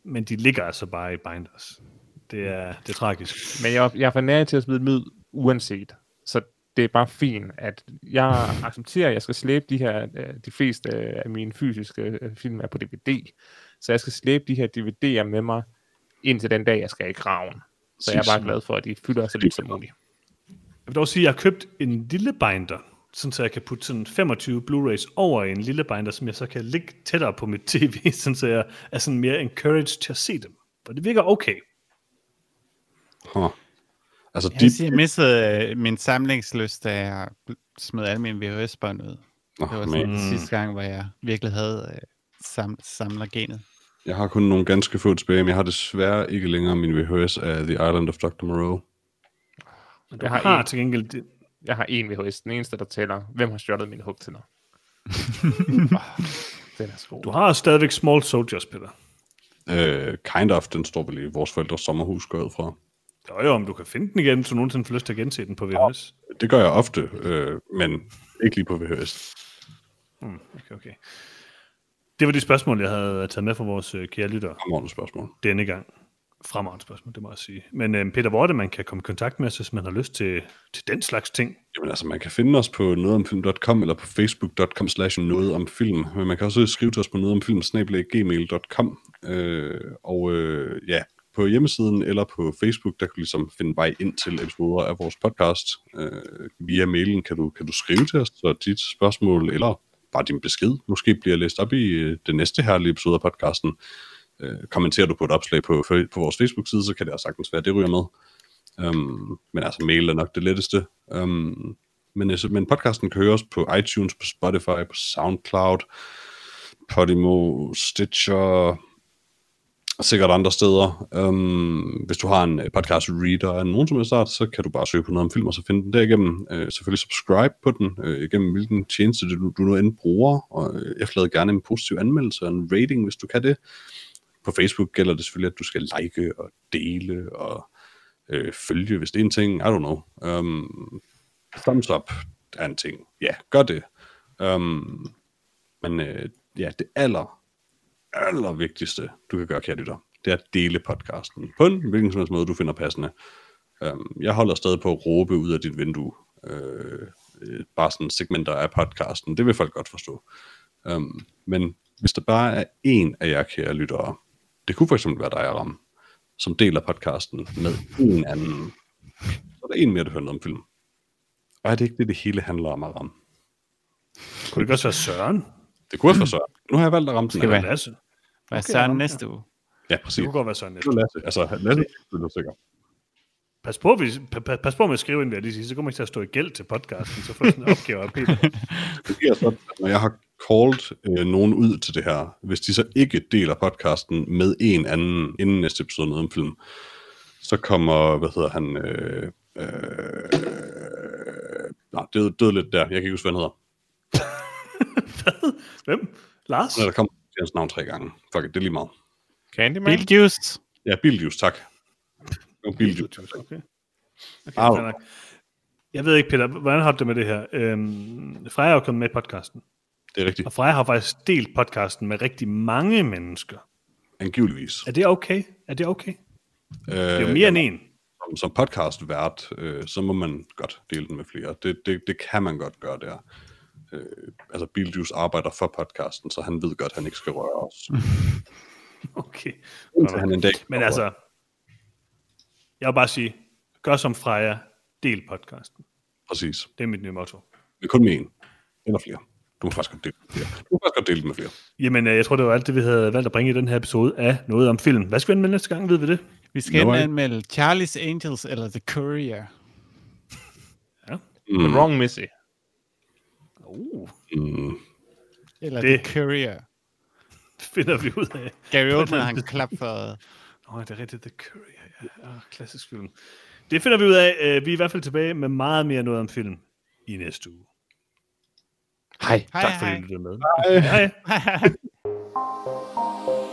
Men de ligger altså bare i binders. Det er, det er tragisk. Men jeg, jeg er for nær til at smide dem ud, uanset. Så det er bare fint, at jeg accepterer, at jeg skal slæbe de her, øh, de fleste af mine fysiske øh, film er på DVD, så jeg skal slæbe de her DVD'er med mig, indtil den dag, jeg skal i graven. Så jeg er bare glad for, at de fylder så lidt som muligt. Jeg vil dog sige, at jeg har købt en lille binder, sådan så jeg kan putte sådan 25 Blu-rays over i en lille binder, som jeg så kan lægge tættere på mit tv, sådan så jeg er sådan mere encouraged til at se dem. Og det virker okay. Huh. Altså, Jeg de... sige, jeg mistede øh, min samlingslyst, da jeg smed alle mine VHS-bånd ud. Oh, Det var man. sådan sidste gang, hvor jeg virkelig havde øh, sam- samlergenet. Jeg har kun nogle ganske få tilbage, men jeg har desværre ikke længere min VHS af The Island of Dr. Moreau. Men du Jeg har, har har en. til gengæld... Jeg har en VHS, den eneste, der tæller. Hvem har stjålet mine hugtænder? den er god. du har stadigvæk Small Soldiers, Peter. Øh, kind of, den står vel i vores forældres sommerhus går jeg ud fra. Jo jo, om du kan finde den igen, så du nogensinde får lyst til at gense den på VHS. Det gør jeg ofte, øh, men ikke lige på VHS. Hmm, okay, okay. Det var de spørgsmål, jeg havde taget med fra vores øh, kære lyttere Fremragende spørgsmål. denne gang. Fremragende spørgsmål, det må jeg sige. Men øh, Peter, hvor er det, man kan komme i kontakt med os, hvis man har lyst til, til den slags ting? Jamen altså, man kan finde os på nogetomfilm.com eller på facebook.com slash nogetomfilm. Men man kan også skrive til os på nogetomfilm.gmail.com øh, Og øh, ja, på hjemmesiden eller på Facebook, der kan du ligesom finde vej ind til episoder af vores podcast. Øh, via mailen kan du, kan du skrive til os, så dit spørgsmål eller bare din besked måske bliver læst op i øh, det næste herlige episode af podcasten. Øh, kommenterer du på et opslag på, på vores Facebook-side, så kan det også sagtens være, at det ryger med. Um, men altså, mail er nok det letteste. Um, men, øh, men podcasten kan høres på iTunes, på Spotify, på SoundCloud, Podimo, Stitcher, og sikkert andre steder. Um, hvis du har en øh, podcast reader af nogen som helst art, så kan du bare søge på noget om film, og så finde den derigennem. Uh, selvfølgelig subscribe på den, uh, igennem hvilken tjeneste du, du nu end bruger, og uh, efterlade gerne en positiv anmeldelse og en rating, hvis du kan det. På Facebook gælder det selvfølgelig, at du skal like og dele og øh, følge, hvis det er en ting. I don't know. Um, thumbs up er en ting. Ja, gør det. Um, men øh, ja, det aller, aller vigtigste, du kan gøre, kære lytter, det er at dele podcasten på en hvilken som helst måde, du finder passende. Um, jeg holder stadig på at råbe ud af dit vindue. Øh, øh, bare sådan segmenter af podcasten. Det vil folk godt forstå. Um, men hvis der bare er en af jer kære lyttere, det kunne for eksempel være dig, Aram, som deler podcasten med en anden, så er der en mere, der hører noget om film. Og er det ikke det, det hele handler om, Aram? Kunne det ikke også være Søren? Det kunne også være Søren. Nu har jeg valgt at ramme den. Skal være. Lasse? Hvad Okay, Søren næste uge? Ja, Det præcis. kunne godt være Søren. Det er Lasse. Altså, Lasse er du sikker. Pas på, hvis, pa- pa- pas på med at skrive ind, vil jeg lige sige. Så kommer man ikke til at stå i gæld til podcasten, så får sådan en opgave af Peter. Det bliver sådan, at når jeg har called øh, nogen ud til det her, hvis de så ikke deler podcasten med en anden inden næste episode noget om film, så kommer, hvad hedder han, øh, øh, nej, det er død lidt der, jeg kan ikke huske, hvad han hedder. Hvem? Lars? Så der kommer hans navn tre gange. Fuck it, det er lige meget. Candyman? Beetlejuice. Ja, Bildius, tak. No, Bildius. Okay. okay. Jeg ved ikke, Peter, hvordan har du det med det her? Øhm, Freja er jo kommet med i podcasten, Det er rigtigt. og Freja har faktisk delt podcasten med rigtig mange mennesker. Angiveligvis. Er det okay? Er det okay? Øh, Det er jo mere end en. som, som podcastvært, øh, så må man godt dele den med flere. Det, det, det kan man godt gøre der. Øh, altså, Bildius arbejder for podcasten, så han ved godt, at han ikke skal røre os. Okay. Indtil han en dag Men altså, jeg vil bare sige, gør som Freja, del podcasten. Præcis. Det er mit nye motto. Men kun med en. Eller flere. Du må faktisk godt dele med flere. Du må faktisk godt dele den med flere. Jamen, øh, jeg tror, det var alt det, vi havde valgt at bringe i den her episode af Noget om film. Hvad skal vi med næste gang, ved vi det? Vi skal ja. anmelde Charlie's Angels eller The Courier. Mm, The Wrong Missy. Uh, mm, Eller Det- The Courier. det finder vi ud af. Gary Oldman har en klap for... Nå, det er rigtigt, The Courier. Ja, oh, klassisk film. Det finder vi ud af. Øh, Vi er i hvert fald tilbage med meget mere noget om film i næste uge. Hej. Hej, tak fordi hej. I lyttede med. Hej. Hej.